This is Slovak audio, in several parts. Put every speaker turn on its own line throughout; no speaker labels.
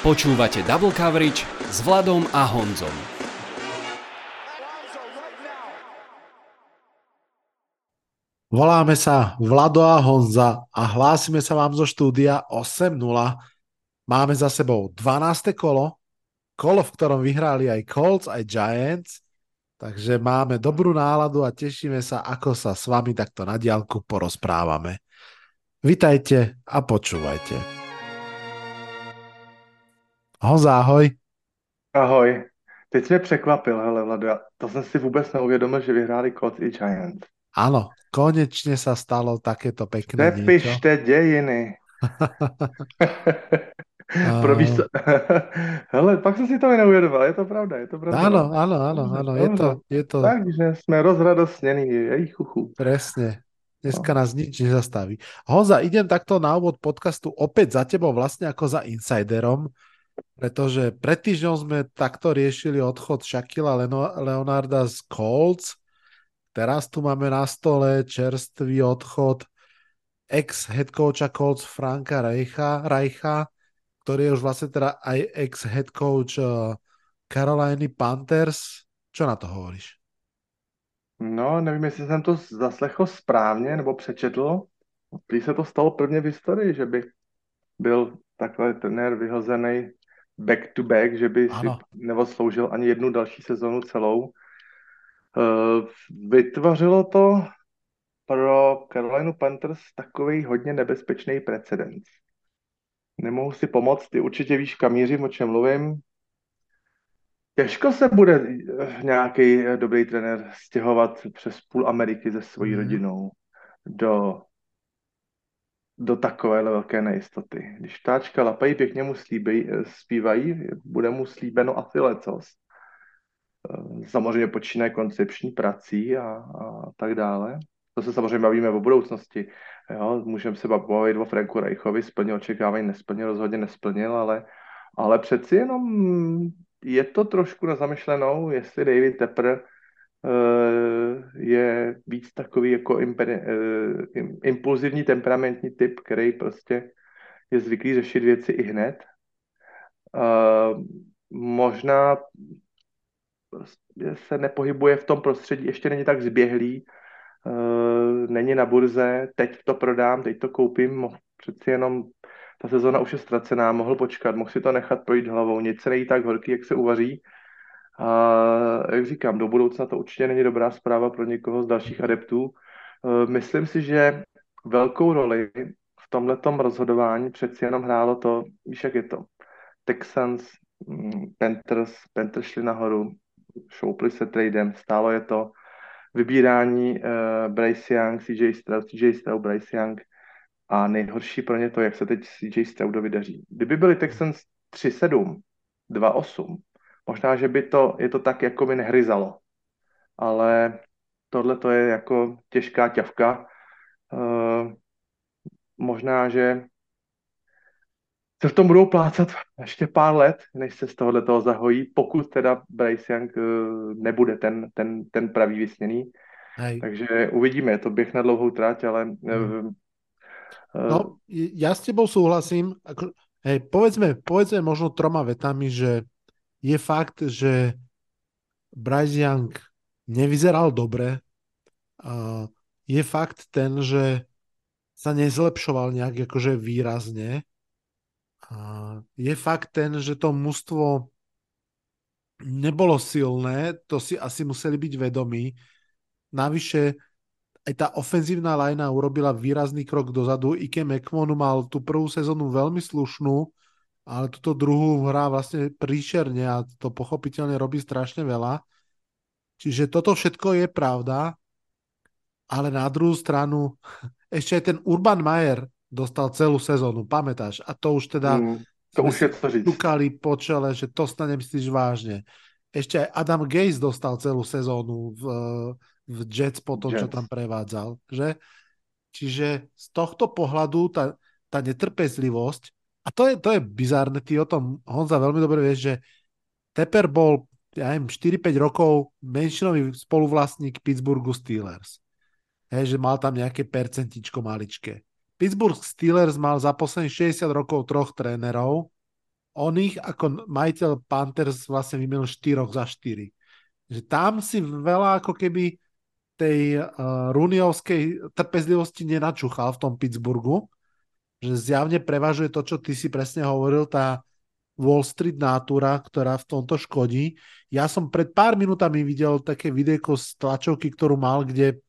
Počúvate Double Coverage s Vladom a Honzom.
Voláme sa Vlado a Honza a hlásime sa vám zo štúdia 8.0. Máme za sebou 12. kolo, kolo, v ktorom vyhráli aj Colts, aj Giants, takže máme dobrú náladu a tešíme sa, ako sa s vami takto na diálku porozprávame. Vitajte a počúvajte. Honza, ahoj.
Ahoj. Teď jsi mě překvapil, hele Vlado, to jsem si vůbec neuvědomil, že vyhráli Colts i Giants.
Áno, konečne sa stalo takéto pekné
Přepište niečo. dejiny. Pro víš, hele, pak jsem si to neuvědomil, je to pravda, je to pravda.
Áno, áno, áno, áno, je to, je to...
Takže sme rozradosnení, jej chuchu.
Presne, dneska no. nás nič nezastaví. Honza, idem takto na úvod podcastu opäť za tebou vlastne ako za insiderom, pretože pred týždňom sme takto riešili odchod Shakila Leonarda z Colts. Teraz tu máme na stole čerstvý odchod ex-head coacha Colts Franka Reicha, Reicha, ktorý je už vlastne teda aj ex-head coach uh, Caroliny Panthers. Čo na to hovoríš?
No, nevím, jestli jsem to zaslechl správně nebo přečetl. Když se to stalo prvně v historii, že by byl takhle trenér vyhozený back to back, že by ano. si neodsloužil ani jednu další sezonu celou. Eh, vytvořilo to pro Carolina Panthers takový hodně nebezpečný precedens. Nemohu si pomoct, ty určitě víš, kam mířím, o čem mluvím. Těžko se bude eh, nějaký dobrý trenér stěhovat přes půl Ameriky se svojí mm. rodinou do do takovéhle velké nejistoty. Když ptáčka lapají, pěkně mu slíbí, zpívají, bude mu slíbeno asi lecos. Eh, samozřejmě počínaje koncepční prací a, a tak dále. To se samozřejmě bavíme o budoucnosti. Můžeme se bavit o Franku Reichovi, splnil očekávání, nesplnil, rozhodně nesplnil, ale, ale přeci jenom je to trošku na zamyšlenou, jestli David Tepper Eh, je víc takový jako eh, impulzivní temperamentní typ, který prostě je zvyklý řešit věci i hned. Eh, možná se nepohybuje v tom prostředí, ještě není tak zběhlý, není na burze, teď to prodám, teď to koupím, přeci jenom ta sezona už je ztracená, mohl počkat, mohl si to nechat projít hlavou, nic se nejí tak horký, jak se uvaří, a jak říkám, do budoucna to určitě není dobrá zpráva pro někoho z dalších adeptů. E, myslím si, že velkou roli v tomhletom rozhodování přeci jenom hrálo to, víš, jak je to. Texans, mm, Panthers, Panthers šli nahoru, šoupli se tradem, stálo je to vybírání uh, Bryce Young, CJ Stroud, CJ Stroud, Bryce Young a nejhorší pro ně to, jak se teď CJ Stroudovi daří. Kdyby byli Texans 3-7, 2-8, Možná, že by to, je to tak jako by nehryzalo. Ale tohle to je jako těžká ťavka. Uh, možná, že se v tom budou plácat ještě pár let, než se z tohohle toho zahojí, pokud teda Bryce Young uh, nebude ten, ten, ten pravý vysněný. Hej. Takže uvidíme, je to běh na dlouhou tráť, ale... Hmm. Uh,
no, ja s tebou súhlasím. Hej, povedzme, povedzme možno troma vetami, že je fakt, že Bryce Young nevyzeral dobre. Je fakt ten, že sa nezlepšoval nejak akože výrazne. Je fakt ten, že to mužstvo nebolo silné, to si asi museli byť vedomí. Navyše aj tá ofenzívna lajna urobila výrazný krok dozadu. Ike McMonu mal tú prvú sezónu veľmi slušnú, ale túto druhú hrá vlastne príšerne a to pochopiteľne robí strašne veľa. Čiže toto všetko je pravda, ale na druhú stranu ešte aj ten Urban Mayer dostal celú sezónu, pamätáš? A to už teda mm,
to už je to říct.
po čele, že to snad nemyslíš vážne. Ešte aj Adam Gaze dostal celú sezónu v, v Jets po tom, Jets. čo tam prevádzal. Že? Čiže z tohto pohľadu tá, tá netrpezlivosť a to je, to je bizárne, ty o tom, Honza, veľmi dobre vieš, že Tepper bol, ja neviem, 4-5 rokov menšinový spoluvlastník Pittsburghu Steelers. Hej, že mal tam nejaké percentičko maličké. Pittsburgh Steelers mal za posledných 60 rokov troch trénerov, on ich ako majiteľ Panthers vlastne vymenil 4 za 4. Že tam si veľa ako keby tej uh, runiovskej trpezlivosti nenačúchal v tom Pittsburghu, že zjavne prevažuje to, čo ty si presne hovoril, tá Wall Street nátura, ktorá v tomto škodí. Ja som pred pár minútami videl také videjko z tlačovky, ktorú mal, kde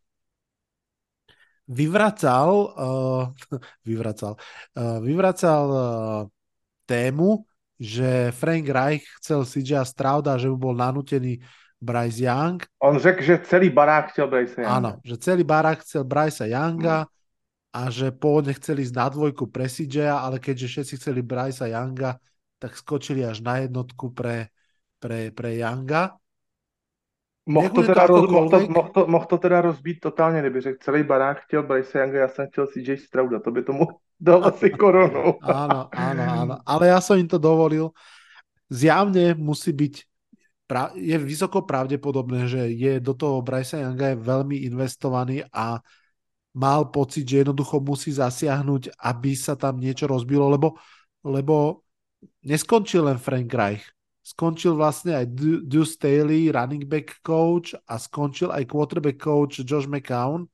vyvracal, uh, vyvracal, uh, vyvracal uh, tému, že Frank Reich chcel CJ Strauda, že by bol nanútený Bryce Young.
On řekl, že celý barák chcel Bryce Younga.
Áno, že celý barák chcel Bryce Younga hmm. A že pôvodne chceli ísť na dvojku pre CJ, ale keďže všetci chceli Bryce Younga, tak skočili až na jednotku pre, pre, pre Younga.
Mohl to, teda roz, mohl, to, mohl, to, mohl to teda rozbít totálně, kdyby řekl, celý barák chtěl Bryce Younga, já jsem chtěl CJ Strauda, to by tomu dal asi koronu.
áno, áno, áno, ale ja som im to dovolil. Zjavne musí byť, je vysoko pravdepodobné, že je do toho Bryce Younga je veľmi investovaný a mal pocit, že jednoducho musí zasiahnuť, aby sa tam niečo rozbilo, lebo, lebo neskončil len Frank Reich skončil vlastne aj Deuce Staley, running back coach a skončil aj quarterback coach Josh McCown.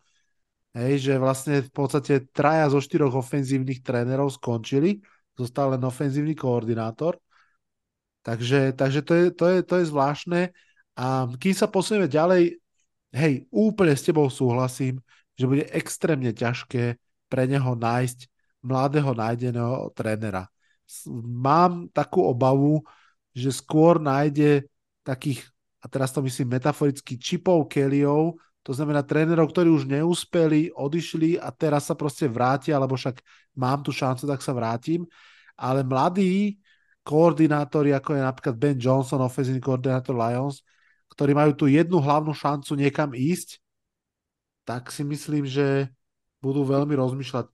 Hej, že vlastne v podstate traja zo štyroch ofenzívnych trénerov skončili, zostal len ofenzívny koordinátor. Takže, takže to, je, to, je, to je zvláštne. A kým sa posunieme ďalej, hej, úplne s tebou súhlasím, že bude extrémne ťažké pre neho nájsť mladého nájdeného trénera. Mám takú obavu, že skôr nájde takých, a teraz to myslím metaforicky, čipov Kellyov, to znamená trénerov, ktorí už neúspeli, odišli a teraz sa proste vrátia, alebo však mám tu šancu, tak sa vrátim. Ale mladí koordinátori, ako je napríklad Ben Johnson, ofenzívny koordinátor Lions, ktorí majú tu jednu hlavnú šancu niekam ísť, tak si myslím, že budú veľmi rozmýšľať,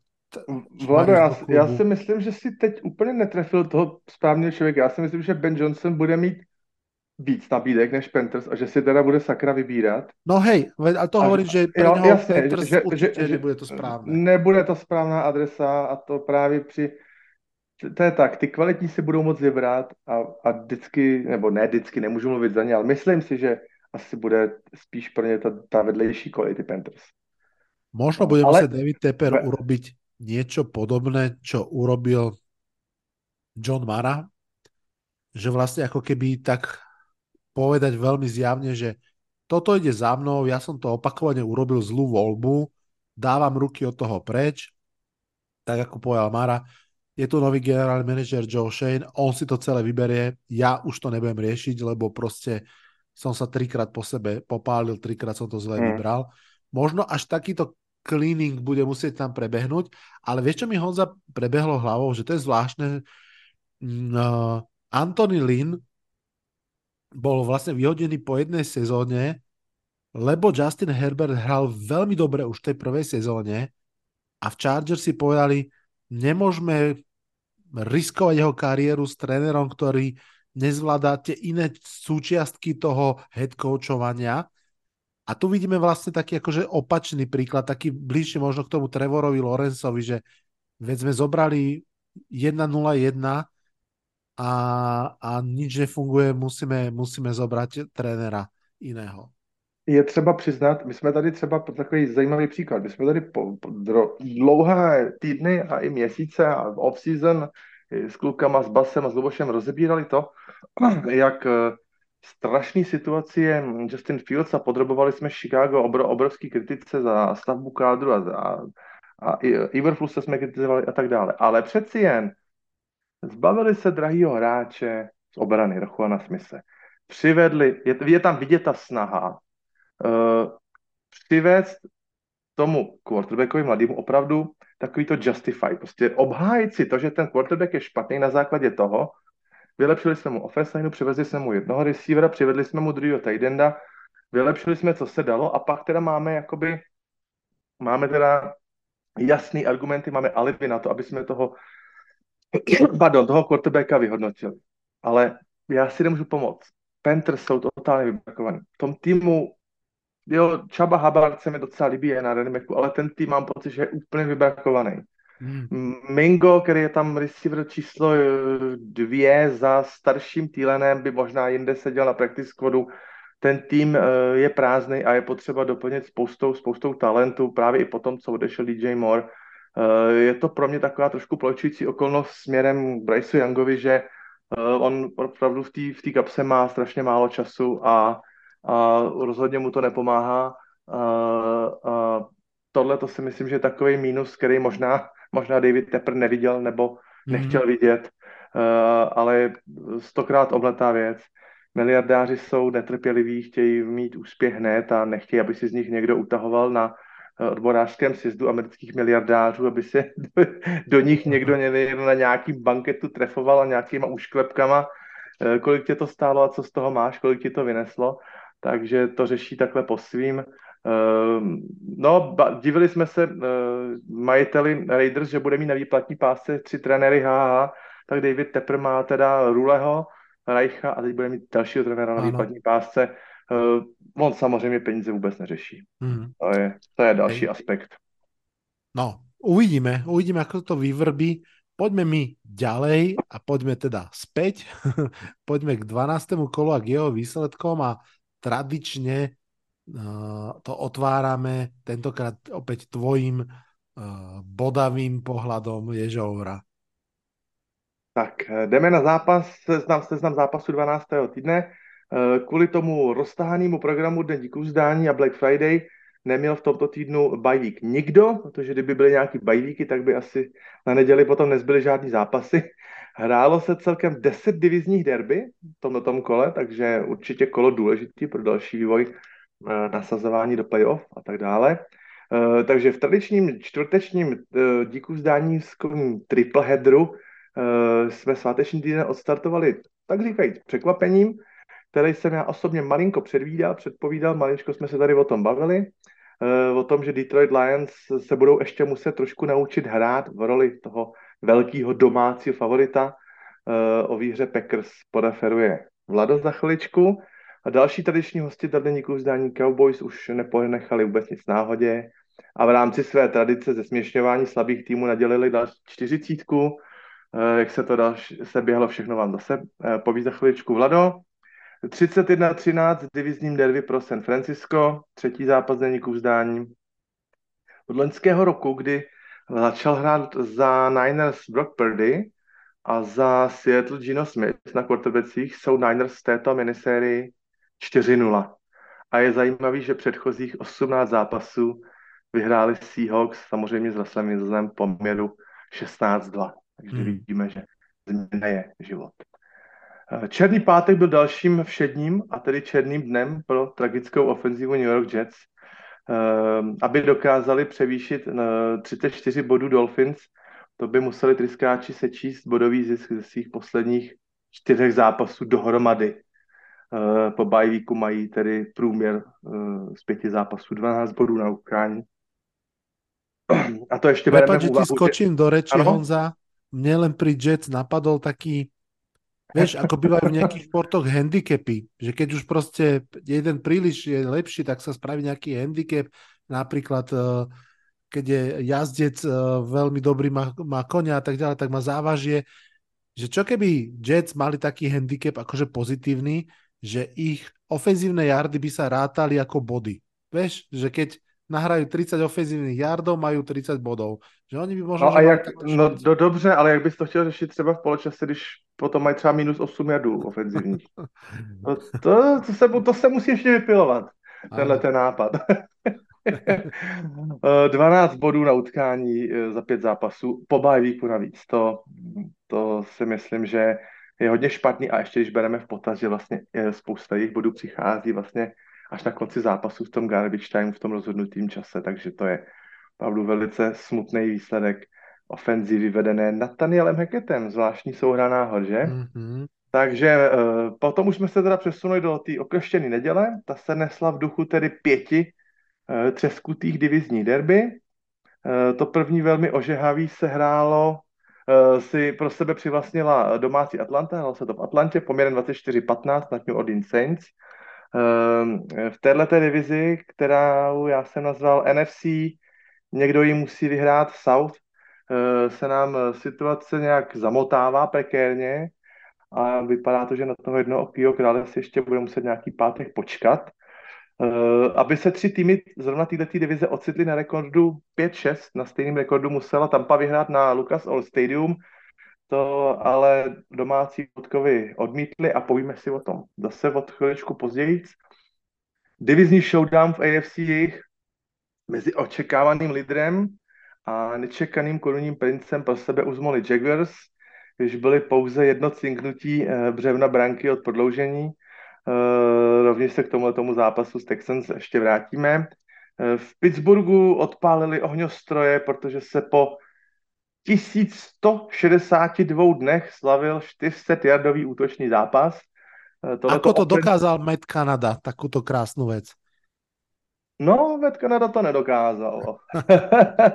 Vlado, já, já si myslím, že si teď úplně netrefil toho správného člověka. Já si myslím, že Ben Johnson bude mít víc nabídek než Panthers a že si teda bude sakra vybírat.
No hej, a to hovorím, že pre jo, jasně, Panthers že, určitě že, nebude to správné.
Nebude to správná adresa a to právě při to je tak, ty kvalitní si budou moc vybrat a, a vždycky, nebo ne vždycky, nemůžu mluvit za ně, ale myslím si, že asi bude spíš pro ně ta, ta vedlejší kvality Panthers.
Možno bude ale, David Tepper urobiť niečo podobné, čo urobil John Mara, že vlastne ako keby tak povedať veľmi zjavne, že toto ide za mnou, ja som to opakovane urobil zlú voľbu, dávam ruky od toho preč, tak ako povedal Mara, je tu nový generálny manažer Joe Shane, on si to celé vyberie, ja už to nebudem riešiť, lebo proste som sa trikrát po sebe popálil, trikrát som to zle mm. vybral. Možno až takýto cleaning bude musieť tam prebehnúť, ale vieš, čo mi Honza prebehlo hlavou, že to je zvláštne. Uh, Anthony Lynn bol vlastne vyhodený po jednej sezóne, lebo Justin Herbert hral veľmi dobre už v tej prvej sezóne a v Chargers si povedali, nemôžeme riskovať jeho kariéru s trénerom, ktorý nezvládá tie iné súčiastky toho head coachovania a tu vidíme vlastne taký akože opačný príklad, taký bližšie možno k tomu Trevorovi Lorenzovi, že veď sme zobrali 1-0-1 a, a nič nefunguje, musíme, musíme zobrať trénera iného.
Je třeba přiznat, my jsme tady třeba takový zajímavý příklad, my jsme tady po, po dlouhé týdny a i měsíce a off-season s klukama, s Basem a s Lubošem rozebírali to, jak strašný situaci je Justin Fields a podrobovali jsme Chicago obro, obrovský kritice za stavbu kádru a, a, a Iverflusa jsme kritizovali a tak dále. Ale přeci jen zbavili se drahýho hráče z obrany Rochuana Smise. Přivedli, je, je tam vidět ta snaha uh, přivést tomu quarterbackovi mladému opravdu takový to justify, prostě obhájit si to, že ten quarterback je špatný na základě toho, Vylepšili jsme mu offense přivezli jsme mu jednoho receivera, přivedli jsme mu druhého tight enda, vylepšili jsme, co se dalo a pak teda máme jakoby, máme teda jasný argumenty, máme alibi na to, aby jsme toho, pardon, toho quarterbacka vyhodnotili. Ale já si nemůžu pomoct. Panthers jsou totálně vybrakovaní. V tom týmu, jo, Čaba Habard se mi docela líbí, je na running ale ten tým mám pocit, že je úplně vybrakovaný. Hmm. Mingo, který je tam receiver číslo eh, dvě za starším Týlenem, by možná jinde seděl na practice squadu. Ten tým eh, je prázdný a je potřeba doplnit spoustou, spoustou talentů, právě i po tom, co odešel DJ Moore. Eh, je to pro mě taková trošku pločující okolnost směrem k Bryce Youngovi, že on opravdu v té kapse má strašně málo času a, a rozhodně mu to nepomáhá. A, a tohle to si myslím, že je takový mínus, který možná možná David Tepper neviděl nebo nechtěl mm. vidět, uh, ale stokrát obletá věc. Miliardáři jsou netrpěliví, chtějí mít úspěch hned a nechtějí, aby si z nich někdo utahoval na eh, odborářském sjezdu amerických miliardářů, aby se do, do nich někdo na nějakým banketu trefoval a nějakýma úšklepkama, uh, kolik tě to stálo a co z toho máš, kolik ti to vyneslo. Takže to řeší takhle po svým. Ehm, no, divili jsme se uh, majiteli Raiders, že bude mít na výplatní pásce tři trenéry HH, tak David Tepper má teda Ruleho, Reicha a teď bude mít dalšího trenéra na výplatní pásce. Uh, on samozřejmě peníze vůbec neřeší. Mm. To, je, to je další Hej. aspekt.
No, uvidíme, uvidíme, ako to vyvrbí. Poďme my ďalej a poďme teda späť. poďme k 12. kolu a k jeho výsledkom a tradične to otvárame tentokrát opäť tvojím bodavým pohľadom Ježoura.
Tak, jdeme na zápas, seznam, seznam zápasu 12. týdne. Kvůli tomu roztahanému programu Den díků zdání a Black Friday neměl v tomto týdnu bajvík nikdo, protože kdyby byly nějaký bajvíky, tak by asi na neděli potom nezbyly žádný zápasy. Hrálo se celkem 10 divizních derby v tomto tom kole, takže určitě kolo důležitý pro další vývoj Eh, nasazování do playoff a tak dále. Eh, takže v tradičním čtvrtečním eh, díku vzdání triple headeru jsme sváteční týden odstartovali, tak říkajíc, překvapením, který jsem já osobně malinko předvídal, předpovídal, malinko jsme se tady o tom bavili, o tom, že Detroit Lions se budou ještě muset trošku naučit hrát v roli toho velkého domácího favorita. O výhře Packers poreferuje Vlado za chviličku. A další tradiční hosti deníku zdání Cowboys už neponechali vůbec nic náhodě a v rámci své tradice zesměšňování slabých týmů nadělili další čtyřicítku. Eh, jak se to další, se běhlo všechno vám zase eh, poví za chviličku Vlado. 31-13 divizním derby pro San Francisco, třetí zápas deníku zdání. Od loňského roku, kdy začal hrát za Niners Brock Purdy a za Seattle Gino Smith na quarterbackích, jsou Niners z této minisérii 4-0. A je zajímavý, že předchozích 18 zápasů vyhráli Seahawks samozřejmě s Russellem Wilsonem poměru 16-2. Takže hmm. vidíme, že změna je život. Eh, černý pátek byl dalším všedním a tedy černým dnem pro tragickou ofenzivu New York Jets. Eh, aby dokázali převýšit 34 eh, bodů Dolphins, to by museli tryskáči sečíst bodový zisk ze svých posledních čtyřech zápasů dohromady. Eh, po bajvíku mají tedy průměr eh, z pěti zápasů 12 bodů na utkání.
A to ještě bereme že ti skočím že... do reči, ano? Honza. Mne len pri Jets napadol taký, vieš, ako bývajú v nejakých športoch handicapy, že keď už proste jeden príliš je lepší, tak sa spraví nejaký handicap, napríklad eh, keď je jazdec veľmi dobrý, má, má konia a tak ďalej, tak má závažie, že čo keby Jets mali taký handicap akože pozitívny, že ich ofenzívne jardy by sa rátali ako body. Vieš, že keď nahrajú 30 ofenzívnych yardov, majú 30 bodov. Že oni by možno...
No, a jak, no do, dobře, ale jak bys to chtěl řešit třeba v poločase, když potom mají třeba minus 8 jardů ofenzivních. To, to, to, se, to se musí ještě vypilovat, tenhle ten nápad. 12 bodů na utkání eh, za pět zápasů, po bajvíku navíc. To, to si myslím, že je hodně špatný a ještě když bereme v potaz, že vlastně spousta jejich bodů přichází vlastně až na konci zápasu v tom garbage time, v tom rozhodnutém čase, takže to je opravdu velice smutný výsledek ofenzivy vedené Nathanielem Hackettem, zvláštní souhra náhod, že? Mm-hmm. Takže uh, potom už jsme se teda přesunuli do té okleštěné neděle, ta se nesla v duchu tedy pěti uh, třeskutých divizní derby. Uh, to první velmi ožehavý se hrálo uh, si pro sebe přivlastnila domácí Atlanta, hrál se to v Atlantě poměrem 24-15 na New Orleans Saints. Uh, v této divizi, kterou já jsem nazval NFC, někdo ji musí vyhrát South, se nám situace nějak zamotává prekérně a vypadá to, že na toho jednoho okýho krále si ještě bude muset nějaký pátek počkat. Aby se tři týmy zrovna této divize ocitly na rekordu 5-6, na stejném rekordu musela Tampa vyhrát na Lucas Oil Stadium, to ale domácí Votkovi odmítli a povíme si o tom zase od chviličku později. Divizní showdown v AFC mezi očekávaným lídrem a nečekaným korunním princem pro sebe uzmoli Jaguars, když byly pouze jedno cinknutí eh, břevna branky od prodloužení. Eh, rovněž se k tomu tomu zápasu s Texans ještě vrátíme. Eh, v Pittsburghu odpálili ohňostroje, protože se po 1162 dnech slavil 400-jardový útočný zápas.
Tohle Ako to opět... dokázal Matt Canada, takúto krásnu vec?
No, Matt Canada to nedokázal.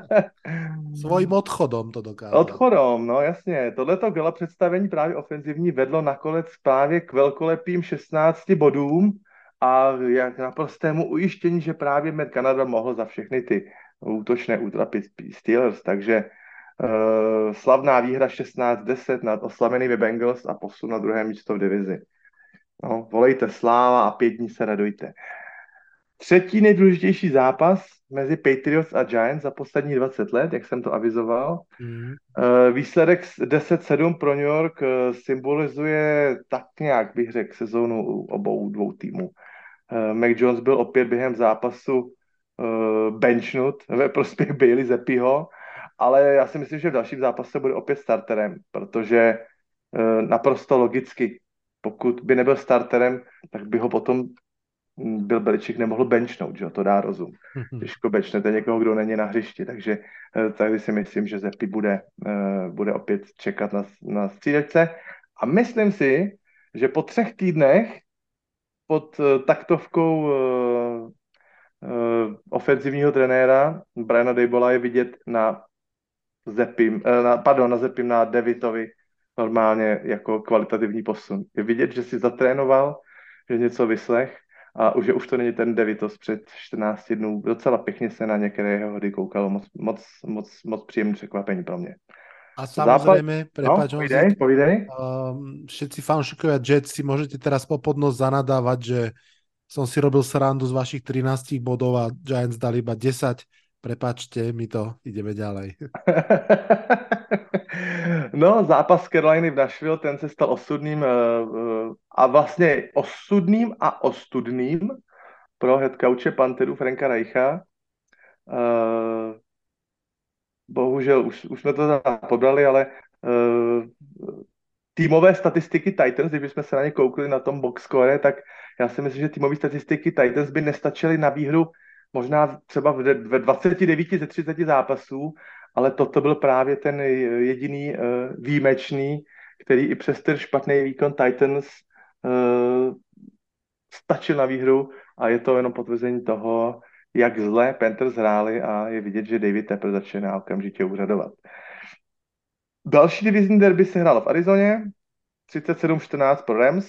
Svojím odchodom to dokázal.
Odchodom, no jasně. Tohleto gala představení právě ofenzivní vedlo nakonec právě k velkolepým 16 bodům a jak naprostému ujištění, že právě Matt Canada mohl za všechny ty útočné útrapy Steelers, takže uh, slavná výhra 16-10 nad oslavenými Bengals a posun na druhé místo v divizi. No, volejte sláva a pět dní se radujte. Třetí nejdůležitější zápas mezi Patriots a Giants za poslední 20 let, jak jsem to avizoval. Mm. Výsledek 10-7 pro New York eh, symbolizuje tak nějak, bych řekl, sezónu obou dvou týmů. Eh, Mac Jones byl opět během zápasu benchnut ve prospěch Bailey Zepiho, ale já si myslím, že v dalším zápase bude opět starterem, protože naprosto logicky, pokud by nebyl starterem, tak by ho potom byl Beličík nemohl benchnout, že to dá rozum. Těžko benchnete někoho, kdo není na hřišti, takže eh, tady si myslím, že Zepi bude, eh, bude opět čekat na, na střídačce a myslím si, že po třech týdnech pod eh, taktovkou ofenzivního trenéra Briana Dejbola je vidět na Zepim, na, pardon, na Zepim, na Devitovi normálně jako kvalitativní posun. Je vidět, že si zatrénoval, že něco vyslech a už, už to není ten Devitos před 14 dnů. Docela pěkně se na některé jeho hody koukalo. Moc, moc, moc, moc příjemné překvapení pro mě.
A samozrejme, prepáč,
no, povídej, povídej.
Um, všetci fanšikovia Jets si môžete teraz popod nos zanadávať, že som si robil srandu z vašich 13 bodov a Giants dali iba 10. Prepačte mi to, ideme ďalej.
No, zápas Caroliny v Nashville, ten se stal osudným eh, eh, a vlastně osudným a ostudným pro headcouche Panteru Franka Reicha. Eh, bohužel, už, už jsme to pobrali, ale týmové statistiky Titans, kdybychom se na ně koukli na tom box score, tak já si myslím, že týmové statistiky Titans by nestačily na výhru možná třeba ve 29 ze 30 zápasů, ale toto byl právě ten jediný uh, výjimečný, který i přes ten špatný výkon Titans uh, stačil na výhru a je to jenom potvrzení toho, jak zle Panthers hráli a je vidět, že David Tepper začíná okamžitě úřadovat. Další divizní derby se hrálo v Arizoně, 37-14 pro Rams,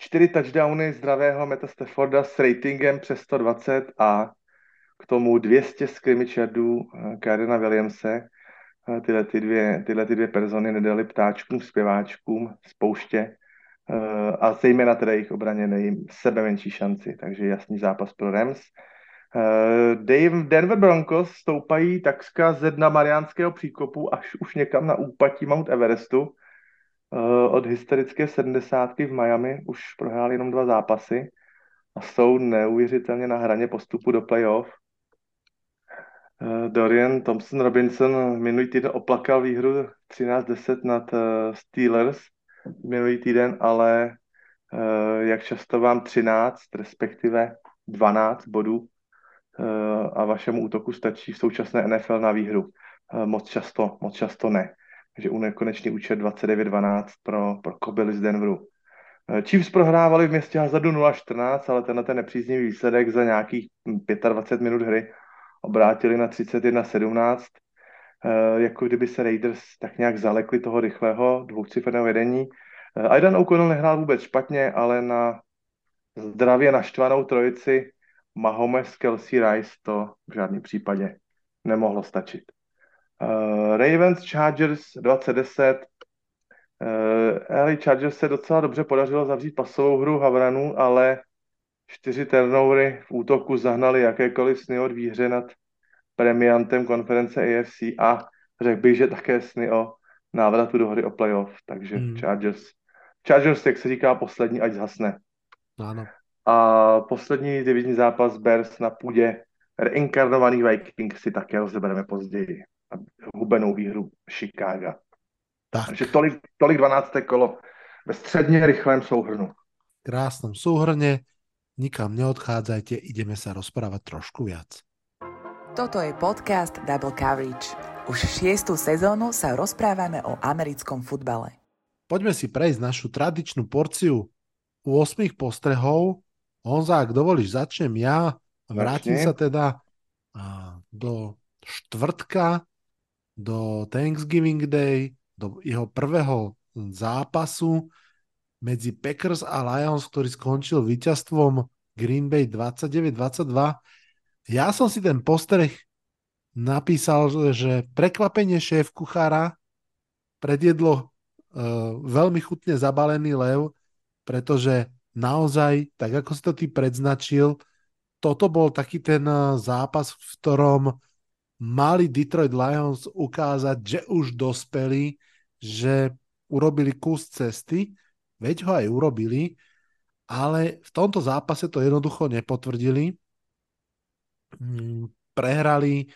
čtyři touchdowny zdravého Meta Stafforda s ratingem přes 120 a k tomu 200 scrimmage yardů eh, Williamse. Eh, tyhle, ty dvě, tyhle ty dvě persony nedali ptáčkům, zpěváčkům z pouště eh, a zejména teda jejich obraně nejím sebe menší šanci, takže jasný zápas pro Rams. Dave, Denver Broncos stoupají takřka ze dna Mariánského příkopu až už někam na úpatí Mount Everestu. Od historické sedmdesátky v Miami už prohráli jenom dva zápasy a jsou neuvěřitelně na hraně postupu do playoff. Eh, Dorian Thompson Robinson minulý týden oplakal výhru 13-10 nad uh, Steelers minulý týden, ale jak často vám 13, respektive 12 bodů a vašemu útoku stačí v současné NFL na výhru. Moc často, moc často ne. Takže u nekonečný účet 29-12 pro, pro Kobily z Denveru. Chiefs prohrávali v městě hazardu 0-14, ale tenhle ten nepříznivý výsledek za nějakých 25 minut hry obrátili na 31-17, eh, jako kdyby se Raiders tak nějak zalekli toho rychlého dvouciferného vedení. Eh, Aidan O'Connell nehrál vůbec špatně, ale na zdravě naštvanou trojici Mahomes, Kelsey, Rice to v žádném případě nemohlo stačit. Uh, Ravens Chargers 2010. Uh, LA Chargers se docela dobře podařilo zavřít pasovou hru Havranu, ale čtyři turnovery v útoku zahnali jakékoliv sny od výhře nad premiantem konference AFC a řekl bych, že také sny o návratu do hry o playoff, takže hmm. Chargers. Chargers, jak se říká, poslední, ať zhasne.
Ano.
A poslední divizní zápas Bears na půdě reinkarnovaných Vikings si také rozebereme později. Hubenou výhru Chicago. Tak. Takže tolik, tolik 12. kolo ve středně rychlém souhrnu.
Krásnom súhrne, nikam neodchádzajte, ideme sa rozprávať trošku viac.
Toto je podcast Double Coverage. Už šiestu sezónu sa rozprávame o americkom futbale.
Poďme si prejsť našu tradičnú porciu 8 postrehov. Honza, ak dovolíš, začnem ja. Vrátim sa teda do štvrtka, do Thanksgiving Day, do jeho prvého zápasu medzi Packers a Lions, ktorý skončil víťazstvom Green Bay 29-22. Ja som si ten postreh napísal, že prekvapenie šéf kuchára predjedlo uh, veľmi chutne zabalený lev, pretože naozaj, tak ako si to ty predznačil, toto bol taký ten uh, zápas, v ktorom mali Detroit Lions ukázať, že už dospeli, že urobili kus cesty, veď ho aj urobili, ale v tomto zápase to jednoducho nepotvrdili. Mm, prehrali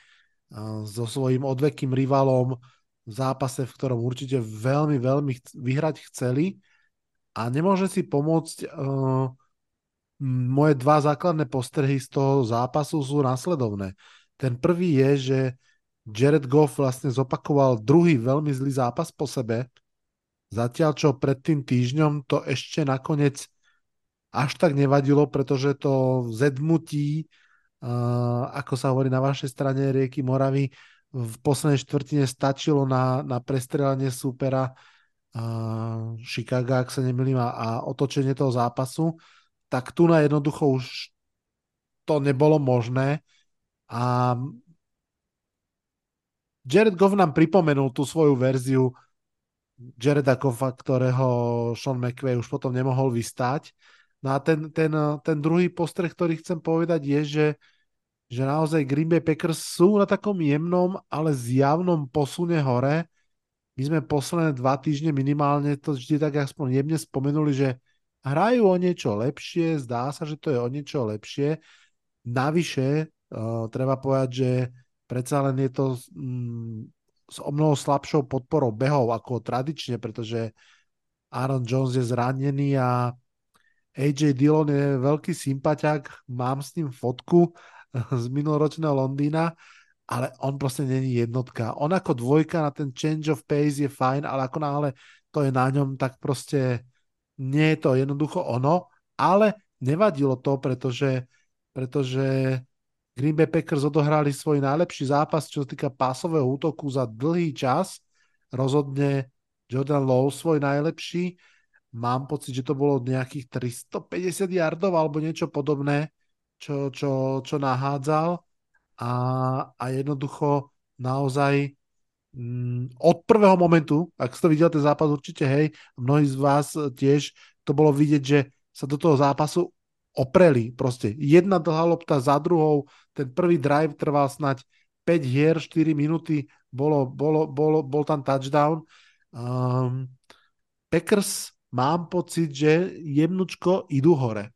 so svojím odvekým rivalom v zápase, v ktorom určite veľmi, veľmi vyhrať chceli a nemôže si pomôcť uh, moje dva základné postrehy z toho zápasu sú následovné. Ten prvý je, že Jared Goff vlastne zopakoval druhý veľmi zlý zápas po sebe, zatiaľ čo pred tým týždňom to ešte nakoniec až tak nevadilo, pretože to zedmutí, uh, ako sa hovorí na vašej strane rieky Moravy, v poslednej štvrtine stačilo na, na prestrelanie súpera uh, Chicago, ak sa nemýlim, a, a otočenie toho zápasu, tak tu na jednoducho už to nebolo možné a Jared Goff nám pripomenul tú svoju verziu Jareda Goffa, ktorého Sean McVay už potom nemohol vystať. No a ten, ten, ten druhý postreh, ktorý chcem povedať je, že, že naozaj Green Bay Packers sú na takom jemnom, ale zjavnom posune hore. My sme posledné dva týždne minimálne to vždy tak aspoň jemne spomenuli, že hrajú o niečo lepšie, zdá sa, že to je o niečo lepšie. Navyše, uh, treba povedať, že predsa len je to mm, s o mnoho slabšou podporou behov ako tradične, pretože Aaron Jones je zranený a AJ Dillon je veľký sympatiak, mám s ním fotku z minuloročného Londýna, ale on proste není jednotka. On ako dvojka na ten change of pace je fajn, ale ako náhle to je na ňom, tak proste nie je to jednoducho ono, ale nevadilo to, pretože, pretože Green Bay Packers odohrali svoj najlepší zápas, čo sa týka pásového útoku za dlhý čas. Rozhodne Jordan Lowe svoj najlepší. Mám pocit, že to bolo nejakých 350 yardov alebo niečo podobné, čo, čo, čo nahádzal. A, a jednoducho naozaj mm, od prvého momentu, ak ste videli ten zápas určite, hej, mnohí z vás tiež, to bolo vidieť, že sa do toho zápasu opreli. Proste jedna dlhá lopta za druhou, ten prvý drive trval snať 5 hier, 4 minúty, bolo, bolo, bolo, bol tam touchdown. Um, Packers mám pocit, že jemnučko idú hore.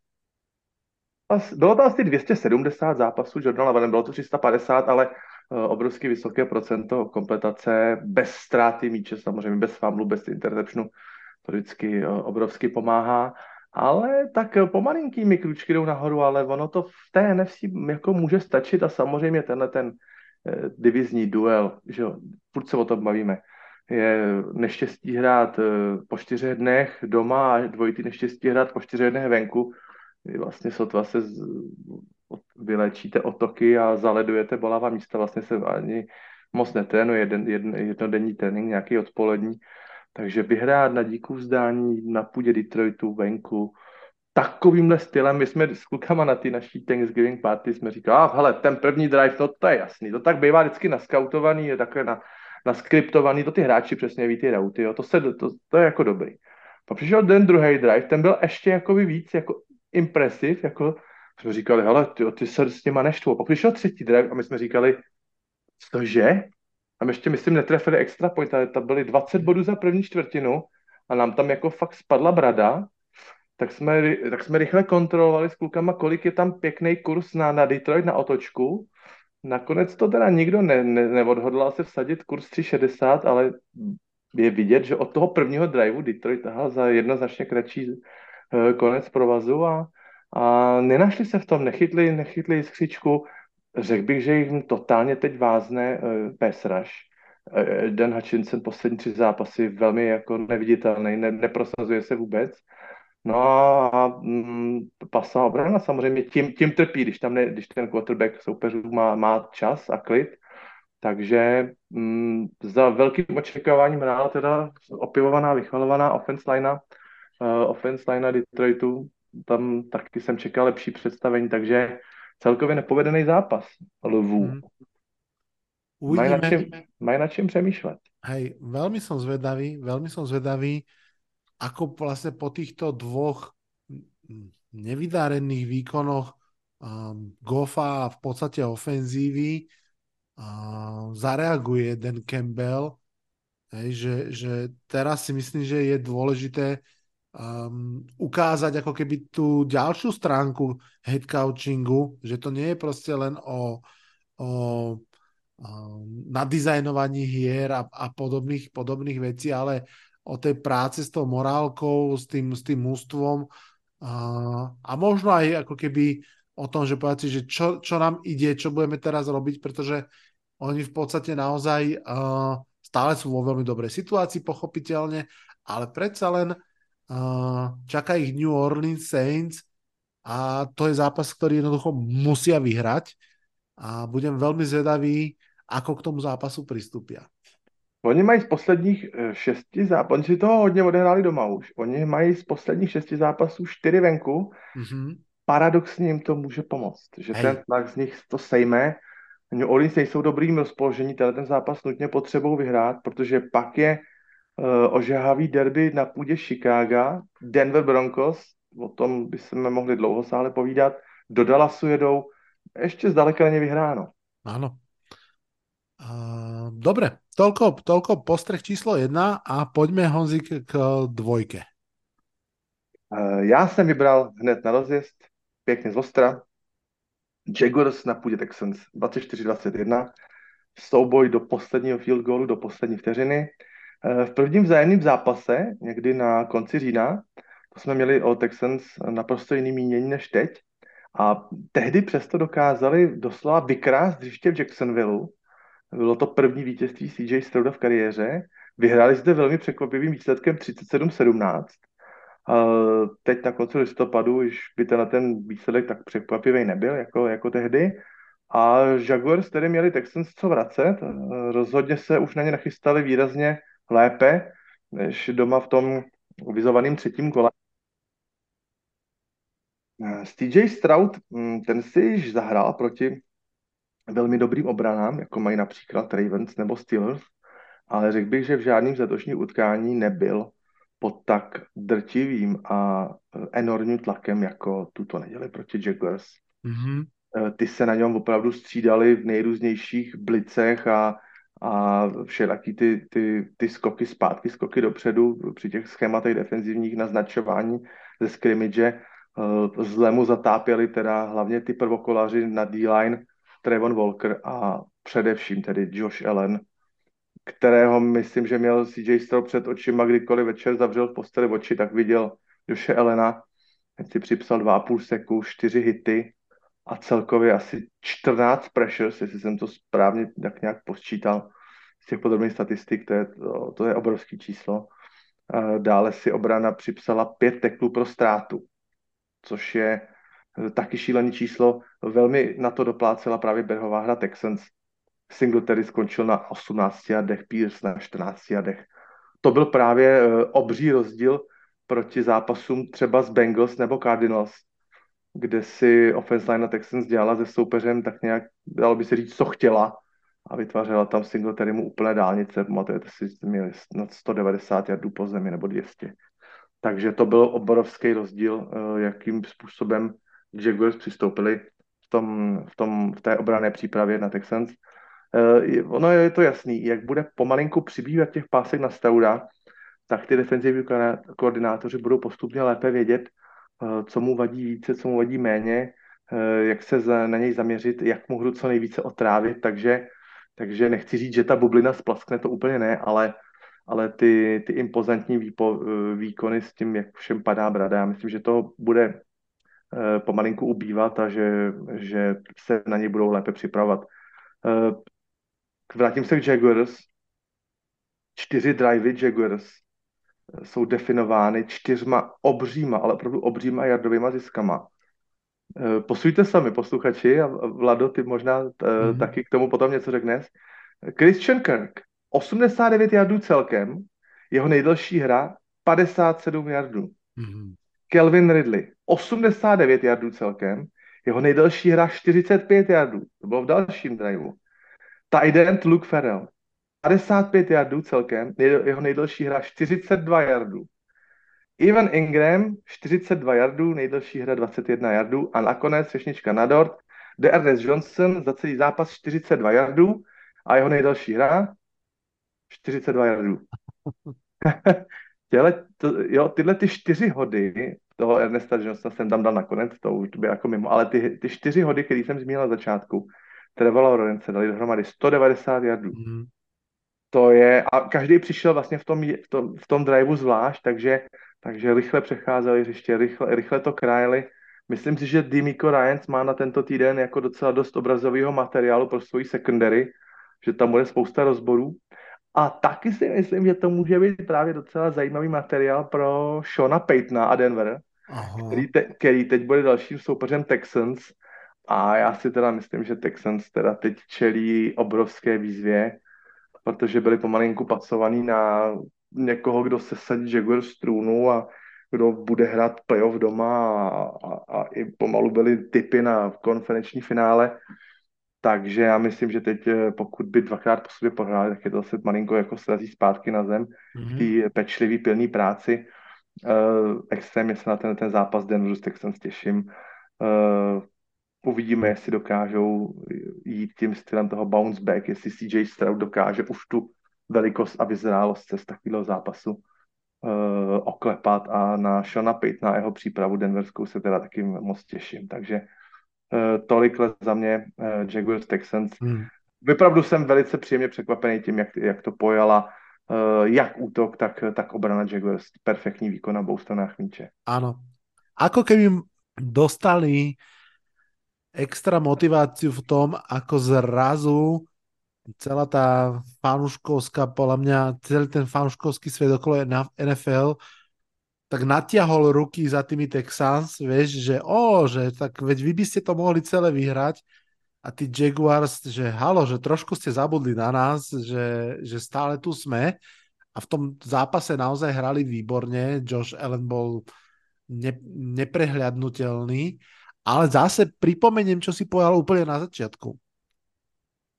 Bylo to asi 270 zápasů Jordana Levene, bylo to 350, ale uh, obrovsky vysoké procento kompletace, bez ztráty míče, samozřejmě bez famlu, bez interceptionu, to vždycky uh, obrovsky pomáhá ale tak pomalinkými kručky jdou nahoru, ale ono to v té NFC jako může stačit a samozřejmě tenhle ten eh, divizní duel, že furt se o tom bavíme, je neštěstí hrát eh, po čtyřech dnech doma a dvojitý neštěstí hrát po čtyřech dnech venku. Vlastně sotva se z, vylečíte otoky a zaledujete bolavá místa, vlastně se ani moc netrénuje, jeden, jeden, jednodenní trénink, nějaký odpolední takže vyhrát na díku vzdání na půdě Detroitu venku takovýmhle stylem, my jsme s klukama na ty naší Thanksgiving party jsme říkali, a hele, ten první drive, no to je jasný, to tak bývá vždycky naskautovaný, je takhle na, naskriptovaný, to ty hráči přesně ví ty routy, jo, to, se, to, to je jako dobrý. Pak přišel ten druhý drive, ten byl ještě jako víc jako impresiv, jako jsme říkali, hele, ty, ty se s těma neštvu. Pak přišel třetí drive a my jsme říkali, cože? My ještě, myslím, netrefili extra point, ale tam byly 20 bodů za první čtvrtinu a nám tam jako fakt spadla brada, tak jsme, tak jsme rychle kontrolovali s klukama, kolik je tam pěkný kurz na, na Detroit na otočku. Nakonec to teda nikdo ne, ne, neodhodlal se vsadit kurz 3,60, ale je vidět, že od toho prvního driveu Detroit tahal za jednoznačně kratší uh, konec provazu a, a nenašli se v tom, nechytli, nechytli jiskřičku. Řekl bych, že jim totálně teď vázne uh, pass rush. Uh, Dan Hutchinson poslední tři zápasy velmi jako neviditelný, ne, neprosazuje se vůbec. No a mm, pasá obrana samozřejmě tím, tím trpí, když, tam ne, když ten quarterback soupeřů má, má čas a klid. Takže mm, za velkým očekáváním hrála teda opivovaná, vychvalovaná offense line, uh, offense line Detroitu. Tam taky jsem čekal lepší představení, takže celkově nepovedený zápas lvů. Hmm. Mají na, čím, mají na čím přemýšlet.
Hej, veľmi som zvedavý, veľmi som zvedavý, ako vlastne po týchto dvoch nevydarených výkonoch um, Goffa a v podstate ofenzívy uh, zareaguje Dan Campbell, hej, že, že teraz si myslím, že je dôležité um, ukázať ako keby tú ďalšiu stránku head coachingu, že to nie je proste len o, o um, nadizajnovaní hier a, a podobných, podobných vecí, ale o tej práci s tou morálkou, s tým, s tým mústvom a, a možno aj ako keby o tom, že povedať si, že čo, čo nám ide, čo budeme teraz robiť, pretože oni v podstate naozaj uh, stále sú vo veľmi dobrej situácii, pochopiteľne, ale predsa len čaká ich New Orleans Saints a to je zápas, ktorý jednoducho musia vyhrať a budem veľmi zvedavý, ako k tomu zápasu pristúpia.
Oni mají z posledních eh, šesti zápasů, oni si toho hodně odehráli doma už. Oni mají z posledních šesti zápasů čtyři venku. Mm-hmm. Paradoxně jim to může pomoct, že Hej. ten tlak z nich to sejme. New Orleans nejsou dobrým rozpoložení, tenhle ten zápas nutně potřebou vyhrát, protože pak je ožehavý derby na půdě Chicago, Denver Broncos, o tom by jsme mohli dlouho sále povídat, do Dallasu jedou, ještě zdaleka není vyhráno.
Ano. Uh, dobre, toľko, toľko postreh číslo jedna a poďme Honzik k dvojke.
Uh, já jsem vybral hned na rozjezd, pěkně z ostra, Jaguars na půdě Texans 24-21, souboj do posledního field goalu, do poslední vteřiny. Uh, v prvním vzájemném zápase, někdy na konci října, to jsme měli o Texans naprosto jiný mínění než teď. A tehdy přesto dokázali doslova vykrást hřiště v Jacksonville bylo to první vítězství CJ Strouda v kariéře. Vyhráli zde velmi překvapivým výsledkem 37-17. Teď na konci listopadu už by ten, ten výsledek tak překvapivý nebyl, jako, jako tehdy. A Jaguars tedy měli Texans co vracet. Rozhodně se už na ně nachystali výrazně lépe, než doma v tom vizovaném třetím kole. TJ Stroud, hm, ten si již zahrál proti velmi dobrým obranám, jako mají například Ravens nebo Steelers, ale řekl bych, že v žádném z letošních utkání nebyl pod tak drtivým a eh, enormním tlakem, jako tuto neděli proti Jaguars. Mm-hmm. Ty se na něm opravdu střídali v nejrůznějších blicech a, a všelaký ty, ty, ty skoky zpátky, skoky dopředu při těch schématech defenzivních naznačování ze scrimmage. Eh, zle mu zatápěli teda hlavně ty prvokolaři na D-line, Trevon Walker a především tedy Josh Allen, kterého myslím, že měl CJ Stroud před očima, kdykoliv večer zavřel v posteli oči, tak viděl Joshe Elena, si připsal 2,5 seku, 4 hity a celkově asi 14 pressures, jestli jsem to správně tak nějak posčítal z těch podrobných statistik, to je, to, to je obrovský číslo. Dále si obrana připsala pět teklů pro ztrátu, což je taky šílený číslo. Velmi na to doplácela právě berhová hra Texans. Singletary skončil na 18 jardech, Pierce na 14 jardech. To byl právě eh, obří rozdíl proti zápasům třeba z Bengals nebo Cardinals, kde si offense line Texans dělala se soupeřem tak nějak, dalo by se říct, co chtěla a vytvářela tam Singletarymu úplné dálnice, pamatujete si, měli nad 190 jardů po zemi nebo 200. Takže to byl obrovský rozdíl, eh, jakým způsobem Jaguars přistoupili v, tom, v, tom, v té obrané přípravě na Texans. Eh, ono je to jasný, jak bude pomalinku přibývat těch pásek na Stauda, tak ty defenzivní koordinátoři budou postupně lépe vědět, co mu vadí více, co mu vadí méně, jak se na něj zaměřit, jak mu hru co nejvíce otrávit, takže, takže nechci říct, že ta bublina splaskne, to úplně ne, ale ale ty, ty impozantní výpo, výkony s tím, jak všem padá brada, já myslím, že to bude eh, pomalinku ubývat a že, že se na ně budou lépe připravovat. Eh, vrátím se k Jaguars. Čtyři drivey Jaguars eh, jsou definovány čtyřma obříma, ale opravdu obříma jardovými ziskama. Posujte sami, posluchači, a Vlado, ty možná mm-hmm. taky k tomu potom něco řekneš. Christian Kirk 89 jardů celkem, jeho nejdelší hra 57 jardů. Mm-hmm. Kelvin Ridley 89 jardů celkem, jeho nejdelší hra 45 jardů. To bylo v dalším driveu. Tight end Luke Farrell 55 jardů celkem, jeho nejdelší hra 42 jardů. Ivan Ingram 42 jardů, nejdelší hra 21 jardů a nakonec třešnička na dort. DRS Johnson za celý zápas 42 jardů a jeho nejdelší hra 42 jardů. Těle, to, jo, tyhle ty čtyři hody, toho Ernesta Jonesa jsem tam dal nakonec, to už by jako mimo, ale ty, ty čtyři hody, které jsem zmínil na začátku, Trevor Lawrence dali dohromady 190 jardů. Mm. To je, a každý přišel vlastně v tom, v tom, v tom driveu zvlášť, takže, takže rychle přecházeli hřiště, rychle, rychle to krájeli. Myslím si, že Dimiko Ryans má na tento týden jako docela dost obrazového materiálu pro svoji secondary, že tam bude spousta rozborů. A taky si myslím, že to může být právě docela zajímavý materiál pro Shona Paytona a Denver, který, te, který teď bude dalším soupeřem Texans. A já si teda myslím, že Texans teda teď čelí obrovské výzvě, protože byli pomalinku pacovaný na někoho, kdo se sadí Jaguar z trůnu a kdo bude hrát playoff doma a, a, a i pomalu byly typy na konferenční finále. Takže já myslím, že teď eh, pokud by dvakrát po sobě prohráli, tak je to zase malinko jako srazí zpátky na zem mm-hmm. v té pečlivý, pilný práci. Uh, extrémně se na ten, ten zápas Denveru s Texans těším. Uh, uvidíme, jestli dokážou jít tím stylem toho bounce back, jestli CJ Stroud dokáže už tu velikost a vyzrálost z takového zápasu uh, oklepat a na Shona Pitt, na jeho přípravu denverskou se teda taky moc těším. Takže Eh, tolik za mě uh, Jaguars Texans. Hmm. Vypravdu jsem velice příjemně překvapený tím, jak, jak to pojala uh, jak útok, tak, tak obrana Jaguars. Perfektní výkon na obou stranách míče.
Áno. Ako keby dostali extra motiváciu v tom, ako zrazu celá tá fanúškovská, podľa mňa celý ten fanúškovský svet okolo NFL tak natiahol ruky za tými Texans, vieš, že o, že tak veď vy by ste to mohli celé vyhrať. A tí Jaguars, že halo, že trošku ste zabudli na nás, že, že stále tu sme. A v tom zápase naozaj hrali výborne, Josh Allen bol ne, neprehľadnutelný, ale zase pripomeniem, čo si povedal úplne na začiatku.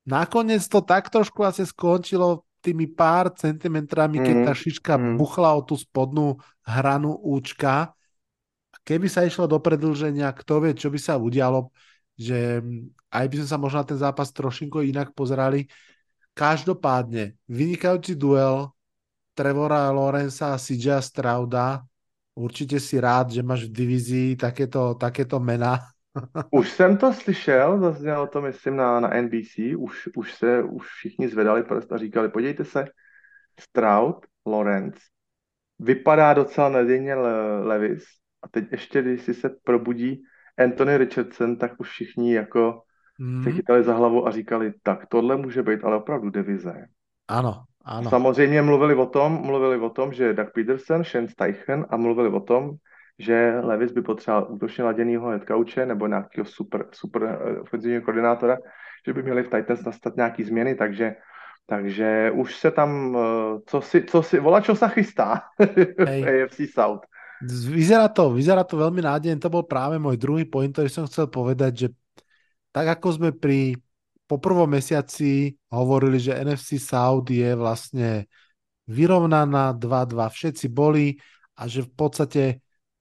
Nakoniec to tak trošku asi skončilo tými pár centimetrami, keď tá mhm. šička mm. buchla o tú spodnú hranu účka. Keby sa išlo do predlženia, kto vie, čo by sa udialo, že aj by sme sa možno na ten zápas trošinko inak pozerali. Každopádne, vynikajúci duel Trevora Lorenza a CJ Strauda. Určite si rád, že máš v divízii takéto, takéto mena
Už jsem to slyšel, zaznělo to myslím na, na NBC, už, už se, už všichni zvedali prst a říkali, podívejte se, Stroud, Lawrence, vypadá docela nadějně Levis a teď ještě, když si se probudí Anthony Richardson, tak už všichni jako mm. se chytali za hlavu a říkali, tak tohle může být ale opravdu divize.
Ano, ano.
Samozřejmě mluvili o tom, mluvili o tom, že Doug Peterson, Shane Steichen a mluvili o tom, že Levis by potřeboval útočně laděnýho headcoache nebo nějakého super, super eh, ofenzivního koordinátora, že by měli v Titans nastat nějaký změny, takže takže už se tam, eh, co si, co si, volá, čo sa chystá v AFC South.
Vyzerá to, vyzerá to veľmi nádejne, to bol práve môj druhý point, ktorý som chcel povedať, že tak ako sme pri po prvom mesiaci hovorili, že NFC South je vlastne vyrovnaná 2-2. Všetci boli a že v podstate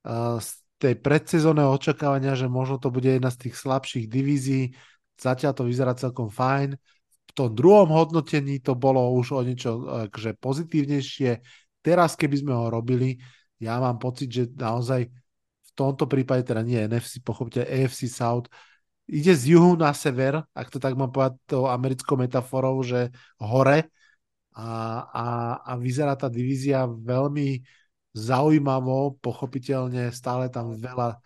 uh, z tej predsezónneho očakávania, že možno to bude jedna z tých slabších divízií, zatiaľ to vyzerá celkom fajn. V tom druhom hodnotení to bolo už o niečo že pozitívnejšie. Teraz, keby sme ho robili, ja mám pocit, že naozaj v tomto prípade, teda nie NFC, pochopte AFC South, ide z juhu na sever, ak to tak mám povedať tou americkou metaforou, že hore a, a, a vyzerá tá divízia veľmi zaujímavo, pochopiteľne stále tam veľa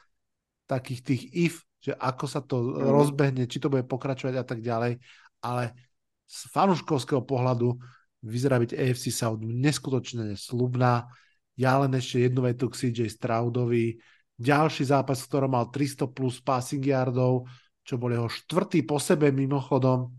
takých tých if, že ako sa to mm. rozbehne, či to bude pokračovať a tak ďalej, ale z fanúškovského pohľadu vyzerá byť AFC South neskutočne slubná. Ja len ešte jednu vetu k CJ Stroudovi. Ďalší zápas, v ktorom mal 300 plus passing yardov, čo bol jeho štvrtý po sebe mimochodom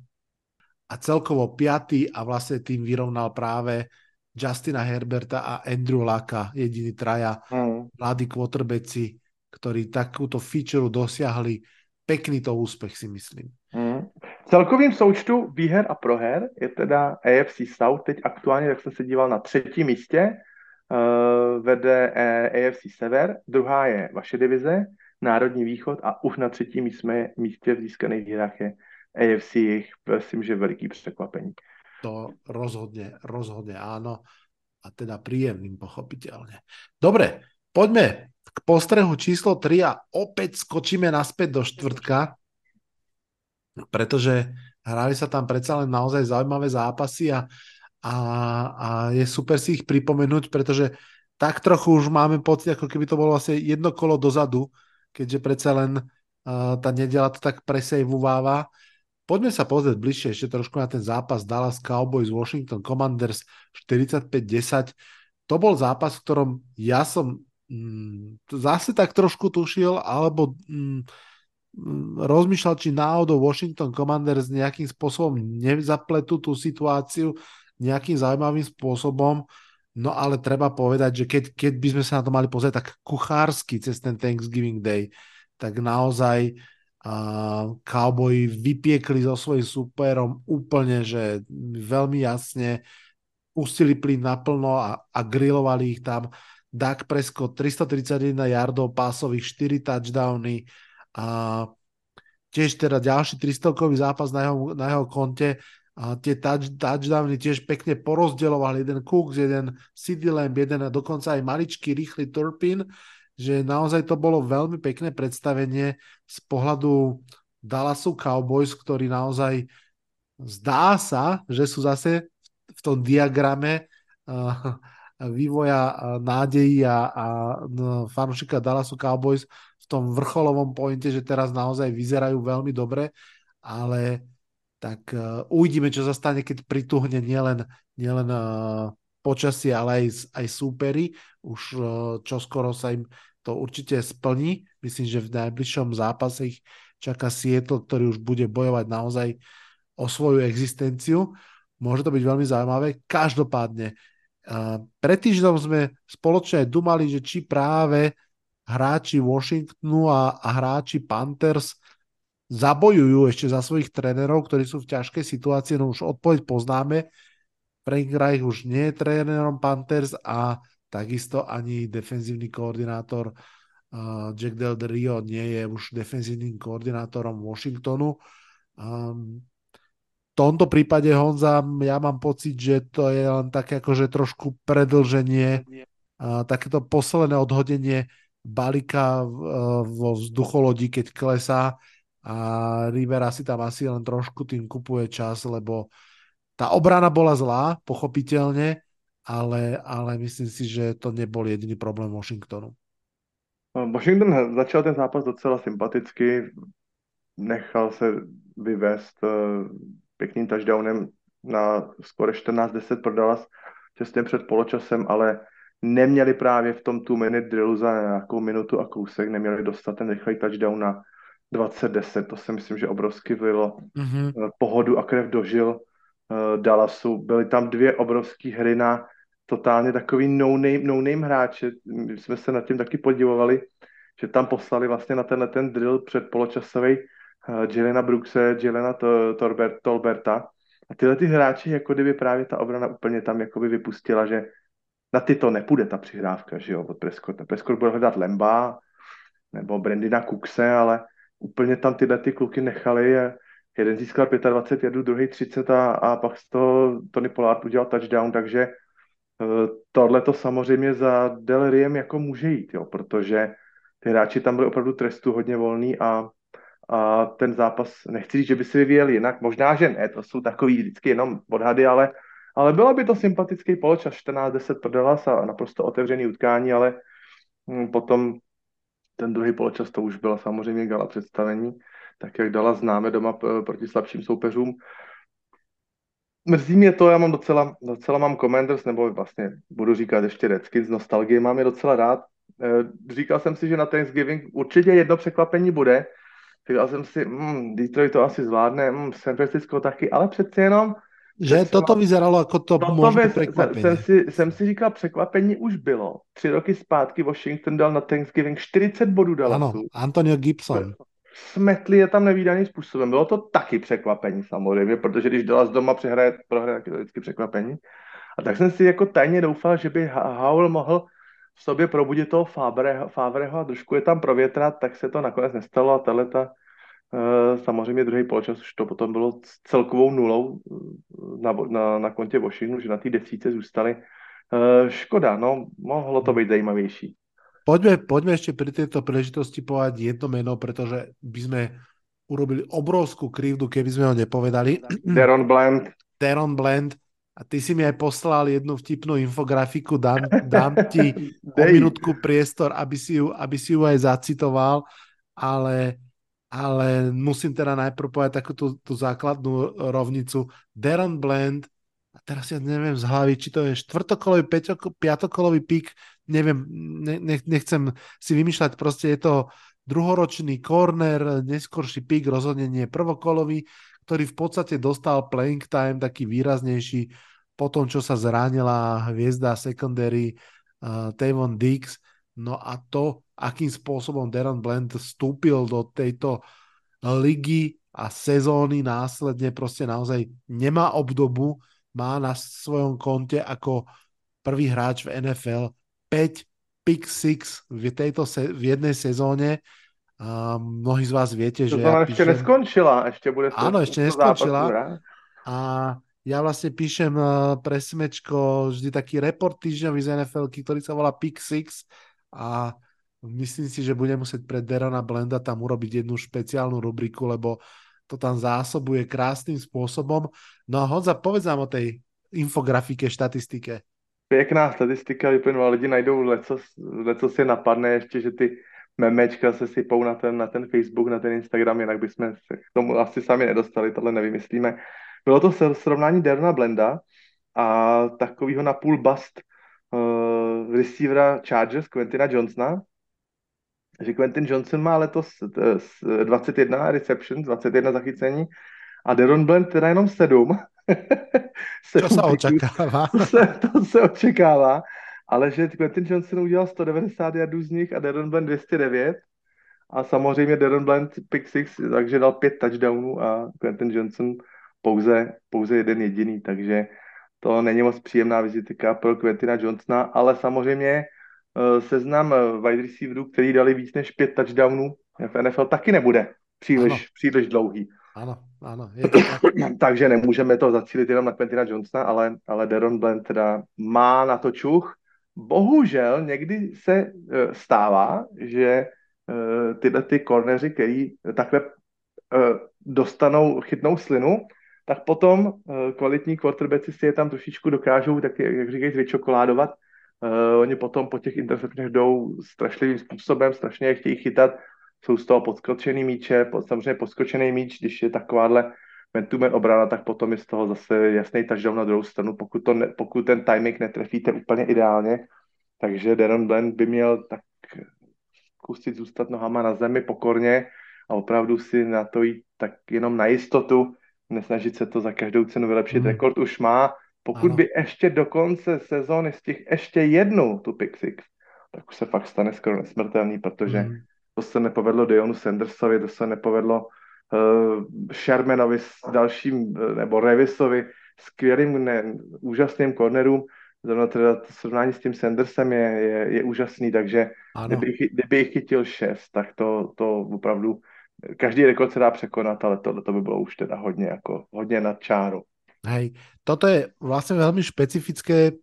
a celkovo piatý a vlastne tým vyrovnal práve Justina Herberta a Andrew Laka, jediní traja mm. mladí quarterbacki, ktorí takúto feature dosiahli. Pekný to úspech si myslím.
Mm. V celkovým součtu výher a proher je teda AFC South teď aktuálně, jak jsem se díval na třetím místě, uh, vede uh, AFC Sever, druhá je vaše divize, Národní východ a už na třetím jsme, místě v získaných je AFC, jich myslím, že veliký překvapení.
To rozhodne, rozhodne áno. A teda príjemným pochopiteľne. Dobre, poďme k postrehu číslo 3 a opäť skočíme naspäť do štvrtka, pretože hrali sa tam predsa len naozaj zaujímavé zápasy a, a, a je super si ich pripomenúť, pretože tak trochu už máme pocit, ako keby to bolo vlastne jedno kolo dozadu, keďže predsa len uh, tá nedela to tak presejvováva. Poďme sa pozrieť bližšie ešte trošku na ten zápas Dallas Cowboys Washington Commanders 45-10. To bol zápas, v ktorom ja som mm, zase tak trošku tušil, alebo mm, mm, rozmýšľal, či náhodou Washington Commanders nejakým spôsobom nezapletú tú situáciu nejakým zaujímavým spôsobom. No ale treba povedať, že keď, keď by sme sa na to mali pozrieť tak kuchársky cez ten Thanksgiving Day, tak naozaj uh, Cowboy vypiekli so svojím superom úplne, že veľmi jasne pustili plyn naplno a, a grilovali ich tam. Dak Prescott 331 yardov pásových, 4 touchdowny a tiež teda ďalší 300-kový zápas na jeho, na jeho konte a tie touch, touchdowny tiež pekne porozdeloval jeden Cooks, jeden CD Lamb, jeden a dokonca aj maličký rýchly Turpin, že naozaj to bolo veľmi pekné predstavenie z pohľadu Dallasu Cowboys, ktorí naozaj zdá sa, že sú zase v tom diagrame uh, vývoja uh, nádejí a, a no, fanúšika Dallasu Cowboys v tom vrcholovom pointe, že teraz naozaj vyzerajú veľmi dobre, ale tak uh, uvidíme, čo sa stane, keď prituhne nielen, nielen uh, počasie, ale aj, aj súpery. Už uh, čoskoro sa im to určite splní. Myslím, že v najbližšom zápase ich čaká Seattle, ktorý už bude bojovať naozaj o svoju existenciu. Môže to byť veľmi zaujímavé. Každopádne, uh, pred týždňom sme spoločne dumali, že či práve hráči Washingtonu a, a hráči Panthers zabojujú ešte za svojich trénerov, ktorí sú v ťažkej situácii, no už odpoveď poznáme. Frank Reich už nie je trénerom Panthers a takisto ani defenzívny koordinátor uh, Jack Del Rio nie je už defenzívnym koordinátorom Washingtonu. Um, v tomto prípade Honza, ja mám pocit, že to je len také akože trošku predlženie, uh, takéto posledné odhodenie balíka uh, vo vzducholodi, keď klesá a Rivera si tam asi len trošku tým kupuje čas, lebo tá obrana bola zlá, pochopiteľne, ale, ale myslím si, že to nebol jediný problém Washingtonu.
No, Washington začal ten zápas docela sympaticky, nechal se vyvést eh, pěkným touchdownem na skoro 14-10 pro Dallas těsně před poločasem, ale neměli právě v tom tu minute drillu za nějakou minutu a kousek, neměli dostat ten rychlý touchdown na 2010, to si myslím, že obrovsky vylilo mm-hmm. pohodu a krev dožil uh, Dallasu. Byly tam dvě obrovské hry na totálně takový no-name, no-name hráče. My jsme se nad tím taky podívali, že tam poslali vlastně na tenhle ten drill před poločasový Jelena Brookse, Jelena Torbert, Tolberta. A tyhle ty hráči, jako kdyby právě ta obrana úplně tam jakoby vypustila, že na ty to nepůjde ta přihrávka, že jo, od Prescotta. Prescott bude hledat Lemba nebo Brandina Cookse, ale úplně tam tyhle ty kluky nechali. Jeden získal 25 jadů, druhý 30 a, a pak z toho Tony Pollard udělal touchdown, takže eh, tohle to samozřejmě za Del Riem jako může jít, jo, protože ty hráči tam byli opravdu trestu hodně volný a, a ten zápas, nechci říct, že by si vyvíjel jinak, možná, že ne, to jsou takový vždycky jenom odhady, ale, ale bylo by to sympatický poločas, 14-10 prodelas a naprosto otevřený utkání, ale hm, potom ten druhý poločas to už byla samozřejmě gala představení, tak jak dala známe doma proti slabším soupeřům. Mrzí mě to, já mám docela, docela mám Commanders, nebo vlastně budu říkat ještě Redskins, nostalgie mám je docela rád. Eh, říkal jsem si, že na Thanksgiving určitě jedno překvapení bude. Říkal jsem si, mm, Detroit to asi zvládne, mm, San Francisco taky, ale přece jenom
že toto vyzeralo jako to toto možné překvapení.
Jsem si, jsem si říkal, překvapení už bylo. Tři roky zpátky Washington dal na Thanksgiving 40 bodů Dallasu.
Ano, Antonio Gibson.
Smetli je tam nevýdaným způsobem. Bylo to taky překvapení samozřejmě, protože když Dallas doma přehraje, prohraje, tak je to vždycky překvapení. A tak jsem si jako tajně doufal, že by Howell mohl v sobě probudit toho Favreho a trošku je tam provětrat, tak se to nakonec nestalo a tahle ta Eh, samozřejmě druhý poločas už to potom bylo celkovou nulou eh, na, na, na kontě Washingtonu, že na té desíce zůstali. Eh, škoda, no, mohlo to být zajímavější.
Poďme, poďme ešte pri tejto príležitosti povedať jedno meno, pretože by sme urobili obrovskú krivdu, keby sme ho nepovedali.
Deron Bland.
Deron Bland. A ty si mi aj poslal jednu vtipnú infografiku, dám, dám ti o minútku priestor, aby si, ju, aby si ju aj zacitoval, ale ale musím teda najprv povedať takú tú, tú základnú rovnicu. Darren Bland, a teraz ja neviem z hlavy, či to je štvrtokolový, piatokolový pík, neviem, ne, nechcem si vymýšľať, proste je to druhoročný corner, neskorší pík, rozhodne nie prvokolový, ktorý v podstate dostal playing time taký výraznejší po tom, čo sa zranila hviezda secondary uh, Tavon Dix. No a to akým spôsobom Darren Bland vstúpil do tejto ligy a sezóny následne proste naozaj nemá obdobu, má na svojom konte ako prvý hráč v NFL 5 pick six v, tejto se, v jednej sezóne. A mnohí z vás viete,
to
že...
To ja ešte píšem... neskončila, ešte bude...
Áno, ešte neskončila. A ja vlastne píšem uh, pre Smečko vždy taký report týždňový z NFL, ktorý sa volá Pick Six a Myslím si, že budem musieť pre Derona Blenda tam urobiť jednu špeciálnu rubriku, lebo to tam zásobuje krásnym spôsobom. No a Honza, povedz nám o tej infografike, štatistike.
Pěkná statistika vyplynula, lidi najdou leco, leco si napadne ještě, že ty memečka se sypou na ten, na ten Facebook, na ten Instagram, jinak bychom se k tomu asi sami nedostali, tohle nevymyslíme. Bylo to srovnání Derona Blenda a takového napůl bust uh, receivera Chargers Quentina Johnsona, že Quentin Johnson má letos 21 reception, 21 zachycení a Deron Bland teda jenom 7.
to se očekává.
To se, to se očekává, ale že Quentin Johnson udělal 190 jardů z nich a Deron Bland 209 a samozřejmě Deron Bland pick six, takže dal pět touchdownů a Quentin Johnson pouze, pouze jeden jediný, takže to není moc příjemná vizitka pro Quentina Johnsona, ale samozřejmě Eh, seznam eh, wide receiverů, který dali víc než pět touchdownů v NFL, taky nebude příliš, ano. příliš dlouhý.
Ano, ano. Je to tak.
Takže nemůžeme to zacílit jenom na Quentina Johnsona, ale, ale Deron Bland teda má na to čuch. Bohužel někdy se uh, stává, že uh, tyhle ty korneři, který takhle uh, dostanou, chytnou slinu, tak potom kvalitní quarterbacki si je tam trošičku dokážou, tak jak říkají, vyčokoládovat Uh, oni potom po těch interceptech jdou strašlivým způsobem, strašně je chtějí chytat, jsou z toho podskočený míče, samozřejmě podskočený míč, když je takováhle man obrana, tak potom je z toho zase jasný touchdown na druhou stranu, pokud, to ne, pokud ten timing netrefíte úplně ideálně. Takže Darren Bland by měl tak zkusit zůstat nohama na zemi pokorně a opravdu si na to jít tak jenom na jistotu, nesnažit se to za každou cenu vylepšit. Mm. Rekord už má, pokud ano. by ještě do konce sezóny těch ještě jednu tu pick six, tak už se fakt stane skoro nesmrtelný, protože mm. to se nepovedlo Dionu Sandersovi, to se nepovedlo uh, Shermanovi s dalším, nebo Revisovi, skvělým, ne, úžasným cornerům, zrovna teda to srovnání s tím Sandersem je, je, je úžasný, takže kdyby, kdyby jich chytil šest, tak to, to opravdu, každý rekord se dá překonat, ale tohle to by bylo už teda hodně, jako, hodně nad čáru.
Hej, toto je vlastne veľmi špecifické,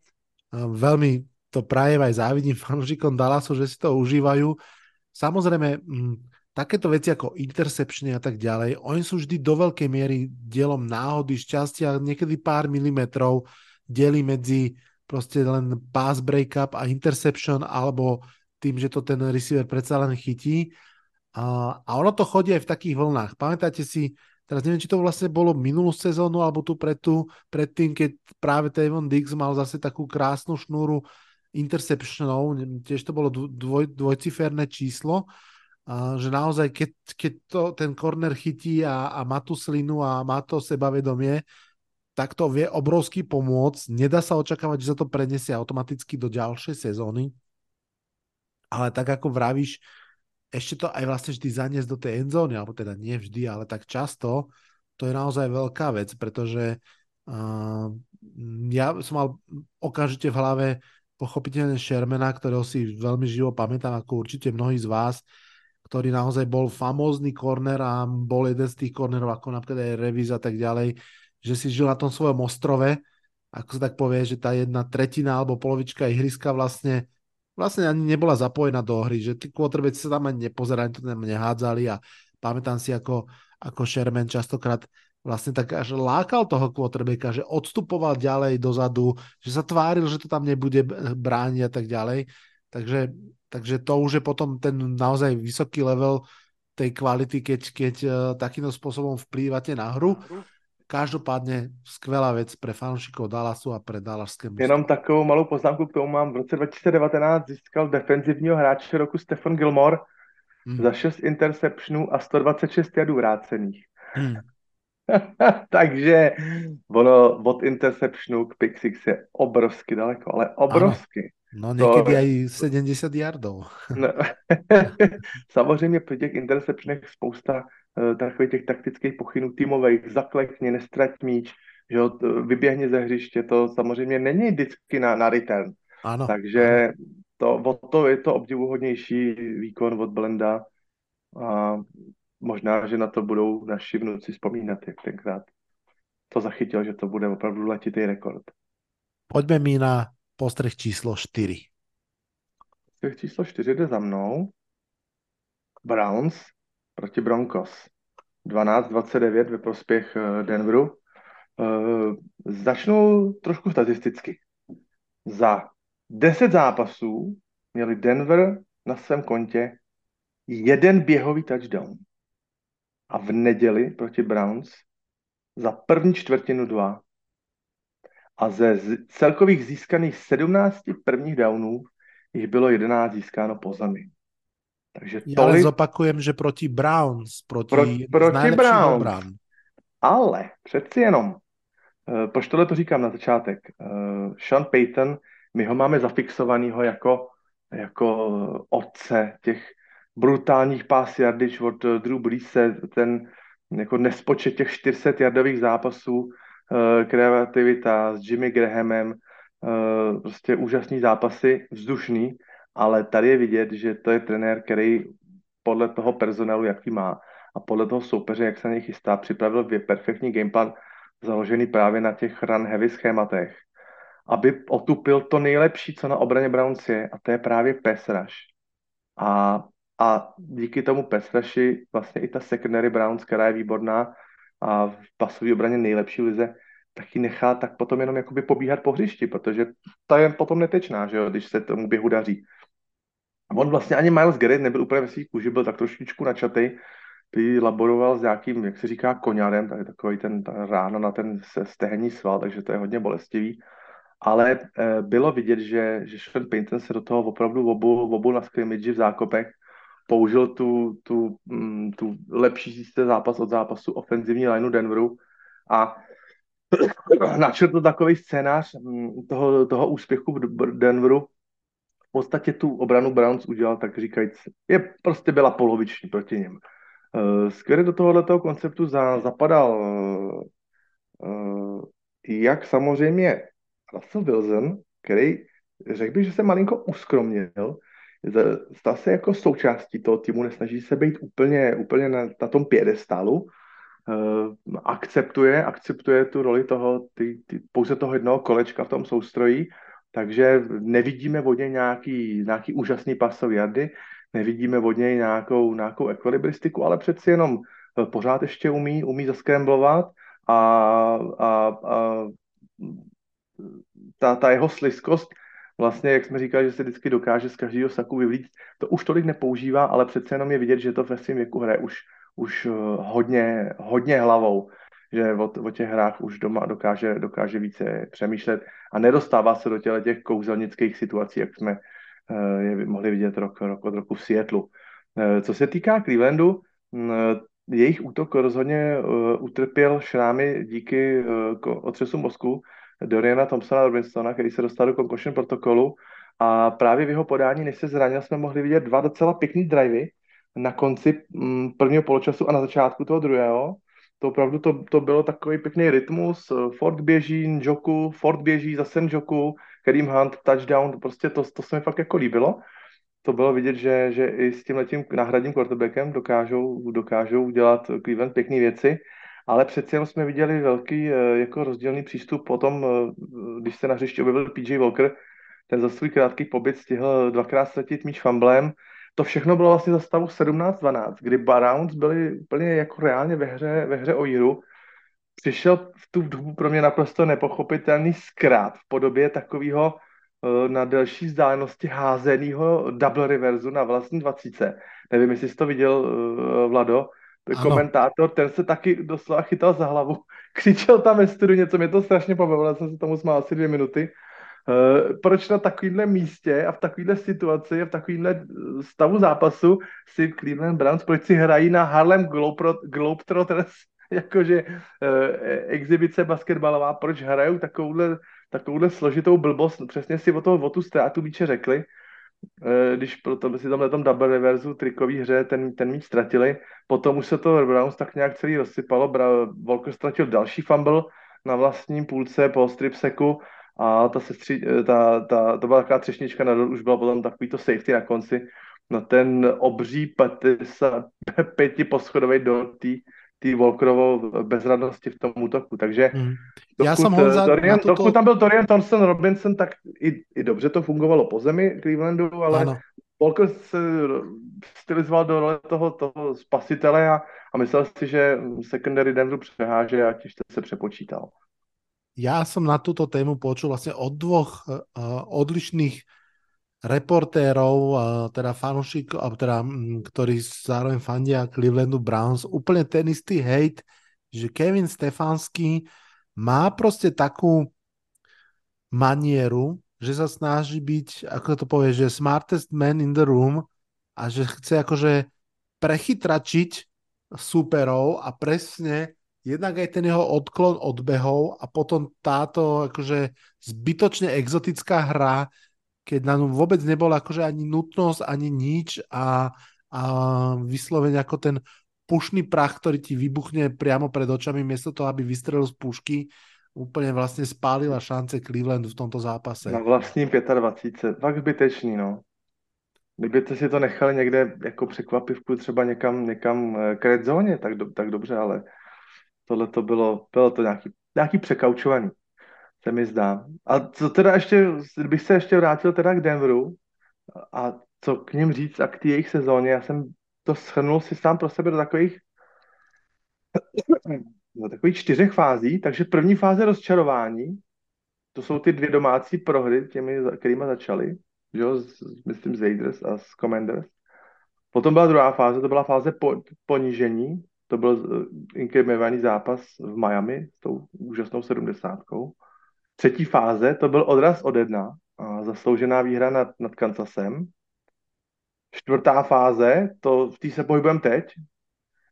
veľmi to prajem aj závidím fanúšikom Dallasu, že si to užívajú. Samozrejme, m, takéto veci ako interceptiony a tak ďalej, oni sú vždy do veľkej miery dielom náhody, šťastia, niekedy pár milimetrov delí medzi proste len pass breakup a interception alebo tým, že to ten receiver predsa len chytí. A, a ono to chodí aj v takých vlnách. Pamätáte si, teraz neviem, či to vlastne bolo minulú sezónu alebo tu pred, tu, pred tým, keď práve Tavon Diggs mal zase takú krásnu šnúru interceptionov, tiež to bolo dvoj, dvojciferné číslo, a že naozaj, keď, keď to ten corner chytí a, a má tú slinu a má to sebavedomie, tak to vie obrovsky pomôcť. Nedá sa očakávať, že sa to prenesie automaticky do ďalšej sezóny. Ale tak ako vravíš, ešte to aj vlastne vždy zaniesť do tej endzóny, alebo teda nie vždy, ale tak často, to je naozaj veľká vec, pretože uh, ja som mal okamžite v hlave pochopiteľne Shermana, ktorého si veľmi živo pamätám, ako určite mnohí z vás, ktorý naozaj bol famózny korner a bol jeden z tých kornerov, ako napríklad aj Revis a tak ďalej, že si žil na tom svojom ostrove, ako sa tak povie, že tá jedna tretina alebo polovička ihriska vlastne vlastne ani nebola zapojená do hry, že tí quarterbacki sa tam ani nepozerali, to tam nehádzali a pamätám si, ako, ako Sherman častokrát vlastne tak až lákal toho quarterbacka, že odstupoval ďalej dozadu, že sa tváril, že to tam nebude brániť a tak ďalej. Takže, takže to už je potom ten naozaj vysoký level tej kvality, keď, keď uh, takýmto spôsobom vplývate na hru. Každopádně skvělá věc pre fanúšikov Dallasu a pre Dallaské
mužstvo. Jenom takovou malou poznámku k tomu mám. V roce 2019 získal defenzivního hráče roku Stefan Gilmore hmm. za 6 interceptionů a 126 jadů vrácených. Hmm. Takže ono od interceptionu k pick six je obrovsky daleko, ale obrovsky. Ano.
No někdy to... aj 70 yardov. no,
samozřejmě při těch interceptionech spousta takových těch taktických pochynů týmových, zaklekni, nestrať míč, že vyběhně ze hřiště, to samozřejmě není vždycky na, na return. Ano. Takže. To, o to je to obdivuhodnější výkon od Blenda a možná, že na to budou naši vnuci vzpomínat, jak tenkrát to zachytil, že to bude opravdu letitý rekord.
Pojďme mi na postreh číslo 4.
Postreh číslo 4 jde za mnou. Browns proti Broncos. 12-29 ve prospěch eh, Denveru. Eh, začnu trošku statisticky. Za 10 zápasů měli Denver na svém kontě jeden běhový touchdown. A v neděli proti Browns za první čtvrtinu dva a ze celkových získaných 17 prvních downů jich bylo 11 získáno po zemi.
Takže tolik... Já ale zopakujem, že proti Browns, proti, Pro,
proti Browns. Obran. Ale přeci jenom, uh, proč tohle to říkám na začátek, uh, Sean Payton, my ho máme zafixovanýho jako, jako otce těch brutálních pás yardič od Drew Breese, ten jako nespočet těch 400 jardových zápasů, Eh, kreativita s Jimmy Grahamem, eh, prostě úžasný zápasy, vzdušný, ale tady je vidět, že to je trenér, který podle toho personálu, jaký má a podle toho soupeře, jak se na něj chystá, připravil perfektní gameplan založený právě na těch run heavy schématech, aby otupil to nejlepší, co na obraně Browns je, a to je právě pass. A, a díky tomu pass vlastně i ta secondary Browns, která je výborná, a v pasové obraně nejlepší lize, tak ji nechá tak potom jenom jakoby pobíhat po hřišti, protože ta je potom netečná, že jo, když se tomu běhu daří. On vlastně ani Miles Garrett nebyl úplně ve svých kůži, byl tak trošičku načatej, by laboroval s nějakým, jak se říká, koňarem, tak takový ten ta ráno na ten stehenní sval, takže to je hodně bolestivý. Ale e, bylo vidět, že, že Sean Payton se do toho opravdu obul, obul na scrimmage v zákopech použil tu, tu, mm, tu lepší zápas od zápasu ofenzivní lineu Denveru a načrtl takový scénář mm, toho, toho úspěchu v Denveru. V podstatě tu obranu Browns udělal, tak říkajíc, je prostě byla poloviční proti něm. Skvěle do tohoto konceptu za, zapadal uh, jak samozřejmě Russell Wilson, který řekl bych, že se malinko uskromnil, stal se jako součástí toho týmu, nesnaží se být úplně, úplně na, na tom pědestálu, uh, akceptuje, akceptuje tu roli toho, ty, ty, pouze toho jednoho kolečka v tom soustrojí, takže nevidíme od něj nějaký, nějaký úžasný pasový jardy, nevidíme od něj nějakou, nějakou ekvilibristiku, ale přeci jenom eh, pořád ještě umí, umí zaskremblovat a, a, a ta, ta jeho sliskost, vlastně, jak jsme říkali, že se vždycky dokáže z každého saku vyvlít, to už tolik nepoužívá, ale přece jenom je vidět, že to ve svém věku hraje už, už eh, hodně, hodně hlavou, že o, o těch hrách už doma dokáže, dokáže více přemýšlet a nedostává se do těle těch kouzelnických situací, jak jsme uh, je mohli vidět rok, rok od roku v Seattleu. Uh, co se týká Clevelandu, uh, jejich útok rozhodně utrpěl šrámy díky otřesu mozku Doriana Thompsona Robinsona, který se dostal do concussion protokolu a právě v jeho podání, než se zranil, jsme mohli vidět dva docela pěkný drivey na konci mm, prvního poločasu a na začátku toho druhého. To opravdu to, to bylo takový pěkný rytmus. Ford běží, Njoku, Ford běží, zase Njoku, Kareem Hunt, touchdown, prostě to, to se mi fakt jako líbilo. To bylo vidět, že, že i s tím letím náhradním quarterbackem dokážou, dokážou dělat Cleveland pěkné věci ale přeci jenom jsme viděli velký eh, jako rozdílný přístup potom, eh, když se na hřišti objevil PJ Walker, ten za svůj krátký pobyt stihl dvakrát ztratit míč famblem. To všechno bylo vlastně za stavu 17-12, kdy Browns byli úplně jako reálně ve hře, ve hře o jíru. Přišel v tu dobu pro mě naprosto nepochopitelný zkrát v podobě takového eh, na delší vzdálenosti házeného double reverzu na vlastní dvacíce. Nevím, jestli jsi to viděl, Vlado, ano. komentátor, ten se taky doslova chytal za hlavu. Křičel tam ve studiu něco, mě to strašně pobavilo, já jsem se tomu smál asi dvě minuty. Uh, proč na takovýmhle místě a v takovýhle situaci v takovýmhle stavu zápasu si Cleveland Browns, proč si hrají na Harlem Globetrotters, jakože uh, exibice basketbalová, proč hrajou takovouhle, takovouhle složitou blbost, přesně si o, to, o tu ztrátu míče řekli, Eh, když proto si tam tom double reverzu trikový hře ten, ten míč ztratili. Potom už se to Browns tak nějak celý rozsypalo. Volker ztratil další fumble na vlastním půlce po strip seku a ta, sestří, eh, ta, ta, to byla taková třešnička na už bylo potom takový to safety na konci. No ten obří petisa, pěti poschodový do té tý Volkerovo bezradnosti v tom útoku. Takže
mm. Já jsem Honza,
Dorian, tuto... dokud tam byl Dorian Thompson Robinson, tak i, i dobře to fungovalo po zemi Clevelandu, ale ano. Volker se stylizoval do role toho, toho spasitele a, a myslel si, že secondary Denveru přeháže a těžce se přepočítal.
Já jsem na tuto tému počul vlastně od dvoch uh, odlišných reportérov, teda fanúšikov, teda, ktorí zároveň fandia Clevelandu Browns, úplne ten istý hate, že Kevin Stefanský má prostě takú manieru, že sa snaží byť, ako to povie, že smartest man in the room a že chce akože prechytračiť superov a presne jednak aj ten jeho odklon odbehov a potom táto akože zbytočne exotická hra keď na ňu vôbec nebola akože ani nutnosť, ani nič a, a vyslovene ako ten pušný prach, ktorý ti vybuchne priamo pred očami, miesto toho, aby vystrelil z pušky, úplně vlastně spálila šance Clevelandu v tomto zápase.
Na vlastní 25. Fakt zbytečný, no. Kdybyste si to nechali někde jako překvapivku třeba někam, někam eh, k red tak, do, tak dobře, ale tohle to bylo, bylo to nějaký, nějaký překaučovaný se mi zdá. A co teda ještě, bych se ještě vrátil teda k Denveru a co k ním říct a k té jejich sezóně, já jsem to shrnul si sám pro sebe do takových do takových čtyřech fází, takže první fáze rozčarování, to jsou ty dvě domácí prohry, těmi, kterými začali, že jo, myslím z Raiders a z Commanders. Potom byla druhá fáze, to byla fáze po, ponížení, to byl eh, inkriminovaný zápas v Miami s tou úžasnou sedmdesátkou. Třetí fáze to byl odraz od jedna, zasloužená výhra nad, nad Kansasem. Čtvrtá fáze, to v té se pohybujeme teď.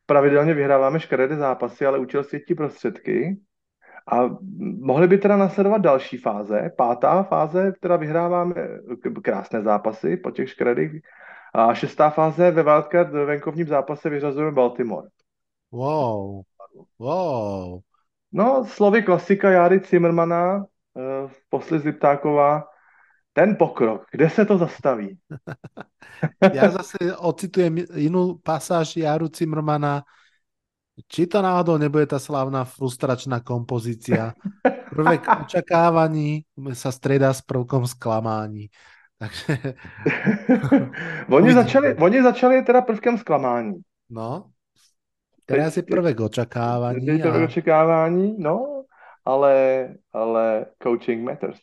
Pravidelně vyhráváme škaredé zápasy, ale účel světí prostředky. A mohly by teda nasledovat další fáze. Pátá fáze, která vyhráváme krásné zápasy po těch škaredých A šestá fáze ve wildcard ve venkovním zápase vyřazujeme Baltimore.
Wow. Wow.
No, slovy klasika Járy Zimmermana, uh, posly Ziptáková, ten pokrok, kde se to zastaví?
ja zase ocitujem inú pasáž Jaru Zimmermana, či to náhodou nebude tá slavná frustračná kompozícia. Prvek očakávaní sa stredá s prvkom sklamání. Takže...
oni, začali, oni začali teda prvkem zklamání.
No, teraz je prvek očakávání.
Je prvek a... očekávání, no, ale, ale coaching matters.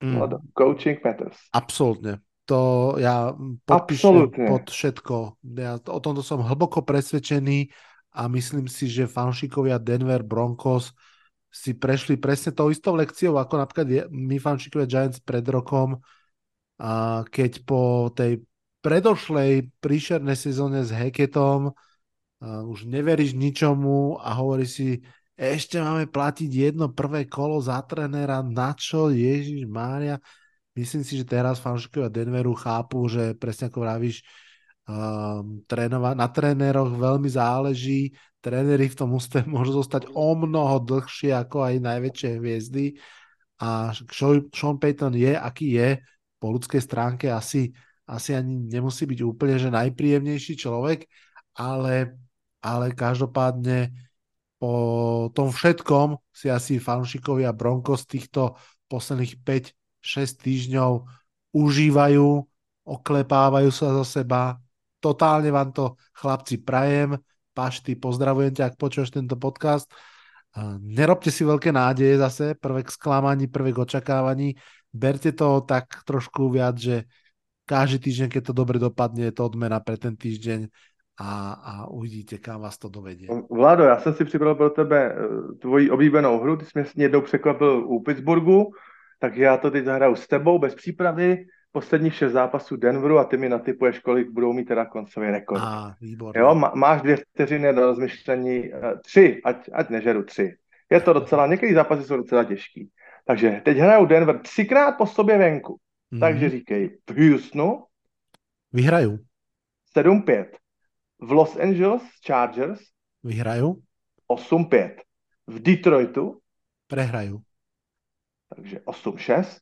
Mm. Coaching matters.
Absolutne. To ja podpíšem pod všetko. Ja o tomto som hlboko presvedčený a myslím si, že fanšikovia Denver Broncos si prešli presne tou istou lekciou, ako napríklad my fanšikovia Giants pred rokom, a keď po tej predošlej príšernej sezóne s Heketom už neveríš ničomu a hovorí si, ešte máme platiť jedno prvé kolo za trenéra, na čo, Ježiš Mária. Myslím si, že teraz fanšikovia Denveru chápu, že presne ako vravíš, um, trénova- na tréneroch veľmi záleží. Tréneri v tom ústve môžu zostať o mnoho dlhšie ako aj najväčšie hviezdy. A Sean Payton je, aký je, po ľudskej stránke asi, asi ani nemusí byť úplne že najpríjemnejší človek, ale, ale každopádne po tom všetkom si asi fanšikovia Broncos týchto posledných 5-6 týždňov užívajú, oklepávajú sa zo seba. Totálne vám to, chlapci, prajem. Pašty, pozdravujem ťa, ak počuješ tento podcast. Nerobte si veľké nádeje zase, prvé k sklamaní, prvé k očakávaní. Berte to tak trošku viac, že každý týždeň, keď to dobre dopadne, je to odmena pre ten týždeň a, a uvidíte, kam vás to dovedie.
Vlado, já jsem si připravil pro tebe eh, tvoji oblíbenou hru, ty jsi mě jednou překvapil u Pittsburghu, tak já to teď zahraju s tebou bez přípravy, posledních šest zápasů Denveru a ty mi natypuješ, kolik budou mít teda koncový rekord.
A, výborně.
Jo, má, máš dvě vteřiny na rozmyšlení, eh, tři, ať, ať nežeru tři. Je to docela, některé zápasy jsou docela těžký. Takže teď hrajou Denver třikrát po sobě venku. Mm-hmm. Takže říkej, v Houstonu
vyhrajú.
7-5 v Los Angeles Chargers
vyhrajú.
8-5. V Detroitu
prehrajú.
Takže 8-6.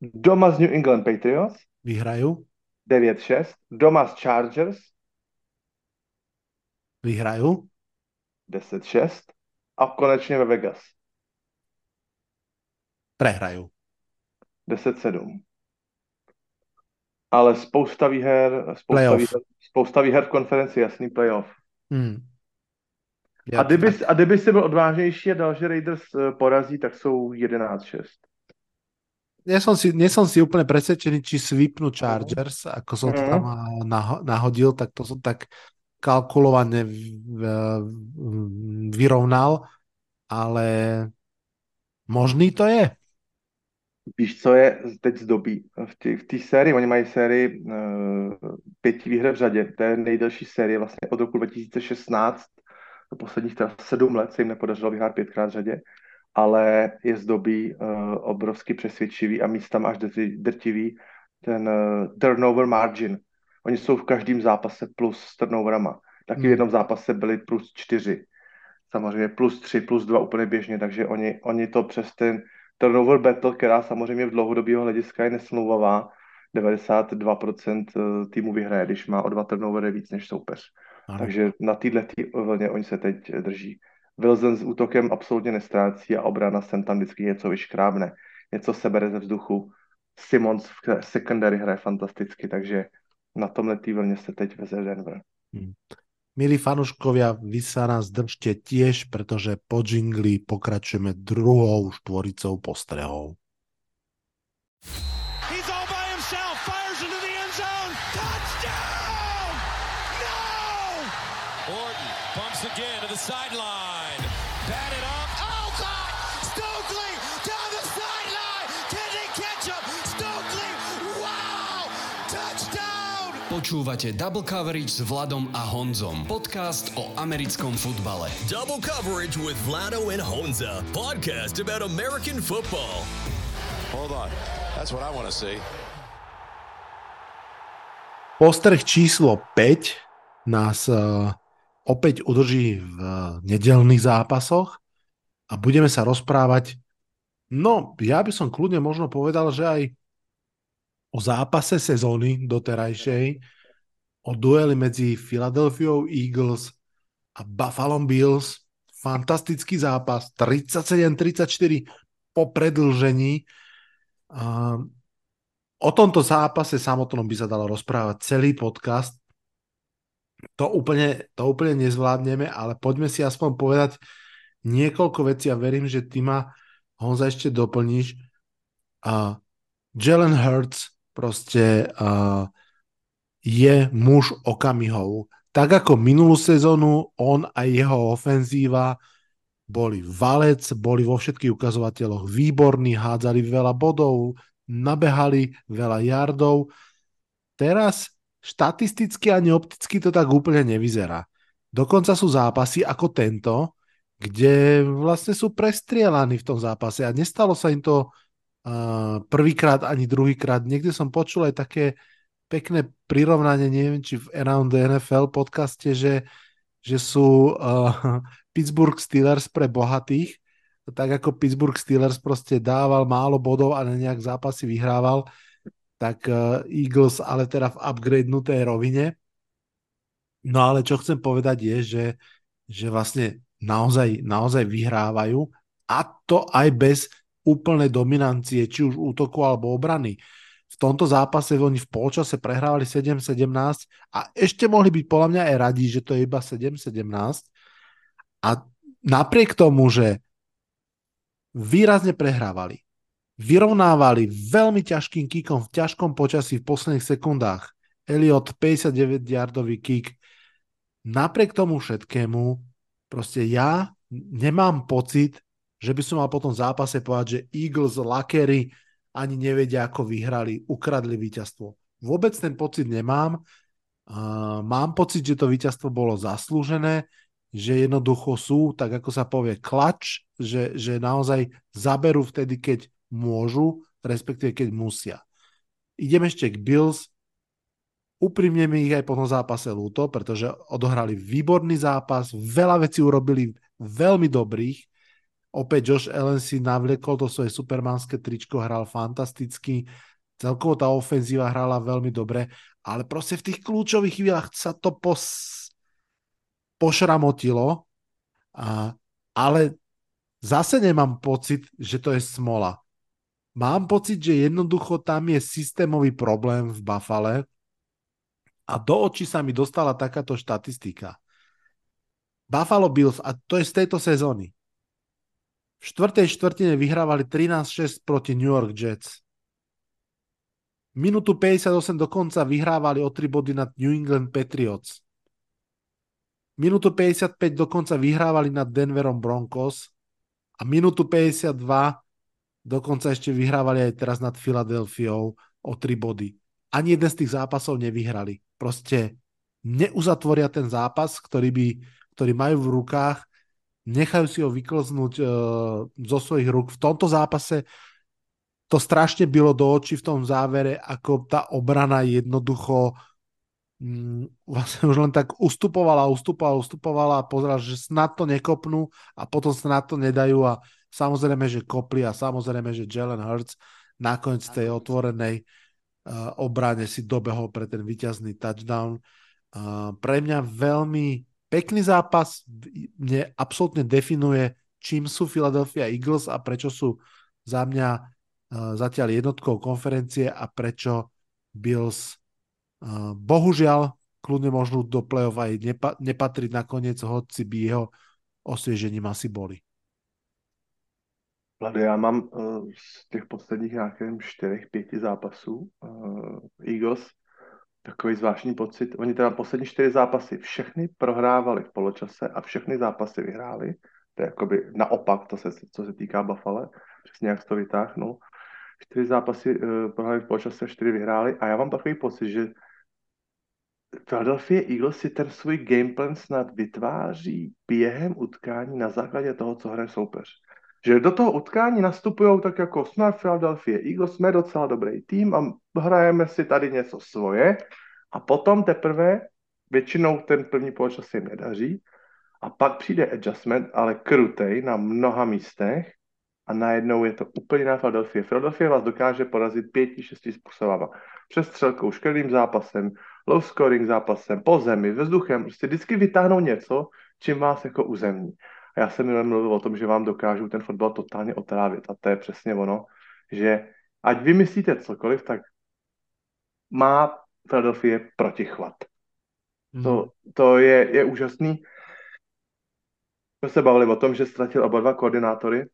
Doma z New England Patriots
vyhrajú.
9-6. Doma z Chargers
vyhrajú.
10-6. A konečne ve Vegas.
Prehrajú.
10-7 ale spousta výher, spousta, výher, spousta výher v konferenci, jasný playoff. Hmm. a, kdyby, tak... a kdyby si byl odvážnější a dal, že Raiders eh, porazí, tak jsou 11-6.
Ja som si, nie som si úplne presvedčený, či sweepnú Chargers, ako som to tam mhm. nahodil, tak to som tak kalkulovane vyrovnal, ale možný to je.
Víš, co je teď zdobí? V té sérii, oni mají sérii uh, pěti výher v řadě, to je nejdelší série vlastně od roku 2016, do posledních teda sedm let se jim nepodařilo vyhrát pětkrát v řadě, ale je zdobí uh, obrovsky přesvědčivý a místam až drtivý ten uh, turnover margin. Oni jsou v každém zápase plus s turnoverama. Taky hmm. v jednom zápase byli plus čtyři. Samozřejmě plus tři, plus dva úplně běžně, takže oni, oni to přes ten turnover battle, která samozřejmě v dlouhodobého hlediska je nesmlouvavá, 92% eh, týmu vyhraje, když má o dva turnovery víc než soupeř. Ano. Takže na této vlně oni se teď drží. Wilson s útokem absolutně nestrácí a obrana sem tam vždycky něco vyškrábne, něco sebere ze vzduchu. Simons v secondary hraje fantasticky, takže na tomhle tý vlně se teď veze Denver. Hmm.
Milí fanúškovia, vy sa nás držte tiež, pretože po džingli pokračujeme druhou štvoricou postrehov.
Počúvate Double Coverage s Vladom a Honzom. Podcast o americkom futbale.
Double Coverage with Vlado and Honza. Podcast about American football. Hold on. That's what I want to see.
Postrh číslo 5 nás uh, opäť udrží v nedelných zápasoch a budeme sa rozprávať, no ja by som kľudne možno povedal, že aj o zápase sezóny doterajšej, o dueli medzi Philadelphia Eagles a Buffalo Bills. Fantastický zápas, 37-34 po predlžení. O tomto zápase samotnom by sa dalo rozprávať celý podcast. To úplne, to úplne nezvládneme, ale poďme si aspoň povedať niekoľko vecí a verím, že ty ma Honza ešte doplníš. Uh, Jalen Hurts proste uh, je muž okamihov. Tak ako minulú sezónu on a jeho ofenzíva boli valec, boli vo všetkých ukazovateľoch výborní, hádzali veľa bodov, nabehali veľa yardov. Teraz štatisticky ani opticky to tak úplne nevyzerá. Dokonca sú zápasy ako tento, kde vlastne sú prestrielaní v tom zápase a nestalo sa im to uh, prvýkrát ani druhýkrát. Niekde som počul aj také pekné prirovnanie, neviem, či v Around the NFL podcaste, že, že sú uh, Pittsburgh Steelers pre bohatých, tak ako Pittsburgh Steelers proste dával málo bodov a nejak zápasy vyhrával, tak uh, Eagles ale teda v upgradenutej rovine. No ale čo chcem povedať je, že, že vlastne naozaj, naozaj vyhrávajú a to aj bez úplnej dominancie, či už útoku alebo obrany. V tomto zápase oni v polčase prehrávali 7-17 a ešte mohli byť podľa mňa aj radí, že to je iba 7-17. A napriek tomu, že výrazne prehrávali. Vyrovnávali veľmi ťažkým kikom v ťažkom počasí v posledných sekundách. Elliot 59-yardový kick. Napriek tomu všetkému, proste ja nemám pocit, že by som mal po tom zápase povedať, že Eagles, Lakery ani nevedia, ako vyhrali, ukradli víťazstvo. Vôbec ten pocit nemám. Mám pocit, že to víťazstvo bolo zaslúžené že jednoducho sú, tak ako sa povie, klač, že, že naozaj zaberú vtedy, keď môžu, respektíve keď musia. Idem ešte k Bills. Úprimne mi ich aj po tom zápase ľúto, pretože odohrali výborný zápas, veľa vecí urobili veľmi dobrých. Opäť Josh Allen si navliekol to svoje supermanské tričko, hral fantasticky, celkovo tá ofenzíva hrala veľmi dobre, ale proste v tých kľúčových chvíľach sa to pos pošramotilo, a, ale zase nemám pocit, že to je smola. Mám pocit, že jednoducho tam je systémový problém v Buffale a do očí sa mi dostala takáto štatistika. Buffalo Bills, a to je z tejto sezóny. V štvrtej štvrtine vyhrávali 13-6 proti New York Jets. Minútu 58 dokonca vyhrávali o 3 body nad New England Patriots. Minútu 55 dokonca vyhrávali nad Denverom Broncos a minútu 52 dokonca ešte vyhrávali aj teraz nad Filadelfiou o 3 body. Ani jeden z tých zápasov nevyhrali. Proste neuzatvoria ten zápas, ktorý, by, ktorý majú v rukách, nechajú si ho vyklznúť uh, zo svojich rúk. V tomto zápase to strašne bylo do očí v tom závere, ako tá obrana jednoducho Mm, vlastne už len tak ustupovala, ustupovala, ustupovala a pozeral, že snad to nekopnú a potom snad to nedajú a samozrejme, že kopli a samozrejme, že Jalen Hurts nakoniec tej otvorenej uh, obrane si dobehol pre ten víťazný touchdown. Uh, pre mňa veľmi pekný zápas, mne absolútne definuje, čím sú Philadelphia Eagles a prečo sú za mňa uh, zatiaľ jednotkou konferencie a prečo Bills Bohužiaľ, kľudne možno do play-off aj nepa- nepatriť nakoniec, hoci by jeho osviežením asi boli.
Vlado, já mám uh, z těch posledních pěti zápasů uh, Eagles takový zvláštní pocit. Oni teda poslední čtyři zápasy všechny prohrávali v poločase a všechny zápasy vyhráli. To je jakoby naopak, to se, co se týká Buffalo. Přesně jak to vytáhnul. Čtyři zápasy uh, prohráli v poločase a čtyři vyhráli. A já mám takový pocit, že Philadelphia Eagles si ten svůj gameplan snad vytváří během utkání na základě toho, co hraje soupeř. Že do toho utkání nastupují tak jako jsme Philadelphia Eagles, jsme docela dobrý tým a hrajeme si tady něco svoje, A potom teprve většinou ten první poločas se jim nedaří a pak přijde adjustment, ale krutej na mnoha místech a najednou je to úplně na Philadelphia. Philadelphia vás dokáže porazit pěti, šesti způsobama. Přes střelkou, škrným zápasem, low scoring zápasem, po zemi, vzduchem, prostě vždycky vytáhnou něco, čím vás jako uzemní. A já jsem jenom mluvil o tom, že vám dokážu ten fotbal totálně otrávit. A to je přesně ono, že ať vymyslíte cokoliv, tak má Philadelphia protichvat. Hmm. To, to je, je úžasný. My se bavili o tom, že ztratil oba dva koordinátory.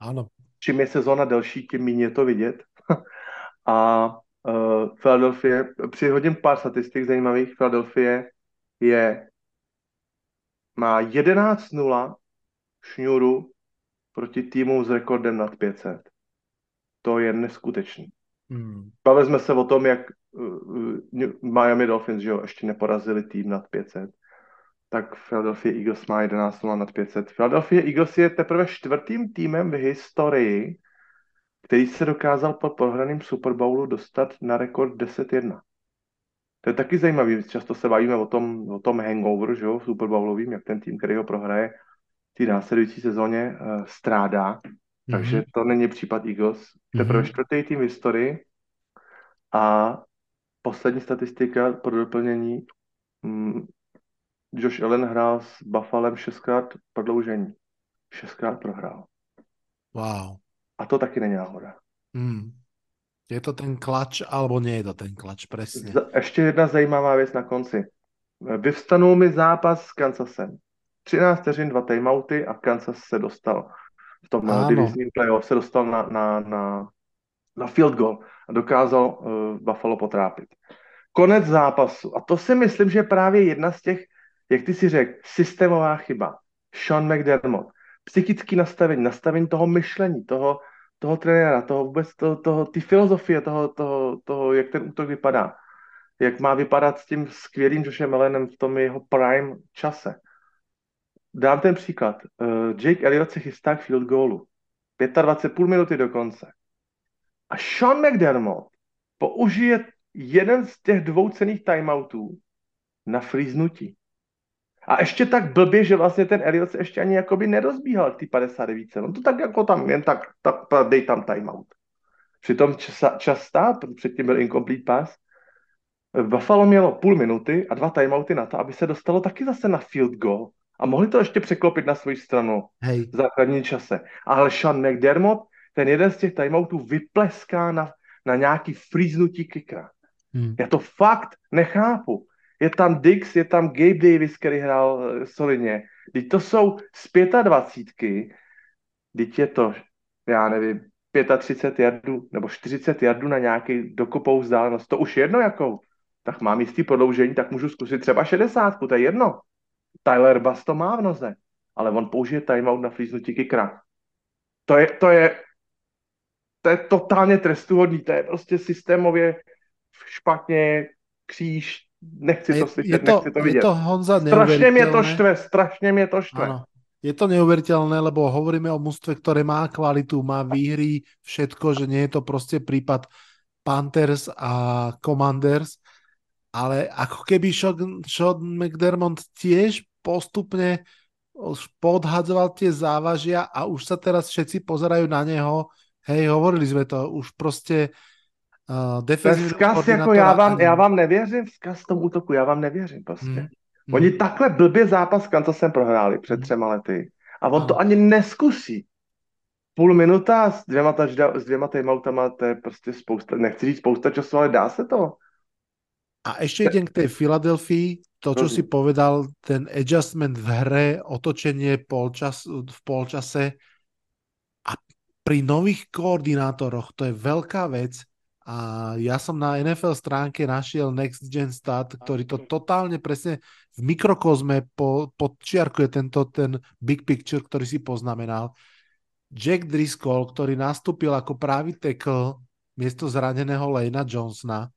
Ano.
Čím je sezóna delší, tím méně je to vidět. a uh, Philadelphia, přihodím pár statistik zajímavých. Philadelphia je má 11-0 šňůru proti týmu s rekordem nad 500. To je neskutečný. Hmm. Bavili jsme se o tom, jak uh, Miami Dolphins že jo, ještě neporazili tým nad 500. Tak Philadelphia Eagles má 11 nad 500. Philadelphia Eagles je teprve čtvrtým týmem v historii, který se dokázal po prohraném Super Bowlu dostat na rekord 10-1. To je taky zajímavý, často se bavíme o tom, o tom hangover, že jo, Super Bowlovým, jak ten tým, který ho prohraje, té následující sezóně uh, strádá. Mm-hmm. Takže to není případ Eagles. Teprve mm-hmm. čtvrtý tým v historii a poslední statistika pro doplnění. Mm, Josh Allen hrál s Buffalem šestkrát prodloužení. Šestkrát prohrál.
Wow.
A to taky není náhoda.
Mm. Je to ten klač, alebo nie je to ten klač, presne.
Ještě jedna zajímavá věc na konci. Vyvstanul mi zápas s Kansasem. 13 vteřin, dva timeouty a Kansas se dostal v tom ano. divizním playoff, se dostal na, na, na, na field goal a dokázal uh, Buffalo potrápit. Konec zápasu. A to si myslím, že je právě jedna z těch, jak ty si řekl, systémová chyba. Sean McDermott. Psychický nastavení, nastavení toho myšlení, toho, toho trenéra, toho vůbec, toho, toho, ty filozofie toho, toho, toho, jak ten útok vypadá. Jak má vypadat s tím skvělým Joshem Allenem v tom jeho prime čase. Dám ten příklad. Uh, Jake Elliott se chystá k field goalu. 25 půl minuty do konce. A Sean McDermott použije jeden z těch dvou cených timeoutů na frýznutí. A ještě tak blbě, že vlastně ten Elliot se ještě ani jakoby nerozbíhal k té 59. On to tak jako tam, jen tak, tak dej tam timeout. Přitom časa, častá, předtím byl incomplete pass, Buffalo mělo půl minuty a dva timeouty na to, aby se dostalo taky zase na field goal. A mohli to ještě překlopit na svou stranu Hej. v základní čase. Ale Sean McDermott ten jeden z těch timeoutů vypleská na, na nějaký frýznutí kickera. Hmm. Já to fakt nechápu. Je tam Dix, je tam Gabe Davis, který hrál uh, solidně. Teď to jsou z 25, teď je to, já nevím, 35 jardů nebo 40 jardů na nějaký dokopou vzdálenost. To už jedno jakou. Tak mám jistý prodloužení, tak můžu zkusit třeba 60, to je jedno. Tyler Bass to má v noze, ale on použije timeout na flíznutí kikra. To je, to je, to je totálně trestuhodný, to je prostě systémově špatně, kříž, nechci to slyšet, je to, nechci to vidět. Je to Honza strašně mě to štve, strašně mě to štve. Ano.
Je to neuveriteľné, lebo hovoríme o mústve, ktoré má kvalitu, má výhry, všetko, že nie je to prostě prípad Panthers a Commanders, ale ako keby Sean, Sean McDermott tiež postupne podhadzoval tie závažia a už sa teraz všetci pozerajú na neho. Hej, hovorili sme to, už prostě
Uh, vzkaz, jako já vám, ani... já vám nevěřím, vzkaz tomu útoku, já vám nevěřím prostě. Hmm. Oni hmm. takhle blbě zápas s Kansasem prohráli před hmm. třema lety a on to ani neskusí. Půl minuta s dvěma, tažda, s dvěma timeoutama, to je prostě spousta, nechci říct spousta času, ale dá se to.
A ešte idem k tej Filadelfii, to, čo si povedal, ten adjustment v hre, otočenie polčas, v polčase a pri nových koordinátoroch, to je veľká vec, a ja som na NFL stránke našiel Next Gen Stat, ktorý to totálne presne v mikrokozme po, podčiarkuje tento ten big picture, ktorý si poznamenal. Jack Driscoll, ktorý nastúpil ako právý tackle miesto zraneného Lejna Johnsona.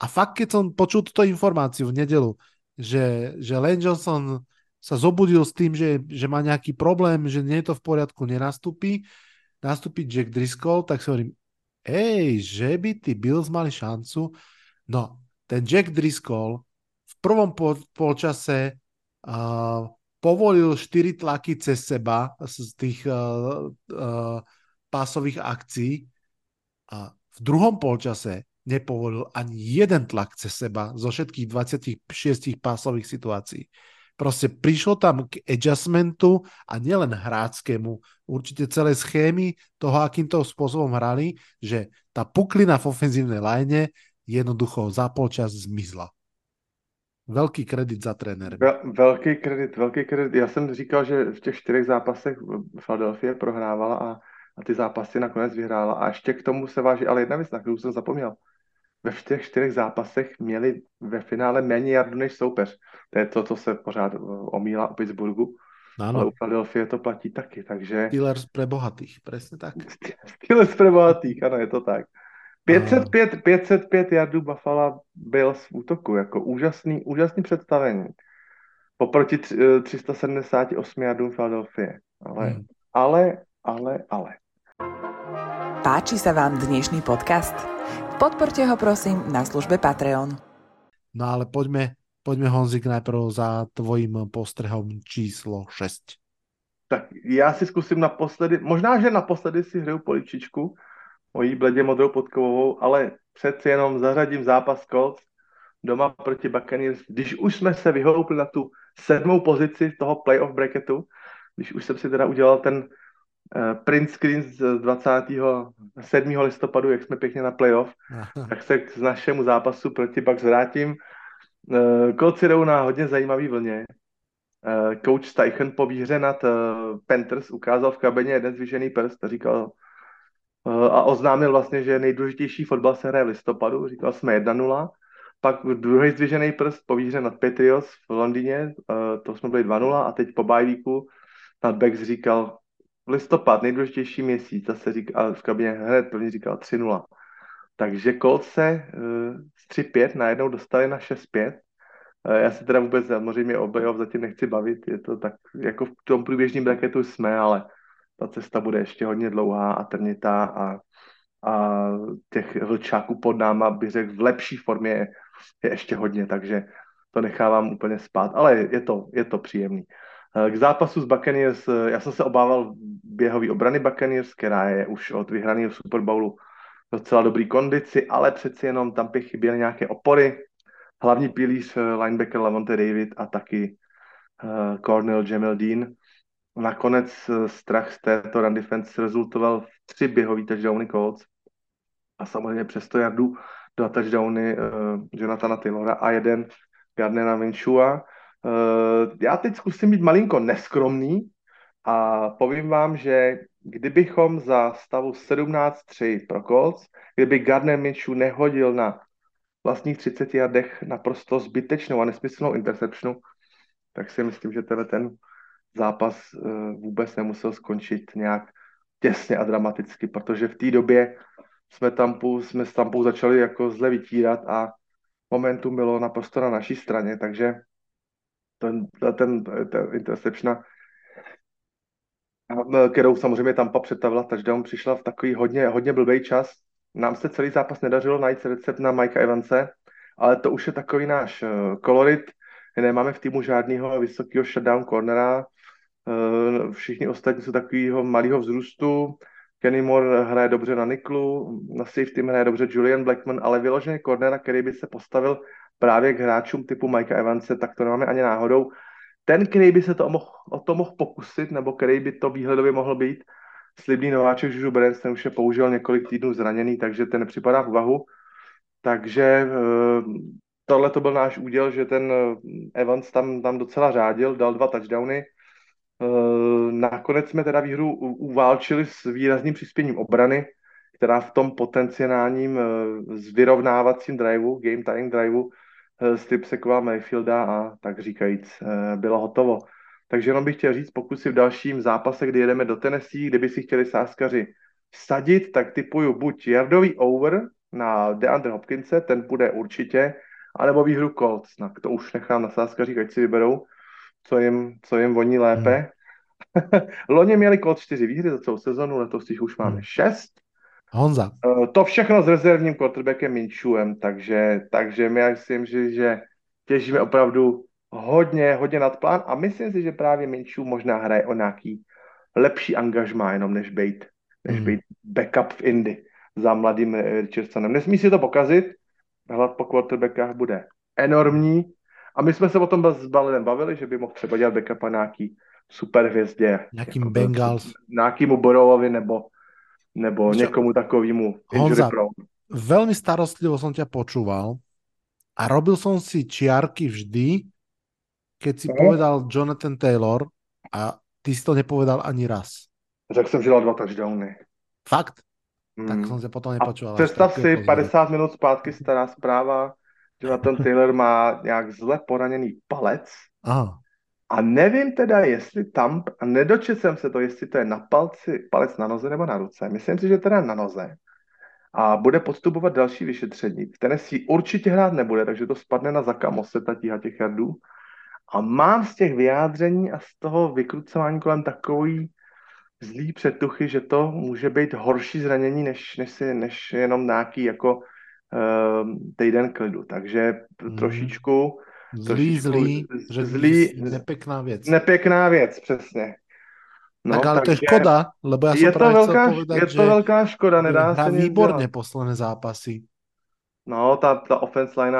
A fakt, keď som počul túto informáciu v nedelu, že, že Lane Johnson sa zobudil s tým, že, že má nejaký problém, že nie je to v poriadku, nenastúpi, nastúpi Jack Driscoll, tak si hovorím, ej, že by tí Bills mali šancu. No, ten Jack Driscoll v prvom pol, polčase uh, povolil 4 tlaky cez seba z tých uh, uh, pásových akcií a v druhom polčase nepovolil ani jeden tlak cez seba zo všetkých 26 pásových situácií. Proste prišlo tam k adjustmentu a nielen hráckému, určite celé schémy toho, akým to spôsobom hrali, že tá puklina v ofenzívnej line jednoducho za polčas zmizla. Velký kredit za trenér.
Vel, velký kredit, velký kredit. Já jsem říkal, že v těch čtyřech zápasech Philadelphia prohrávala a, a ty zápasy nakonec vyhrála. A ještě k tomu se váží, ale jedna věc, na kterou jsem zapomněl. Ve těch čtyřech zápasech měli ve finále méně jardu než soupeř. To je to, co se pořád omílá u Pittsburghu. Ano. Ale u Philadelphia to platí taky, takže...
Steelers pre bohatých, přesně tak.
Steelers pre bohatých, ano, je to tak. 505, 505 jardů Buffalo byl v útoku, jako úžasný, úžasný představení. Poproti 378 jardům Philadelphia. Ale, hmm. ale, ale, ale.
Páči sa vám dnešný podcast? Podporte ho prosím na službe Patreon.
No ale poďme, poďme Honzik najprv za tvojím postrehom číslo 6.
Tak já si zkusím naposledy, možná, že naposledy si hraju poličičku, mojí bledě modrou podkovovou, ale přeci jenom zařadím zápas Colts doma proti Buccaneers. Když už jsme se vyhoupli na tu sedmou pozici toho playoff bracketu, když už jsem si teda udělal ten print screen z 27. listopadu, jak jsme pěkně na playoff, tak se k našemu zápasu proti Bucks vrátím. Uh, Colts jdou na hodně zajímavý vlně. Uh, coach Steichen po výhře nad Panthers ukázal v kabině jeden zvyšený prst a říkal, Eh, a oznámil vlastně, že nejdůležitější fotbal se hraje v listopadu, říkal jsme 1-0, pak druhý zdvižený prst po výhře nad Patriots v Londýně, eh, to jsme byli 2-0 a teď po bajvíku nad Bex říkal listopad, nejdůležitější měsíc, zase říkal, v kabině hned první říkal 3-0. Takže Colts se z 3-5 najednou dostali na 6-5. Uh, já se teda vůbec samozřejmě o zatím nechci bavit, je to tak, jako v tom průběžném bracketu jsme, ale ta cesta bude ještě hodně dlouhá a trnitá a, a těch vlčáků pod náma, bych řekl, v lepší formě je, je ještě hodně, takže to nechávám úplně spát, ale je to, je to příjemný. K zápasu s Buccaneers, já jsem se obával běhový obrany Buccaneers, která je už od vyhraného Super Bowlu docela dobrý kondici, ale přeci jenom tam by chyběly nějaké opory. Hlavní pilíř linebacker Lavonte David a taky Cornel Jamel Dean nakonec eh, strach z této run defense rezultoval v tři běhový touchdowny Colts a samozřejmě přes to jardu dva touchdowny uh, Jonathana Taylora a jeden Gardnera Minshua. Uh, já teď zkusím být malinko neskromný a povím vám, že kdybychom za stavu 17-3 pro Colts, kdyby Gardner Minshew nehodil na vlastních 30 jardech naprosto zbytečnou a nesmyslnou interceptionu, tak si myslím, že tenhle ten zápas eh, vůbec nemusel skončit nějak těsně a dramaticky, protože v té době jsme Tampu, jsme s Tampou začali jako zle vytírat a momentum bylo naprosto na naší straně, takže ten, ten, ten interception, kterou samozřejmě Tampa přetavila touchdown, přišla v takový hodně, hodně blbý čas. Nám se celý zápas nedařilo najít recept na Mikea Evanse, ale to už je takový náš eh, kolorit. Nemáme v týmu žádného vysokého shutdown cornera, Eh, všichni ostatní jsou takového malého vzrůstu. Kenny Moore hraje dobře na niklu, na safety hraje dobře Julian Blackman, ale vyloženě cornera, který by se postavil právě k hráčům typu Mikea Evanse, tak to nemáme ani náhodou. Ten, který by se to mohl, o to mohl pokusit, nebo který by to výhledově mohl být, slibný nováček Juju Brands, ten už je použil několik týdnů zraněný, takže ten nepřipadá v úvahu. Takže eh, tohle to byl náš úděl, že ten eh, Evans tam, tam docela řádil, dal dva touchdowny, Eh, nakonec jsme teda výhru uválčili s výrazným přispěním obrany, která v tom potenciálním vyrovnávacím driveu, game tying driveu, Eh, strip se Mayfielda a tak říkajíc eh, bylo hotovo. Takže jenom bych chtěl říct, pokud si v dalším zápase, kdy jedeme do Tennessee, kdyby si chtěli sáskaři sadit, tak typuju buď jardový over na DeAndre Hopkinse, ten bude určitě, anebo výhru Colts. Tak to už nechám na sáskařích, ať si vyberou, co jim, co jim voní lépe. Hmm. Loni měli Colts 4 výhry za celou sezonu, letos jich už máme hmm. 6.
Honza.
Uh, to všechno s rezervním quarterbackem Minchuem, takže, takže my myslím, že, že těžíme opravdu hodně, hodně nad plán a myslím si, že právě Minchu možná hraje o nějaký lepší angažmá jenom než být, než
Hmm.
být backup v Indy za mladým Richardsonem. Nesmí si to pokazit, hlad po quarterbackách bude enormní a my jsme se o tom s Balinem bavili, že by mohl třeba dělat backupa nějaký super hvězdě.
Nejakým
jako
Bengals.
Nějakýmu Borovovi nebo, nebo
Čo?
někomu takovému
Honza.
injury prone.
Veľmi starostlivo som ťa počúval a robil som si čiarky vždy, keď si
Mhm.
povedal Jonathan Taylor a ty si to nepovedal ani raz.
Jsem, že dal dva touchdowny.
Fakt?
Mm.
Tak som sa potom nepočúval.
představ si,
pozoru.
50 minut zpátky stará zpráva, že Nathan Taylor má nějak zle poraněný palec
Aha.
A nevím teda, jestli tam, a nedočet jsem se to, jestli to je na palci, palec na noze nebo na ruce. Myslím si, že teda na noze. A bude podstupovat další vyšetření. V Tennessee určitě hrát nebude, takže to spadne na Zaka Moseta tíha těch jardů. A mám z těch vyjádření a z toho vykrucování kolem takový zlý předtuchy, že to může být horší zranění, než, než, si, než jenom nějaký jako uh, týden klidu. Takže
Mhm.
trošičku
Zlý,
trošičku
zlý, že
zlý-
nepekná vec.
nepěkná věc, přesně.
No, tak ale to je škoda, lebo ja som
je to,
práve
velká,
chcel povedať,
je to velká škoda, nedá nic
výborne
dělat.
posledné zápasy.
No, ta, ta offense line,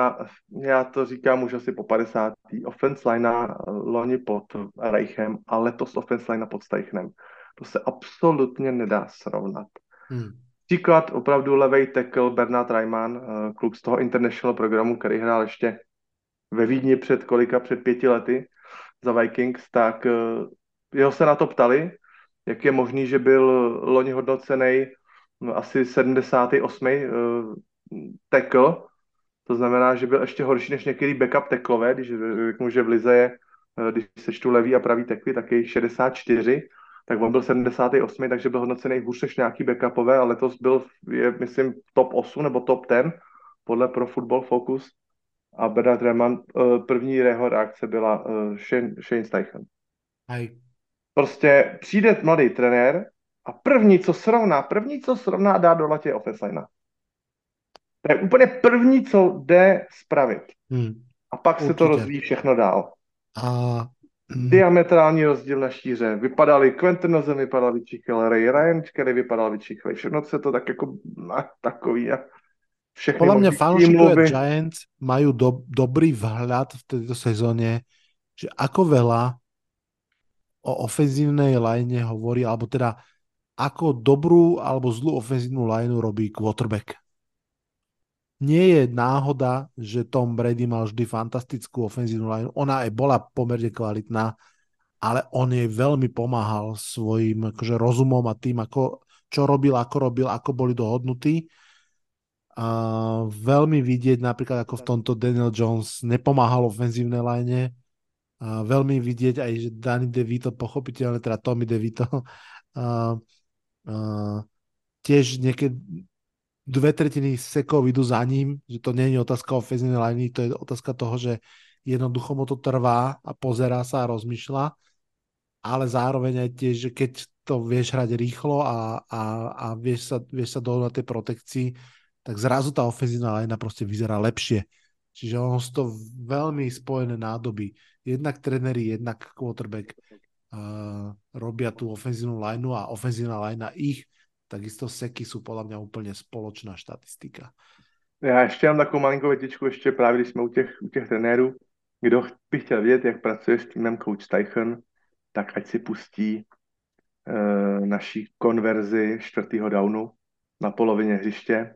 já to říkám už asi po 50. Offense line loni pod Reichem a letos offense line pod Steichnem. To se absolutně nedá srovnat.
Hm.
Příklad opravdu levej tackle Bernard Reimann, eh, kluk z toho international programu, který hrál ještě ve Vídni před kolika, před pěti lety za Vikings, tak eh, jeho se na to ptali, jak je možný, že byl loni hodnocený no, asi 78. eh, tackle, to znamená, že byl ještě horší než některý backup tacklové, když řeknu, že v lize je, eh, když sečtu levý a pravý tackly, tak je jich 64, tak on byl 78, takže byl hodnocený hůř než nějaký backupové, ale letos byl, je, myslím, top 8 nebo top 10 podle Pro Football Focus a Bernard Reman, první jeho reakce byla eh, Shane, Shane Steichen.
Aj
Prostě přijde mladý trenér a první, co srovná, první, co srovná, dá do latě linea. To je úplně první, co jde spravit.
hm.
A pak se to
Určitě.
rozvíjí všechno dál.
A hm,
Diametrální rozdíl na štíře. Vypadali Quentin Nozen, vypadal vyčichlej, Ryan Kelly vypadal vyčichlej. Všechno se to tak jako a, takový a všechny
podľa mňa fanúšikovia. Giants majú do, dobrý vhľad v tejto sezóne, že ako veľa o ofenzívnej line hovorí, alebo teda ako dobrú alebo zlú ofenzívnu line robí quarterback. Nie je náhoda, že Tom Brady mal vždy fantastickú ofenzívnu line. Ona aj bola pomerne kvalitná, ale on jej veľmi pomáhal svojim akože, rozumom a tým, ako, čo robil, ako robil, ako boli dohodnutí. A veľmi vidieť napríklad ako v tomto Daniel Jones nepomáhal ofenzívnej line. A veľmi vidieť aj, že Danny DeVito, pochopiteľne teda Tommy DeVito, a, a, tiež niekedy dve tretiny sekov idú za ním, že to nie je otázka ofenzívnej line, to je otázka toho, že jednoducho mu to trvá a pozerá sa a rozmýšľa, ale zároveň aj tiež, že keď to vieš hrať rýchlo a, a, a vieš, sa, vieš sa dohodnúť na tej protekcii, tak zrazu tá ofenzívna linea proste vyzerá lepšie. Čiže ono sú to veľmi spojené nádoby. Jednak trenery, jednak quarterback uh, robia tú ofenzívnu lineu a ofenzívna linea ich, takisto seky sú podľa mňa úplne spoločná štatistika.
Já ještě mám takovou malinkou větičku, ještě právě když jsme u těch, u těch trenérů. Kdo by chtěl vědět, jak pracuje s týmem coach Steichen, tak ať si pustí uh, naší konverzi čtvrtého downu na polovině hřiště.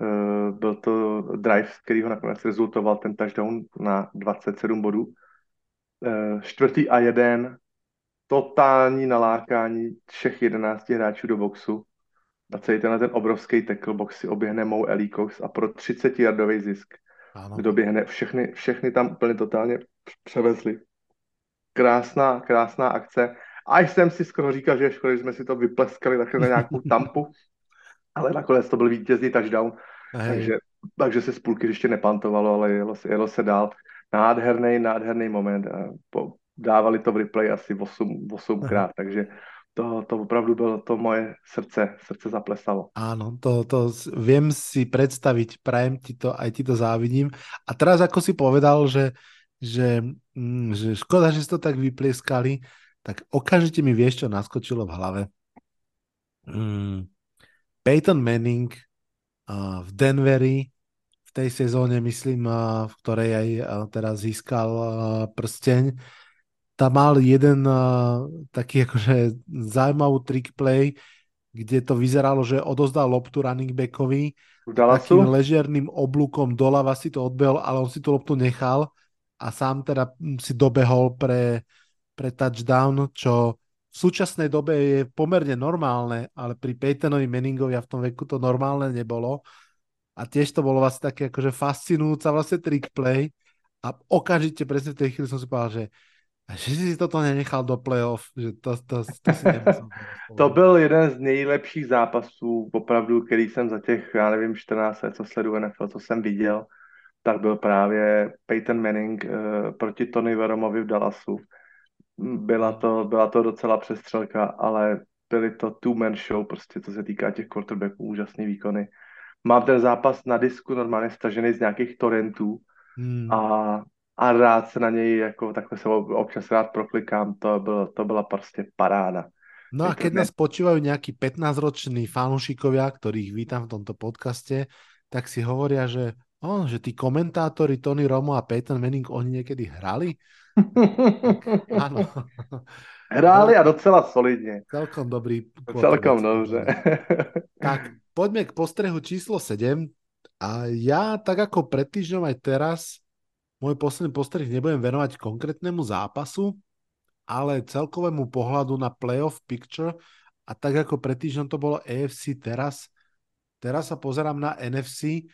Uh, byl to drive, z kterého nakonec rezultoval ten touchdown na 27 bodů. Uh, čtvrtý a jeden, totální nalákání všech 11 hráčů do boxu a celý tenhle ten obrovský tackle box si oběhne Mou Cox a pro 30 yardový zisk
Áno.
kdo běhne, všechny, všechny tam úplně totálně převezli. Krásná, krásná akce. A jsem si skoro říkal, že je škoda, že jsme si to vypleskali takhle na nějakou tampu, ale nakonec to byl vítězný touchdown,
Hej,
takže, takže se z půlky ještě nepantovalo, ale jelo, se- jelo se dál. Nádherný, nádherný moment. Po, dávali to v replay asi 8, 8 krát, takže to, to opravdu bylo to moje srdce, srdce zaplesalo.
Áno, to, to viem si predstaviť, prajem ti to, aj ti to závidím. A teraz, ako si povedal, že, že, mm, že škoda, že ste to tak vyplieskali, tak okamžite mi vieš, čo naskočilo v hlave. Mm, Peyton Manning uh, v Denveri v tej sezóne, myslím, uh, v ktorej aj uh, teraz získal prsteň, tam mal jeden taký akože zaujímavý trick play, kde to vyzeralo, že odozdal loptu running backovi, takým ležerným oblúkom doľava si to odbehol, ale on si tú loptu nechal a sám teda mm, si dobehol pre, pre touchdown, čo v súčasnej dobe je pomerne normálne, ale pri Peytonovi Manningovi a v tom veku to normálne nebolo. A tiež to bolo vlastne také akože fascinujúca vlastne trick play a okamžite presne v tej chvíli som si povedal, že a že si toto nenechal do playoff, že to, to, to si
To byl jeden z nejlepších zápasů, opravdu, který jsem za těch, já nevím, 14 let, co sleduju NFL, co jsem viděl, tak byl právě Peyton Manning uh, proti Tony Veromovi v Dallasu. Byla to, byla to docela přestřelka, ale byly to two-man show, prostě co se týká těch quarterbacků, úžasný výkony. Mám ten zápas na disku normálně stažený z nějakých torrentů
Hmm.
a, a rád se na něj, jako takhle se ob- občas rád proklikám, to, bylo, to byla prostě paráda.
No a keď nás počúvajú nejakí 15-roční fanúšikovia, ktorých vítam v tomto podcaste, tak si hovoria, že, oh, že tí komentátori Tony Romo a Peyton Manning, oni niekedy hrali? Áno.
Hráli a docela solidně.
Celkom dobrý.
Celkom dobře.
Tak, poďme k postrehu číslo 7. A ja, tak ako pred týždňom aj teraz, môj posledný postreh nebudem venovať konkrétnemu zápasu, ale celkovému pohľadu na playoff picture a tak ako pred týždňom to bolo AFC teraz, teraz sa pozerám na NFC,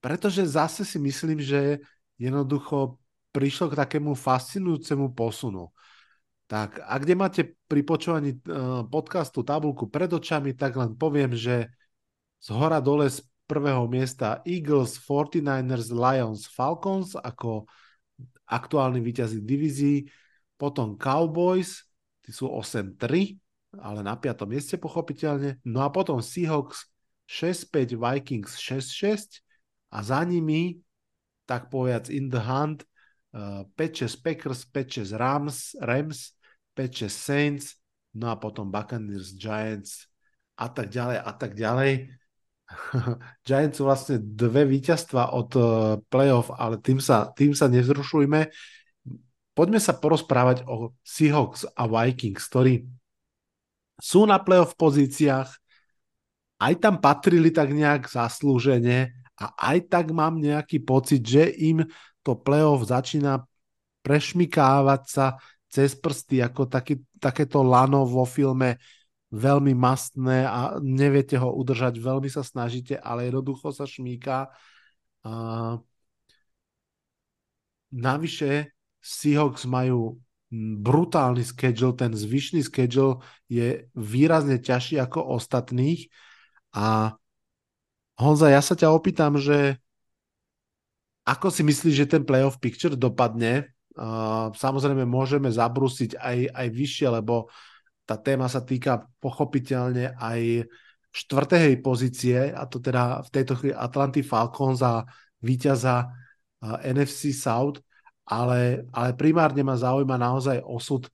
pretože zase si myslím, že jednoducho prišlo k takému fascinujúcemu posunu. Tak a kde máte pri počúvaní uh, podcastu tabulku pred očami, tak len poviem, že z hora dole z prvého miesta Eagles, 49ers, Lions, Falcons ako aktuálni víťazi divízií, potom Cowboys, tí sú 8-3, ale na 5. mieste pochopiteľne, no a potom Seahawks 6-5, Vikings 6-6 a za nimi, tak povedať in the hunt, 5-6 Packers, 5-6 Rams, Rams, 5-6 Saints, no a potom Buccaneers, Giants a tak ďalej a tak ďalej. Giants sú vlastne dve víťazstva od uh, playoff, ale tým sa, tým sa nevzrušujme. Poďme sa porozprávať o Seahawks a Vikings, ktorí sú na playoff pozíciách, aj tam patrili tak nejak zaslúžene a aj tak mám nejaký pocit, že im to playoff začína prešmikávať sa cez prsty ako taký, takéto lano vo filme veľmi mastné a neviete ho udržať, veľmi sa snažíte, ale jednoducho sa šmíka. Uh, navyše Seahawks majú brutálny schedule, ten zvyšný schedule je výrazne ťažší ako ostatných a Honza, ja sa ťa opýtam, že ako si myslíš, že ten playoff picture dopadne? Uh, samozrejme môžeme zabrúsiť aj, aj vyššie, lebo tá téma sa týka pochopiteľne aj štvrtej pozície, a to teda v tejto chvíli Atlanty Falcons a víťaza uh, NFC South, ale, ale primárne ma zaujíma naozaj osud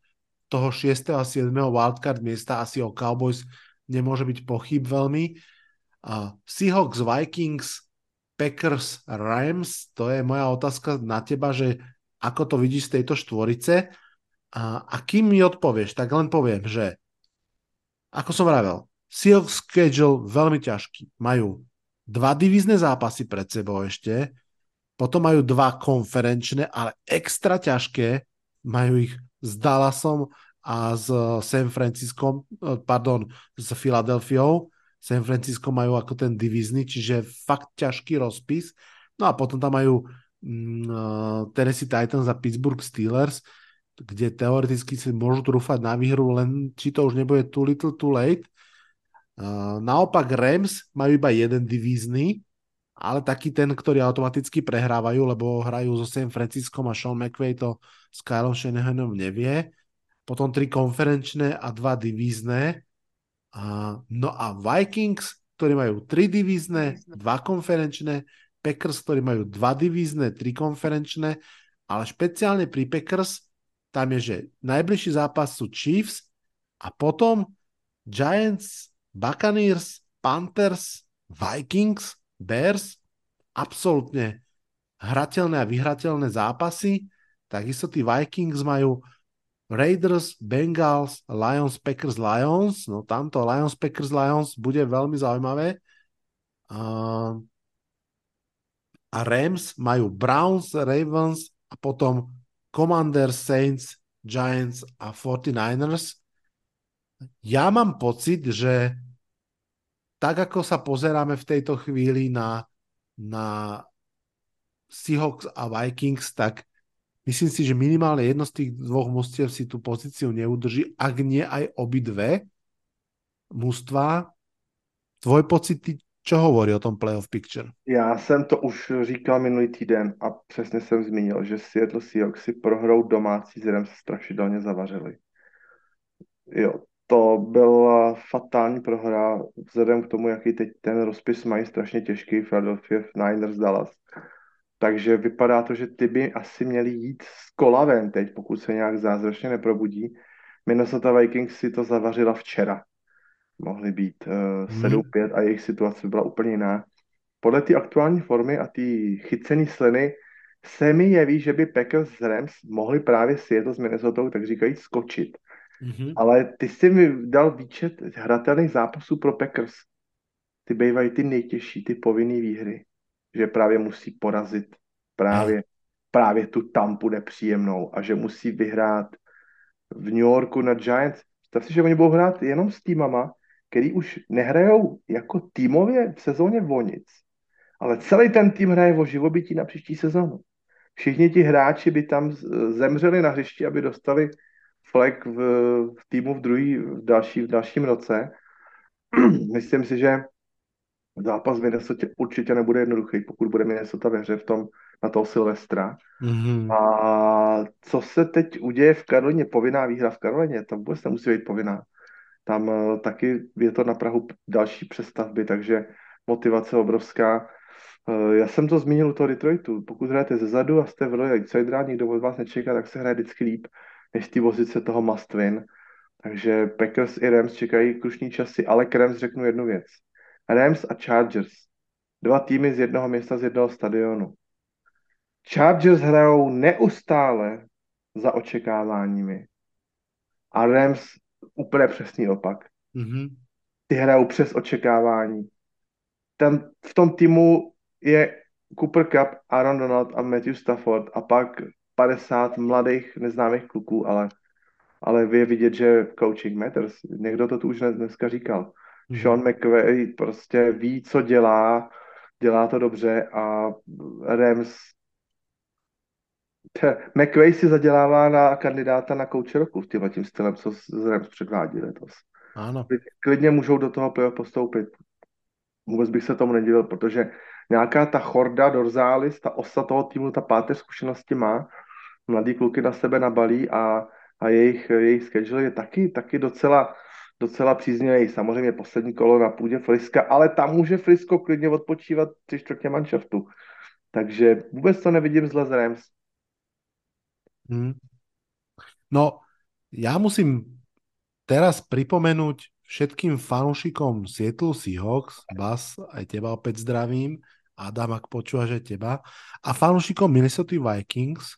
toho 6. a 7. wildcard miesta, asi o Cowboys nemôže byť pochyb veľmi. Uh, Seahawks, Vikings, Packers, Rams, to je moja otázka na teba, že ako to vidíš z tejto štvorice a, a kým mi odpovieš, tak len poviem, že ako som vravel, Seahawks schedule veľmi ťažký. Majú dva divízne zápasy pred sebou ešte, potom majú dva konferenčné, ale extra ťažké, majú ich s Dallasom a s San Franciskom, pardon, s Filadelfiou. San Francisco majú ako ten divízny, čiže fakt ťažký rozpis. No a potom tam majú mm, Tennessee Titans a Pittsburgh Steelers, kde teoreticky si môžu trúfať na výhru, len či to už nebude too little too late. Uh, naopak Rams majú iba jeden divízny, ale taký ten, ktorý automaticky prehrávajú, lebo hrajú so San Franciscom a Sean McVay to s Kylom Shanahanom nevie. potom tri konferenčné a dva divízne. A, no a Vikings, ktorí majú tri divízne, dva konferenčné, Packers, ktorí majú dva divízne, tri konferenčné, ale špeciálne pri Packers tam je, že najbližší zápas sú Chiefs a potom Giants, Buccaneers, Panthers, Vikings, Bears, absolútne hrateľné a vyhrateľné zápasy. Takisto tí Vikings majú Raiders, Bengals, Lions, Packers, Lions. No tamto Lions, Packers, Lions bude veľmi zaujímavé. A, a Rams majú Browns, Ravens a potom Commanders, Saints, Giants a 49ers. Ja mám pocit, že tak ako sa pozeráme v tejto chvíli na, na Seahawks a Vikings, tak myslím si, že minimálne jedno z tých dvoch mustiev si tú pozíciu neudrží, ak nie aj obidve mužstva. Tvoj pocit, čo hovorí o tom playoff picture?
Já jsem to už říkal minulý týden a přesně jsem zmínil, že Seattle Seahawks si prohrou domácí se strašidelně zavařili. Jo, to byla fatální prohra vzhledem k tomu, jaký teď ten rozpis mají strašně těžký Philadelphia Niners Dallas. Takže vypadá to, že ty by asi měli jít s kolavem teď, pokud se nějak zázračně neprobudí. Minnesota Vikings si to zavařila včera mohli být uh, eh, 7-5 hmm. a jejich situace byla úplně jiná. Podle té aktuální formy a ty chycený sliny se mi jeví, že by Packers z Rams mohli právě Seattle s Minnesota, tak říkají, skočit. Mm-hmm. Ale ty jsi mi dal výčet hratelných zápasů pro Packers. Ty bývají ty nejtěžší, ty povinné výhry. Že právě musí porazit právě, právě tu Tampu nepříjemnou a že musí vyhrát v New Yorku na Giants. Představ si, že oni budou hrát jenom s týmama, který už nehrajou jako týmově v sezóně o nic, ale celý ten tým hraje o živobytí na příští sezónu. Všichni ti hráči by tam zemřeli na hřišti, aby dostali flag v, v týmu v, druhý, v, další, v dalším roce. Myslím si, že zápas v Minnesota určitě nebude jednoduchý, pokud bude Minnesota ve hře v tom, na toho Silvestra. Mm-hmm. A co se teď uděje v Karolině? Povinná výhra v Karolině, tam vůbec nemusí být povinná tam eh, taky je to na Prahu další přestavby, takže motivace obrovská. Eh, já jsem to zmínil u toho Detroitu. Pokud hrajete ze zadu a jste v roli outsidera, nikdo od vás nečeká, tak se hraje vždycky líp, než ty pozice toho must win. Takže Packers i Rams čekají krušní časy, ale k Rams řeknu jednu věc. Rams a Chargers. Dva týmy z jednoho města, z jednoho stadionu. Chargers hrajou neustále za očekáváními. A Rams úplně přesný opak. Mm-hmm. Ty hrajou přes očekávání. Ten, v tom týmu je Cooper Cup, Aaron Donald a Matthew Stafford a pak 50 mladých neznámých kluků, ale, ale je vidět, že coaching matters. Někdo to tu už dneska říkal. Mm-hmm. Sean McVay prostě ví, co dělá, dělá to dobře a Rams McVay si zadělává na kandidáta na kouče roku v tímhle tím stylem, co z Rams předvádí letos.
Ano.
Klidně můžou do toho playoff postoupit. Vůbec bych se tomu nedivil, protože nějaká ta chorda Dorzalis, ta osa toho týmu, ta páté zkušenosti má, mladí kluky na sebe nabalí a, a jejich, jejich schedule je taky, taky docela, docela příznivý. Samozřejmě poslední kolo na půdě Friska, ale tam může Frisko klidně odpočívat tři čtvrtě manšaftu. Takže vůbec to nevidím zle z Rams.
Hmm. No, ja musím teraz pripomenúť všetkým fanúšikom Seattle Seahawks, Bas, aj teba opäť zdravím, Adam, ak počúvaš aj teba, a fanúšikom Minnesota Vikings,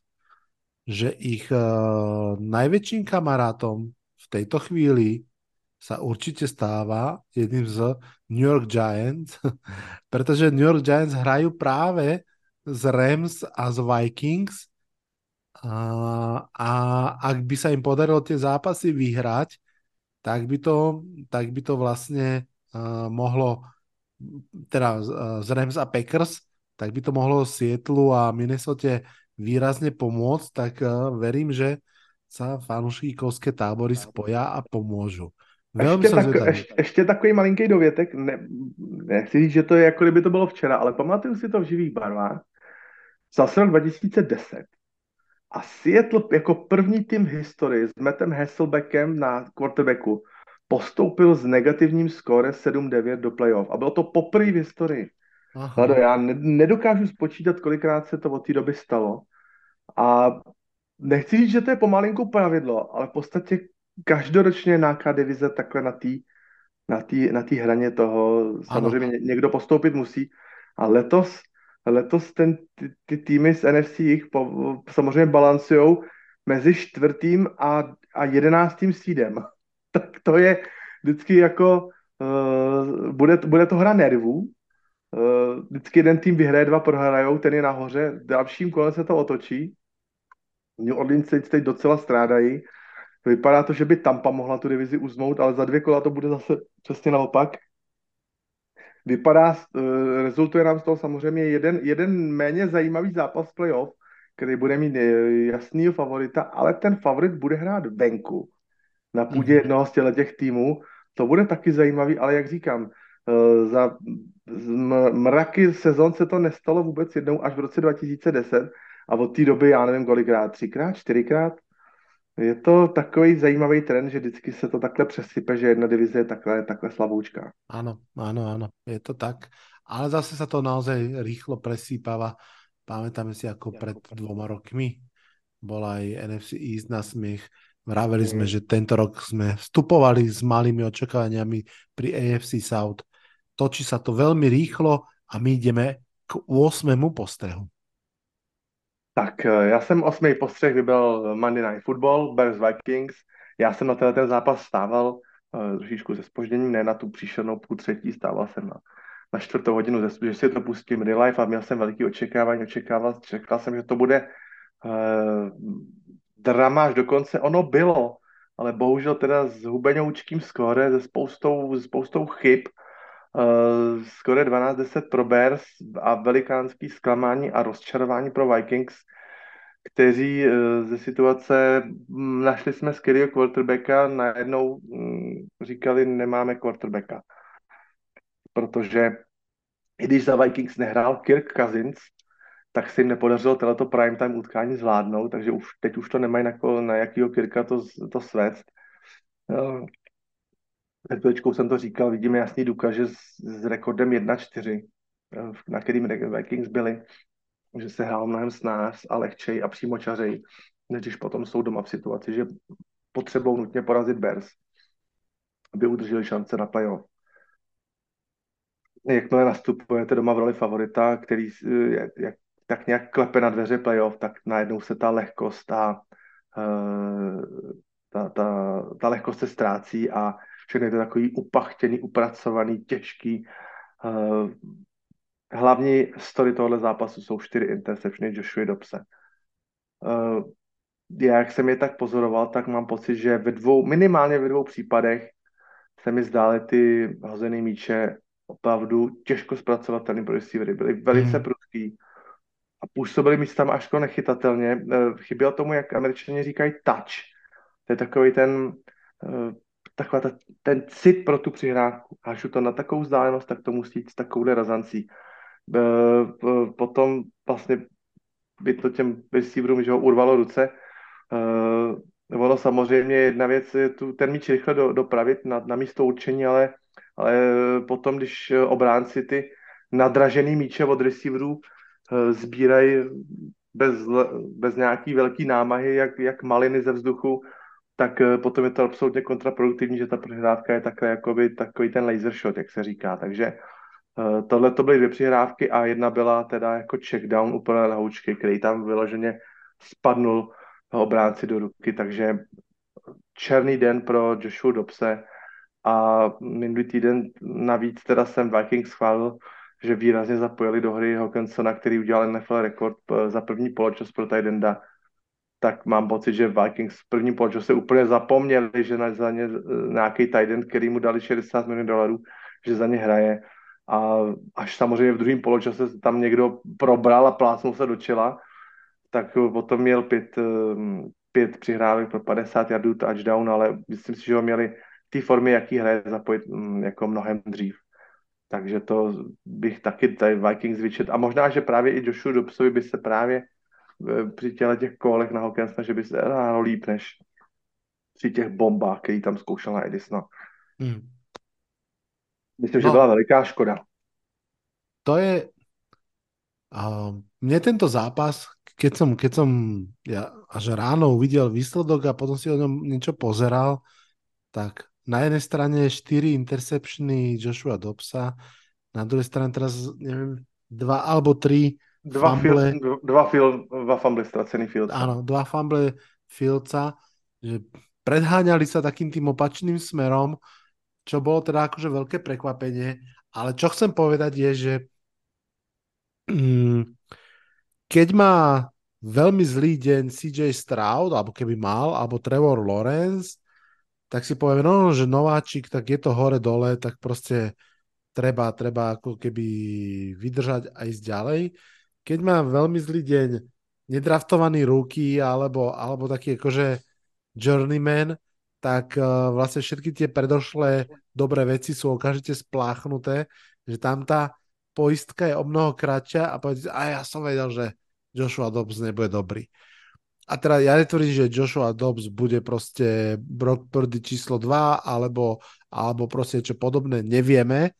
že ich uh, najväčším kamarátom v tejto chvíli sa určite stáva jedným z New York Giants, pretože New York Giants hrajú práve z Rams a z Vikings a, a ak by sa im podarilo tie zápasy vyhrať, tak by to, tak by to vlastne uh, mohlo, teda uh, z Rams a Packers, tak by to mohlo Sietlu a Minnesota výrazne pomôcť, tak uh, verím, že sa fanúšikovské tábory spoja a pomôžu.
Velmi ještě, tak, ještě, ještě takový malinký dovětek, ne, nechci říct, že to je jako kdyby to bylo včera, ale pamatuju si to v živých barvách. Zase rok 2010 A Seattle jako první tým v historii s Mattem Hasselbeckem na quarterbacku postoupil s negativním skóre 7-9 do playoff. A bylo to poprvé v historii. Hlado, já nedokážu spočítat, kolikrát se to od té doby stalo. A nechci říct, že to je pomalinku pravidlo, ale v podstatě každoročně nějaká divize takhle na té na tý, na tý hraně toho, samozřejmě ano. někdo postoupit musí. A letos, letos ten, ty, ty týmy z NFC jich po, samozřejmě balancují mezi čtvrtým a, a jedenáctým sídem. tak to je vždycky jako, uh, bude, bude to hra nervů, uh, vždycky jeden tým vyhraje, dva prohrajou, ten je nahoře, v dalším kole se to otočí. New Orleans teď, teď docela strádají. Vypadá to, že by Tampa mohla tu divizi uzmout, ale za dvě kola to bude zase přesně naopak. Vypadá, uh, rezultuje nám z toho samozřejmě jeden, jeden méně zajímavý zápas playoff, který bude mít jasný favorita, ale ten favorit bude hrát venku na půdě mm. jednoho z těch týmů. To bude taky zajímavý, ale jak říkám, eh, za mraky sezon se to nestalo vůbec jednou až v roce 2010 a od té doby, já nevím kolikrát, třikrát, čtyřikrát. Je to takový zajímavý trend, že vždycky se to takhle přesype, že jedna divize je takhle, takhle slaboučka.
Áno, áno, áno, je to tak. Ale zase sa to naozaj rýchlo presýpava. Pamätáme si, ako pred dvoma rokmi bola aj NFC East na smiech Vraveli sme, že tento rok sme vstupovali s malými očakávaniami pri AFC South. Točí sa to veľmi rýchlo a my ideme k 8. postrehu.
Tak eh, já jsem osmý postřeh vybral Monday Night Football, Bears Vikings. Já jsem na ten zápas stával uh, trošičku se spožděním, ne na tu příšernou půl třetí, stával jsem na, na čtvrtou hodinu, že si to pustím real life a měl jsem veliký očekávání, očekával, čekal jsem, že to bude uh, drama až dokonce ono bylo, ale bohužel teda s hubenoučkým skóre, se spoustou, spoustou chyb, uh, skóre 12-10 pro Bears a velikánský zklamání a rozčarování pro Vikings, kteří uh, ze situace hm, našli jsme skvělého quarterbacka, najednou um, říkali, nemáme quarterbacka. Protože i když za Vikings nehrál Kirk Cousins, tak se jim nepodařilo tohleto prime time utkání zvládnout, takže už, teď už to nemají na, na jakýho Kirka to, to svést. Před chvíličkou jsem to říkal, vidíme jasný důkaz, že s, s rekordem 1-4, eh, na kterým Vikings byli, že se hrál mnohem s nás a lehčej a přímočařej, než když potom jsou doma v situaci, že potřebou nutně porazit Bears, aby udrželi šance na playoff. Jakmile nastupujete doma v roli favorita, který eh, jak, tak nějak klepe na dveře playoff, tak najednou se ta lehkost a uh, ta, ta, ta lehkost se ztrácí a všechno je to takový upachtěný, upracovaný, těžký. Uh, hlavní story tohohle zápasu jsou čtyři interceptiony Joshua Dobse. Uh, jak jsem je tak pozoroval, tak mám pocit, že ve dvou, minimálně ve dvou případech se mi zdály ty hozené míče opravdu těžko zpracovatelný pro receivery. Byly velice hmm. prudký a působili místama až to nechytatelně. Eh, chyběl tomu, jak američani říkají, touch. To je takový ten, eh, taková ta, ten cit pro tu přihrávku. Až to na takovou vzdálenost, tak to musí jít s takovou razancí. Eh, potom vlastně by to těm receiverům, že ho urvalo ruce. Ono samozřejmě jedna věc je tu ten míč rychle do, dopravit na, na místo určení, ale, ale potom, když obránci ty nadražený míče od receiverů Eh, sbírají bez, bez nějaký velký námahy, jak, jak maliny ze vzduchu, tak eh, potom je to absolutně kontraproduktivní, že ta přihrávka je takhle jakoby, takový ten laser shot, jak se říká. Takže eh, tohle to byly dvě přihrávky a jedna byla teda jako check down úplně lehoučky, který tam vyloženě spadnul obránci do ruky, takže černý den pro Joshua Dobse a minulý týden navíc teda jsem Vikings schválil že výrazně zapojili do hry Hawkinsona, který udělal NFL rekord eh, za první poločas pro Tidenda, tak mám pocit, že Vikings v prvním poločase úplně zapomněli, že na, za ně eh, nějaký Tidend, který mu dali 60 milionů dolarů, že za ně hraje. A až samozřejmě v druhém poločase tam někdo probral a plácnul se do čela, tak potom měl pět, eh, pět přihrávek pro 50 yardů touchdown, ale myslím si, že ho měli v té formě, jaký hraje, zapojit mm, jako mnohem dřív. Takže to bych taky tady Vikings vyčet. A možná, že právě i Joshua Dobsovi by se právě při těle těch kolech na hokej, že by se hrálo líp, než při těch bombách, který tam zkoušel na Edisona. Hmm. Myslím, no, že byla veliká škoda.
To je... Uh, mne tento zápas, keď som, keď som ja až ráno uvidel výsledok a potom si o ňom niečo pozeral, tak na jednej strane 4 interceptiony Joshua Dobsa, na druhej strane teraz, neviem, dva alebo tri
dva fumble. Fil, dva, fumble stracený Fieldsa.
Áno, dva fumble Fieldsa, že predháňali sa takým tým opačným smerom, čo bolo teda akože veľké prekvapenie, ale čo chcem povedať je, že mm, keď má veľmi zlý deň CJ Stroud, alebo keby mal, alebo Trevor Lawrence, tak si poviem, no, že nováčik, tak je to hore-dole, tak proste treba, treba ako keby vydržať a ísť ďalej. Keď má veľmi zlý deň nedraftovaný ruky alebo, alebo taký akože journeyman, tak uh, vlastne všetky tie predošlé dobré veci sú okamžite spláchnuté, že tam tá poistka je o mnoho kratšia a povedať, a ja som vedel, že Joshua Dobbs nebude dobrý. A teda ja netvrdím, že Joshua Dobbs bude proste Brock Purdy číslo 2 alebo, alebo proste čo podobné, nevieme.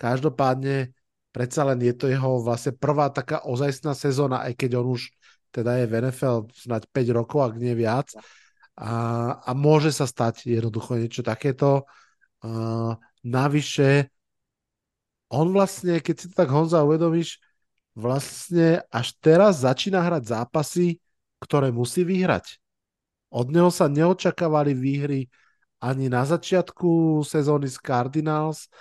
Každopádne predsa len je to jeho vlastne prvá taká ozajstná sezóna, aj keď on už teda je v NFL snať 5 rokov, ak nie viac a, a môže sa stať jednoducho niečo takéto. Uh, navyše, on vlastne, keď si to tak Honza uvedomíš, vlastne až teraz začína hrať zápasy, ktoré musí vyhrať. Od neho sa neočakávali výhry ani na začiatku sezóny z Cardinals,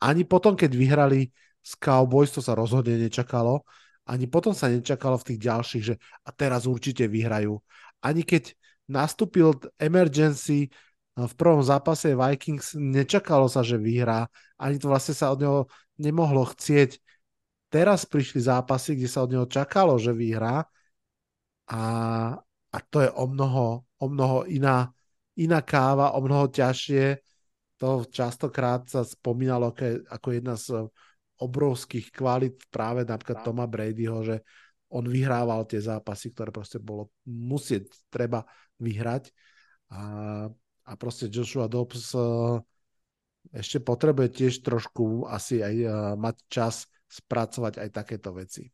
ani potom, keď vyhrali z Cowboys, to sa rozhodne nečakalo, ani potom sa nečakalo v tých ďalších, že a teraz určite vyhrajú. Ani keď nastúpil emergency v prvom zápase Vikings, nečakalo sa, že vyhrá, ani to vlastne sa od neho nemohlo chcieť. Teraz prišli zápasy, kde sa od neho čakalo, že vyhrá a, a to je o mnoho, o mnoho iná, iná káva, o mnoho ťažšie. To častokrát sa spomínalo ako jedna z obrovských kvalit práve napríklad Toma Bradyho, že on vyhrával tie zápasy, ktoré proste bolo musieť, treba vyhrať. A, a proste Joshua Dobbs uh, ešte potrebuje tiež trošku asi aj uh, mať čas spracovať aj takéto veci.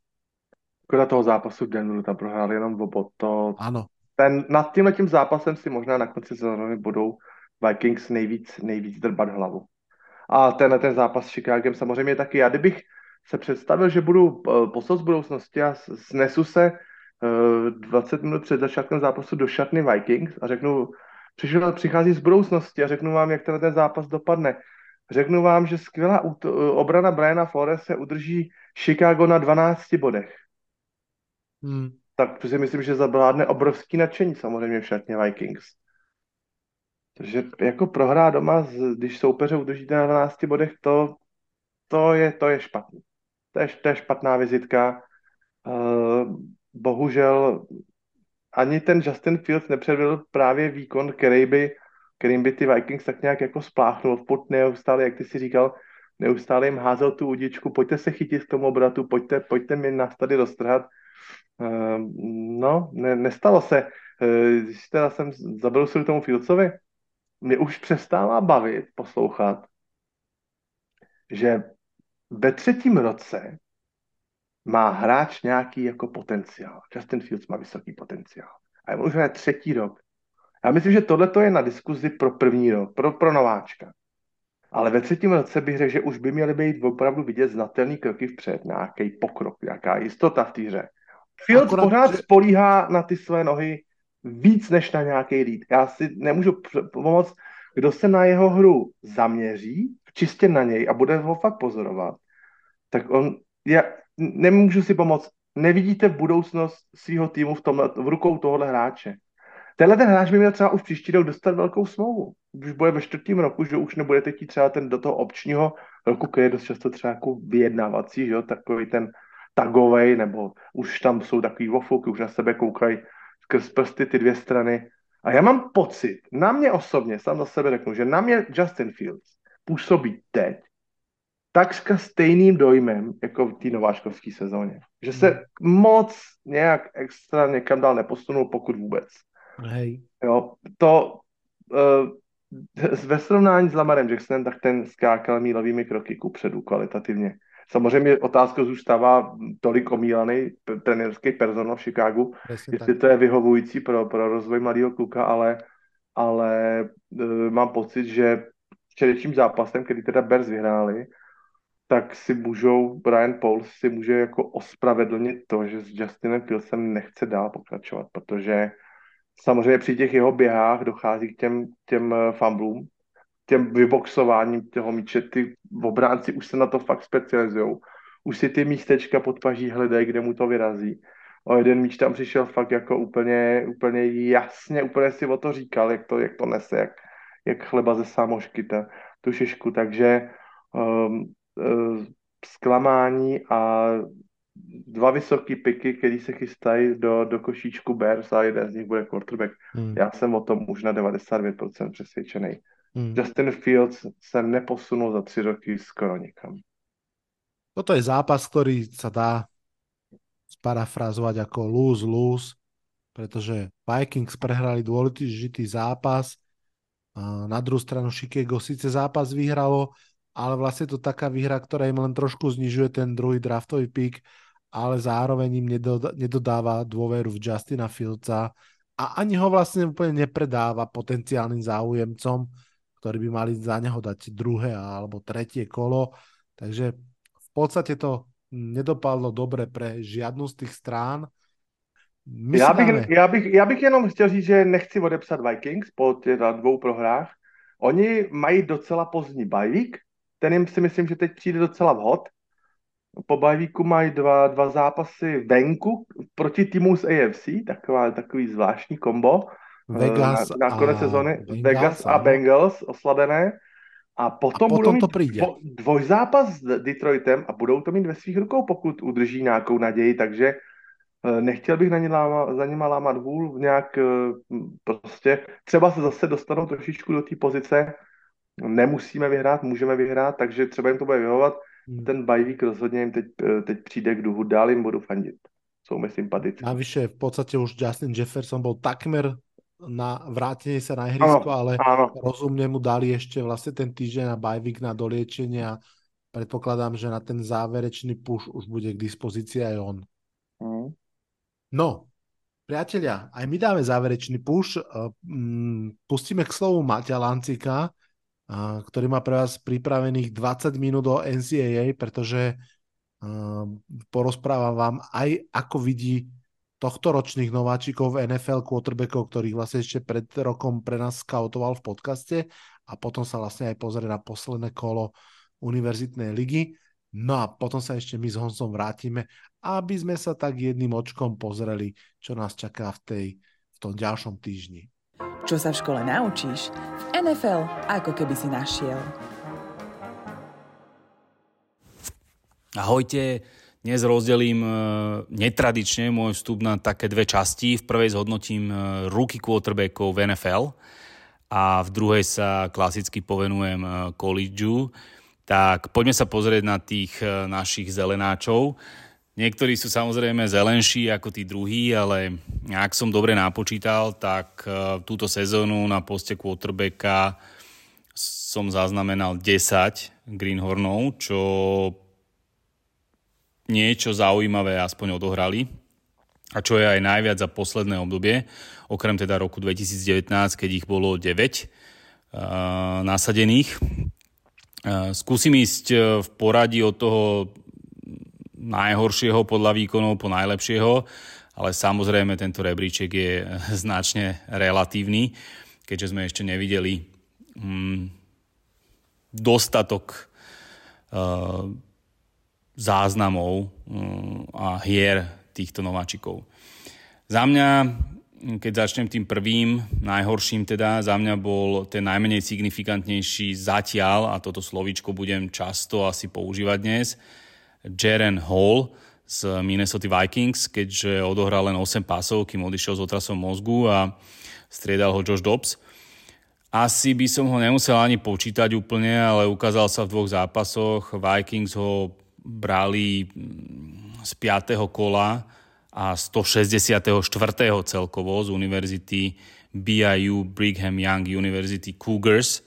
Škoda toho zápasu v Denveru tam prohráli jenom bod. To,
ano.
Ten, nad tímhle tím zápasem si možná na konci sezóny budou Vikings nejvíc, nejvíc drbat hlavu. A tenhle ten zápas s Chicagem samozřejmě taky. Já kdybych se představil, že budu eh, poslat z budoucnosti a snesu se 20 minut před začátkem zápasu do šatny Vikings a řeknu, přišel, přichází z budoucnosti a řeknu vám, jak ten, ten zápas dopadne. Řeknu vám, že skvělá obrana Briana Flores se udrží Chicago na 12 bodech. Hmm. Tak si myslím, že zabládne obrovský nadšení samozřejmě v šatně Vikings. Takže jako prohrá doma, když soupeře udržíte na 12 bodech, to, to, je, to je špatný. To je, to je špatná vizitka. Uh, bohužel ani ten Justin Fields nepředvedl právě výkon, který by, kterým by ty Vikings tak nějak jako spláchnul. Pot neustále, jak ty si říkal, neustále jim házel tu udičku, pojďte se chytit k tomu obratu, pojďte, pojďte mi nás tady roztrhat. Uh, no, ne, nestalo se. Uh, když teda jsem zabrousil tomu Fieldsovi, mě už přestává bavit poslouchat, že ve třetím roce má hráč nějaký jako potenciál. Justin Fields má vysoký potenciál. A je už třetí rok. Já myslím, že tohle je na diskuzi pro první rok, pro, pro nováčka. Ale ve třetím roce bych řekl, že už by měly být opravdu vidět znatelný kroky vpřed, nějaký pokrok, nějaká jistota v té hře. Fields Akorát, pořád že... spolíhá na ty své nohy víc než na nějaký lead. Já si nemůžu pomoct, kdo se na jeho hru zaměří, čistě na něj a bude ho fakt pozorovat, tak on, já nemůžu si pomoct, nevidíte budoucnost svého týmu v, tomhle, v rukou tohohle hráče. Tenhle ten hráč by měl třeba už příští rok dostat velkou smlouvu. Už bude ve čtvrtém roku, že už nebudete chtít třeba ten do toho občního roku, který je dost často třeba jako vyjednávací, že jo, takový ten tagovej, nebo už tam jsou takový vofuky, už na sebe koukají skrz prsty ty dvě strany. A já mám pocit, na mě osobně, sám za sebe řeknu, že na mě Justin Fields působí teď takřka stejným dojmem jako v té nováčkovské sezóně. Že se moc nějak extra někam dál neposunul, pokud vůbec.
Hej.
Jo, to uh, ve srovnání s Lamarem Jacksonem, tak ten skákal mílovými kroky kupředu kvalitativně. Samozřejmě otázka zůstává tolik omílaný trenérský personál v Chicagu,
Presne
jestli
tak.
to je vyhovující pro, pro rozvoj mladého kluka, ale, ale uh, mám pocit, že včerejším zápasem, který teda Bears vyhráli, tak si můžou, Brian Pauls si může jako ospravedlnit to, že s Justinem Fieldsem nechce dál pokračovat, protože samozřejmě při těch jeho běhách dochází k těm, těm eh, fumblům, těm vyboxováním toho míče, ty obránci už se na to fakt specializují. Už si ty místečka pod paží hledají, kde mu to vyrazí. O jeden míč tam přišel fakt jako úplně, úplně jasně, úplně si o to říkal, jak to, jak to nese, jak, jak chleba ze sámošky, ta, tu šišku, takže um, uh, zklamání a dva vysoký piky, který se chystají do, do košíčku Bears a jeden z nich bude quarterback.
Hmm.
Já jsem o tom už na 99% přesvědčený.
Hmm.
Justin Fields se neposunul za tři roky skoro nikam.
Toto je zápas, ktorý sa dá sparafrazovať ako lose-lose, pretože Vikings prehrali dôležitý zápas, na druhú stranu Chicago síce zápas vyhralo, ale vlastne to taká výhra, ktorá im len trošku znižuje ten druhý draftový pick, ale zároveň im nedodáva dôveru v Justina Fieldsa a ani ho vlastne úplne nepredáva potenciálnym záujemcom, ktorí by mali za neho dať druhé alebo tretie kolo. Takže v podstate to nedopadlo dobre pre žiadnu z tých strán. My
Já bych,
dáme...
já, bych, já bych jenom chtěl říct, že nechci odepsat Vikings po těch dvou prohrách. Oni mají docela pozdní bajvík, ten jim si myslím, že teď přijde docela vhod. Po bajvíku mají dva, dva zápasy venku proti týmu z AFC, taková, takový zvláštní kombo.
Vegas
na, na konec
a
sezóny. Vegas a. Bengals oslabené. A potom,
A potom
budou mít
to
dvo, dvojzápas s Detroitem a budou to mít ve svých rukou, pokud udrží nějakou naději, takže eh, nechtěl bych na ně láma, za nima lámat hůl, nějak eh, prostě, třeba se zase dostanou trošičku do té pozice, nemusíme vyhrát, můžeme vyhrát, takže třeba jim to bude vyhovovat.
Hmm.
Ten bajvík rozhodně jim teď, eh, teď přijde k duhu, dál jim budu fandit. Jsou mi sympatici.
Navyše v podstate už Justin Jefferson bol takmer na vrátenie sa na ihrisko, ale
Áno,
rozumne mu dali ešte vlastne ten týždeň na bajvik na doliečenie a predpokladám, že na ten záverečný push už bude k dispozícii aj on.
Mhm.
No, priatelia, aj my dáme záverečný push. Uh, mm, Pustíme k slovu Maťa Lancika, uh, ktorý má pre vás pripravených 20 minút o NCAA, pretože uh, porozprávam vám aj ako vidí tohto ročných nováčikov v NFL quarterbackov, ktorých vlastne ešte pred rokom pre nás skautoval v podcaste a potom sa vlastne aj pozrie na posledné kolo univerzitnej ligy. No a potom sa ešte my s Honzom vrátime, aby sme sa tak jedným očkom pozreli, čo nás čaká v, tej, v tom ďalšom týždni.
Čo sa v škole naučíš, v NFL ako keby si našiel.
Ahojte, dnes rozdelím e, netradične môj vstup na také dve časti. V prvej zhodnotím e, rookie quarterbackov v NFL a v druhej sa klasicky povenujem e, collegeu. Tak poďme sa pozrieť na tých našich zelenáčov. Niektorí sú samozrejme zelenší ako tí druhí, ale ak som dobre napočítal, tak túto sezónu na poste quarterbacka som zaznamenal 10 Greenhornov, čo niečo zaujímavé aspoň odohrali a čo je aj najviac za posledné obdobie, okrem teda roku 2019, keď ich bolo 9 uh, nasadených. Uh, skúsim ísť uh, v poradí od toho najhoršieho podľa výkonov po najlepšieho, ale samozrejme tento rebríček je značne relatívny, keďže sme ešte nevideli um, dostatok záznamov a hier týchto nováčikov. Za mňa, keď začnem tým prvým, najhorším teda, za mňa bol ten najmenej signifikantnejší zatiaľ, a toto slovíčko budem často asi používať dnes, Jaren Hall z Minnesota Vikings, keďže odohral len 8 pásov, kým odišiel s otrasom mozgu a striedal ho Josh Dobbs. Asi by som ho nemusel ani počítať úplne, ale ukázal sa v dvoch zápasoch. Vikings ho brali mm, z 5. kola a 164. celkovo z univerzity BIU Brigham Young University Cougars,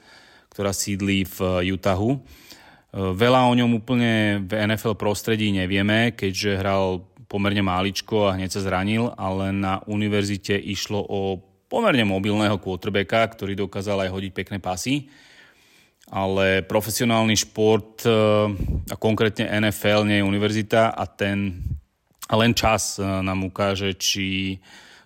ktorá sídli v Utahu. Veľa o ňom úplne v NFL prostredí nevieme, keďže hral pomerne máličko a hneď sa zranil, ale na univerzite išlo o pomerne mobilného quarterbacka, ktorý dokázal aj hodiť pekné pasy. Ale profesionálny šport e, a konkrétne NFL nie je univerzita a ten a len čas e, nám ukáže, či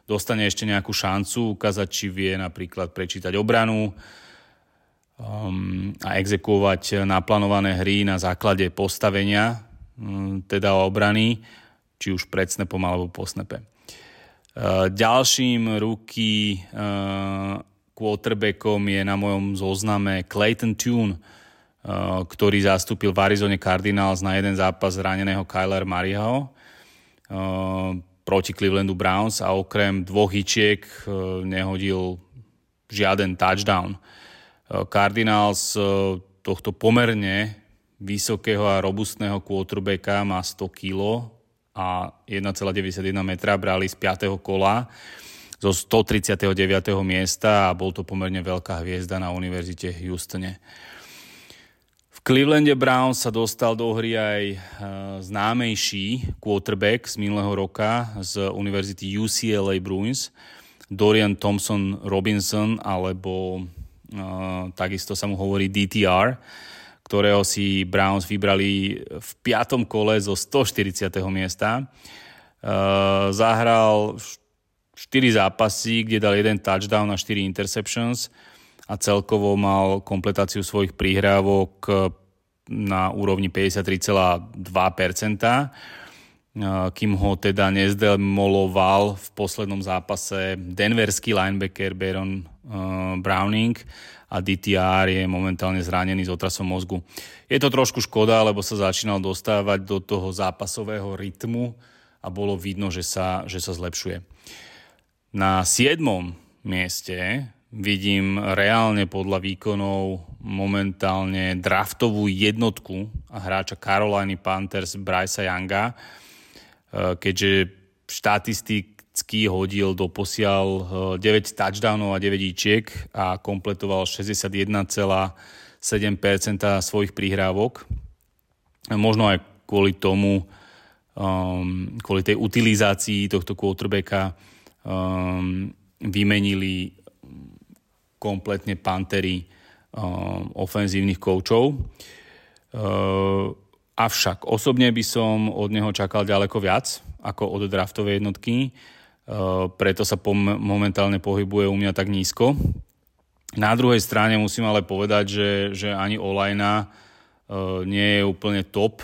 dostane ešte nejakú šancu ukázať, či vie napríklad prečítať obranu um, a exekuovať naplánované hry na základe postavenia, um, teda obrany, či už pred snapom alebo po snape. Eh, ďalším ruky quarterbackom je na mojom zozname Clayton Tune, eh, ktorý zastúpil v Arizone Cardinals na jeden zápas zraneného Kyler Mariho proti Clevelandu Browns a okrem dvoch hičiek nehodil žiaden touchdown. Cardinals tohto pomerne vysokého a robustného quarterbacka má 100 kg, a 1,91 metra brali z 5. kola zo 139. miesta a bol to pomerne veľká hviezda na Univerzite Houstone. V Clevelande Browns sa dostal do hry aj e, známejší quarterback z minulého roka z Univerzity UCLA Bruins, Dorian Thompson Robinson, alebo uh, takisto sa mu hovorí DTR ktorého si Browns vybrali v piatom kole zo 140. miesta. Uh, zahral 4 zápasy, kde dal jeden touchdown a 4 interceptions a celkovo mal kompletáciu svojich prihrávok na úrovni 53,2%, kým ho teda nezdemoloval v poslednom zápase denverský linebacker Baron Browning a DTR je momentálne zranený s otrasom mozgu. Je to trošku škoda, lebo sa začínal dostávať do toho zápasového rytmu a bolo vidno, že sa, že sa zlepšuje. Na siedmom mieste vidím reálne podľa výkonov momentálne draftovú jednotku hráča Carolina Panthers Brysa Younga, e, keďže štatistik Cky hodil do posiaľ 9 eh, touchdownov a 9 ičiek a kompletoval 61,7% svojich prihrávok. Možno aj kvôli tomu, um, kvôli tej utilizácii tohto quarterbacka um, vymenili kompletne pantery um, ofenzívnych koučov. Uh, avšak osobne by som od neho čakal ďaleko viac ako od draftovej jednotky. Eh, preto sa pom- momentálne pohybuje u mňa tak nízko. Na druhej strane musím ale povedať, že, že ani Olajna uh, nie je úplne top.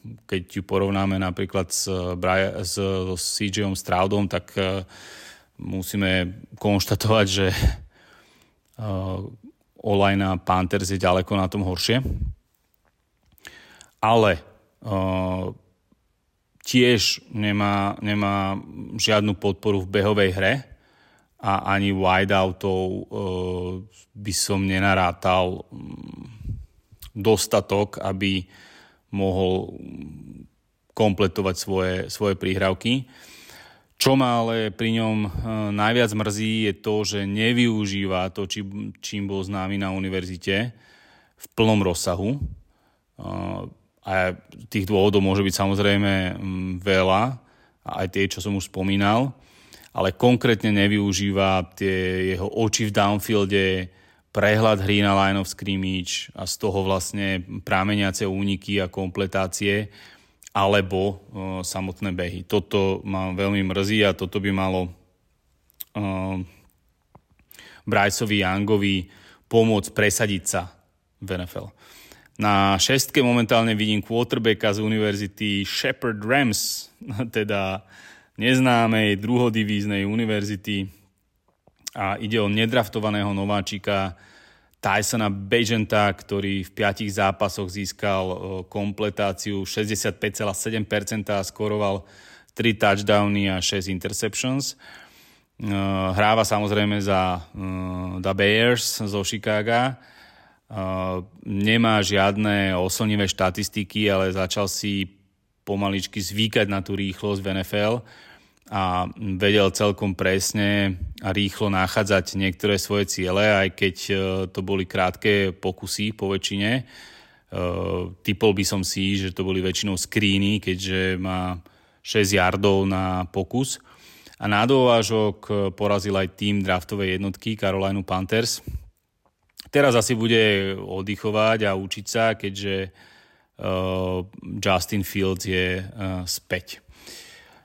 Keď ju porovnáme napríklad s, Brian, s, CJom Stroudom, tak uh, musíme konštatovať, že uh, Olajna Panthers je ďaleko na tom horšie. Ale uh, tiež nemá, nemá žiadnu podporu v behovej hre a ani wideoutov uh, by som nenarátal um, dostatok, aby mohol kompletovať svoje, svoje príhravky. Čo ma ale pri ňom uh, najviac mrzí je to, že nevyužíva to, či, čím bol známy na univerzite v plnom rozsahu. Uh, a tých dôvodov môže byť samozrejme mm, veľa, aj tie, čo som už spomínal, ale konkrétne nevyužíva tie jeho oči v downfielde, prehľad hry na line of scrimmage a z toho vlastne prámeniace úniky a kompletácie alebo uh, samotné behy. Toto ma veľmi mrzí a toto by malo uh, Bryceovi Youngovi pomôcť presadiť sa v NFL. Na šestke momentálne vidím quarterbacka z univerzity Shepherd Rams, teda neznámej druhodivíznej univerzity a ide o nedraftovaného nováčika Tysona Bejenta, ktorý v piatich zápasoch získal kompletáciu 65,7% a skoroval 3 touchdowny a 6 interceptions. hráva samozrejme za The Bears zo Chicaga. Nemá žiadne oslnivé štatistiky, ale začal si pomaličky zvykať na tú rýchlosť v NFL a vedel celkom presne a rýchlo nachádzať niektoré svoje ciele, aj keď to boli krátke pokusy po väčšine. Typol by som si, že to boli väčšinou screeny, keďže má 6 yardov na pokus. A na dôvážok porazil aj tým draftovej jednotky Carolina Panthers. Teraz asi bude oddychovať a učiť sa, keďže Justin Fields je späť.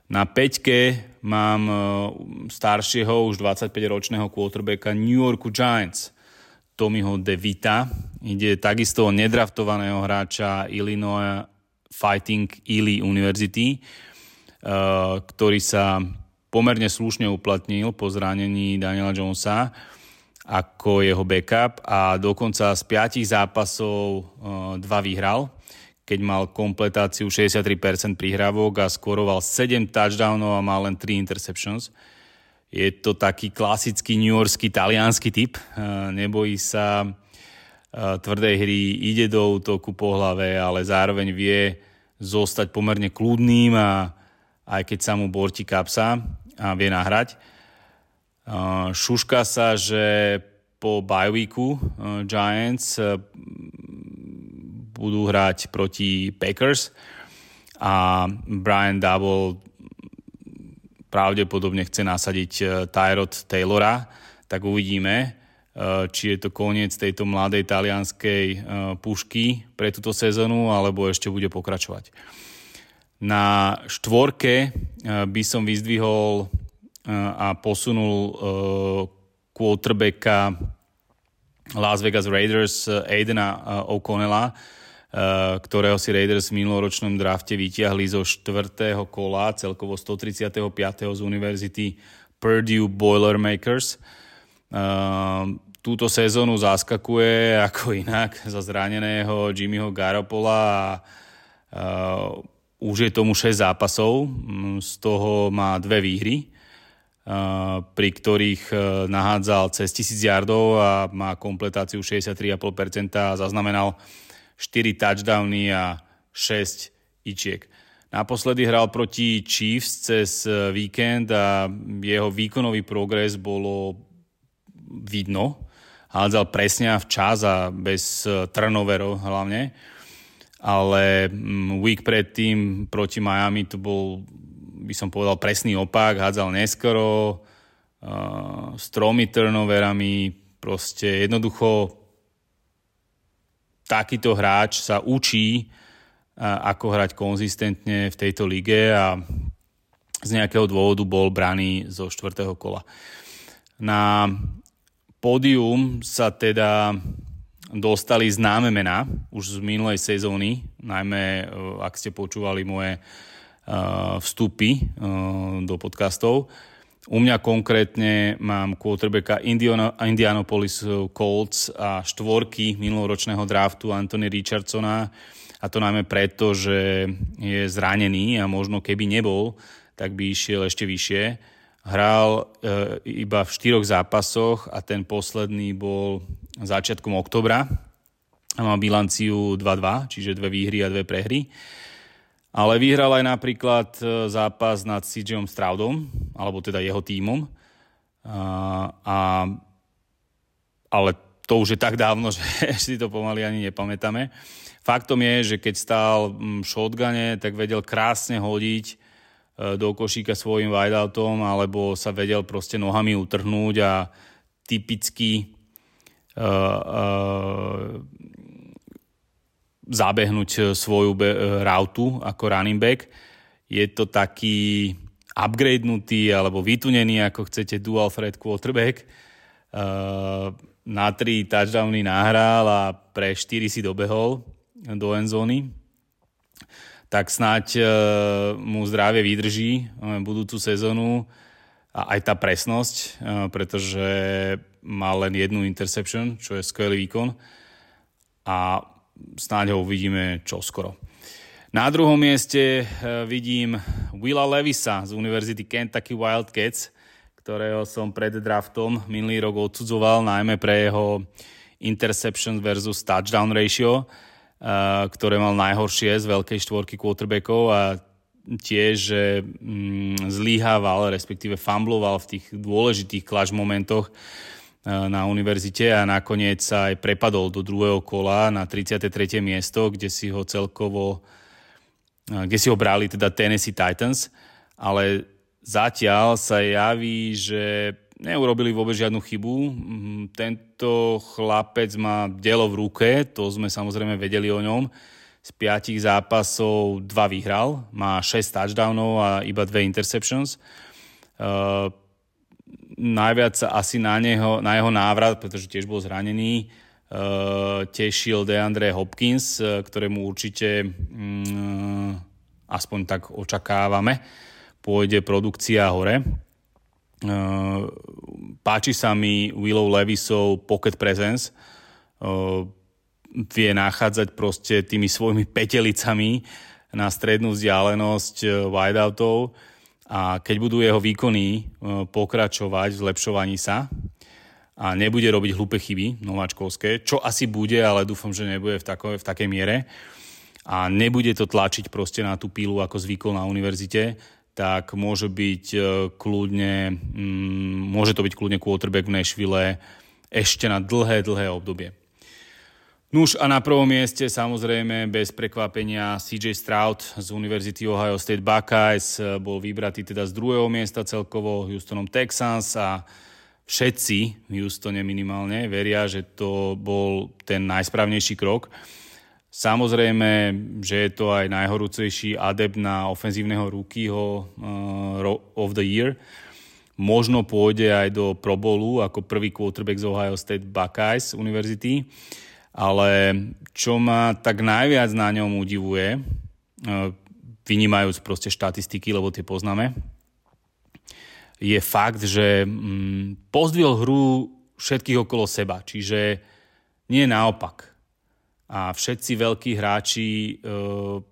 Na peťke mám uh, staršieho, už 25-ročného quarterbacka New Yorku Giants, Tommyho DeVita. Ide takisto o nedraftovaného hráča Illinois Fighting Ely University, uh, ktorý sa pomerne slušne uplatnil po zranení Daniela Jonesa ako jeho backup a dokonca z piatich zápasov uh, dva vyhral, keď mal kompletáciu 63% prihrávok a skoroval 7 touchdownov a mal len 3 interceptions. Je to taký klasický newyorský talianský typ. Uh, nebojí sa uh, tvrdej hry, ide do útoku po hlave, ale zároveň vie zostať pomerne kľudným a aj keď sa mu borti kapsa, a vie nahrať. Šuška sa, že po bajvíku Giants budú hrať proti Packers. A Brian Double pravdepodobne chce nasadiť Tyrod Taylora, tak uvidíme, či je to koniec tejto mladej talianskej pušky pre túto sezónu, alebo ešte bude pokračovať. Na štvorke by som vyzdvihol a posunul quarterbacka Las Vegas Raiders Aidena O'Connella, ktorého si Raiders v minuloročnom drafte vytiahli zo 4. kola, celkovo 135. z univerzity Purdue Boilermakers. Túto sezónu zaskakuje ako inak za zraneného Jimmyho Garopola a už je tomu 6 zápasov, mm, z toho má dve výhry, pri ktorých nahádzal cez 1000 yardov a má kompletáciu 63,5% a zaznamenal 4 touchdowny a 6 ičiek. Naposledy hral proti Chiefs cez e, víkend a jeho výkonový progres bolo vidno. Hádzal presne a včas a bez e, turnoverov hlavne ale mm, week predtým proti Miami to bol, by som povedal, presný opak, hádzal neskoro, uh, s tromi turnoverami, proste jednoducho takýto hráč sa učí, ako hrať konzistentne v tejto lige a z nejakého dôvodu bol braný zo štvrtého kola. Na pódium sa teda dostali známe mená už z minulej sezóny, najmä e, ak ste počúvali moje e, vstupy e, do podcastov. U mňa konkrétne mám quarterbacka Indianapolis Colts a štvorky minuloročného draftu Anthony Richardsona a to najmä preto, že je zranený a možno keby nebol, tak by išiel ešte vyššie. Hral iba v štyroch zápasoch a ten posledný bol začiatkom oktobra a má bilanciu 2-2, čiže dve výhry a dve prehry. Ale vyhral aj napríklad e, zápas nad CJom Stroudom, alebo teda jeho tímom. A, a, ale to už je tak dávno, že si to pomaly ani nepamätáme. Faktom je, že keď stál v shotgune, tak vedel krásne hodiť e, do košíka svojim wideoutom, alebo sa vedel proste nohami utrhnúť a typicky Eh, eh, zabehnúť svoju be- rautu ako running back. Je to taký upgradenutý alebo vytunený, ako chcete, dual threat quarterback. Uh, na tri touchdowny nahral a pre 4 si dobehol do endzóny. Tak snáď uh, mu zdravie vydrží uh, budúcu sezónu a aj tá presnosť, pretože mal len jednu interception, čo je skvelý výkon a snáď ho uvidíme čoskoro. Na druhom mieste eh, vidím Willa Levisa z Univerzity Kentucky Wildcats, ktorého som pred draftom minulý rok odsudzoval, najmä pre jeho interception versus touchdown ratio, uh, ktoré mal najhoršie z veľkej štvorky quarterbackov a tiež, že mm, zlíhával, respektíve fumbloval v tých dôležitých klaž momentoch na univerzite a nakoniec sa aj prepadol do druhého kola na 33. miesto, kde si ho celkovo uh, kde si ho brali teda Tennessee Titans, ale Zatiaľ sa javí, že neurobili vôbec žiadnu chybu. Mhm, tento chlapec má dielo v ruke, to sme samozrejme vedeli o ňom. Z piatich zápasov dva vyhral, má 6 touchdownov a iba dve interceptions. Uh, najviac asi na, neho, na jeho návrat, pretože tiež bol zranený, uh, tešil DeAndre Hopkins, uh, ktorému určite um, aspoň tak očakávame pôjde produkcia hore. Uh, páči sa mi Willow Levisov Pocket Presence. Vie nachádzať proste tými svojimi petelicami na strednú vzdialenosť wideoutov a keď budú jeho výkony pokračovať v zlepšovaní sa a nebude robiť hlúpe chyby nováčkovské, čo asi bude, ale dúfam, že nebude v, tako, v takej miere a nebude to tlačiť proste na tú pílu, ako zvykol na univerzite, tak môže byť e, kľudne, mm, môže to byť kľudne quarterback v Nashville ešte na dlhé, dlhé obdobie. Nuž a na prvom mieste samozrejme bez prekvapenia CJ Stroud z Univerzity Ohio State Buckeyes e, bol vybratý teda z druhého miesta celkovo Houstonom Texans a všetci v Houstone minimálne veria, že to bol ten najsprávnejší krok. Samozrejme, že je to aj najhorúcejší adept na ofenzívneho rúkyho uh, of the year. Možno pôjde aj do Pro Bowlu ako prvý quarterback z Ohio State Buckeyes University. Ale čo ma tak najviac na ňom udivuje, uh, vynímajúc proste štatistiky, lebo tie poznáme, je fakt, že um, pozdvihol hru všetkých okolo seba. Čiže nie naopak a všetci veľkí hráči uh,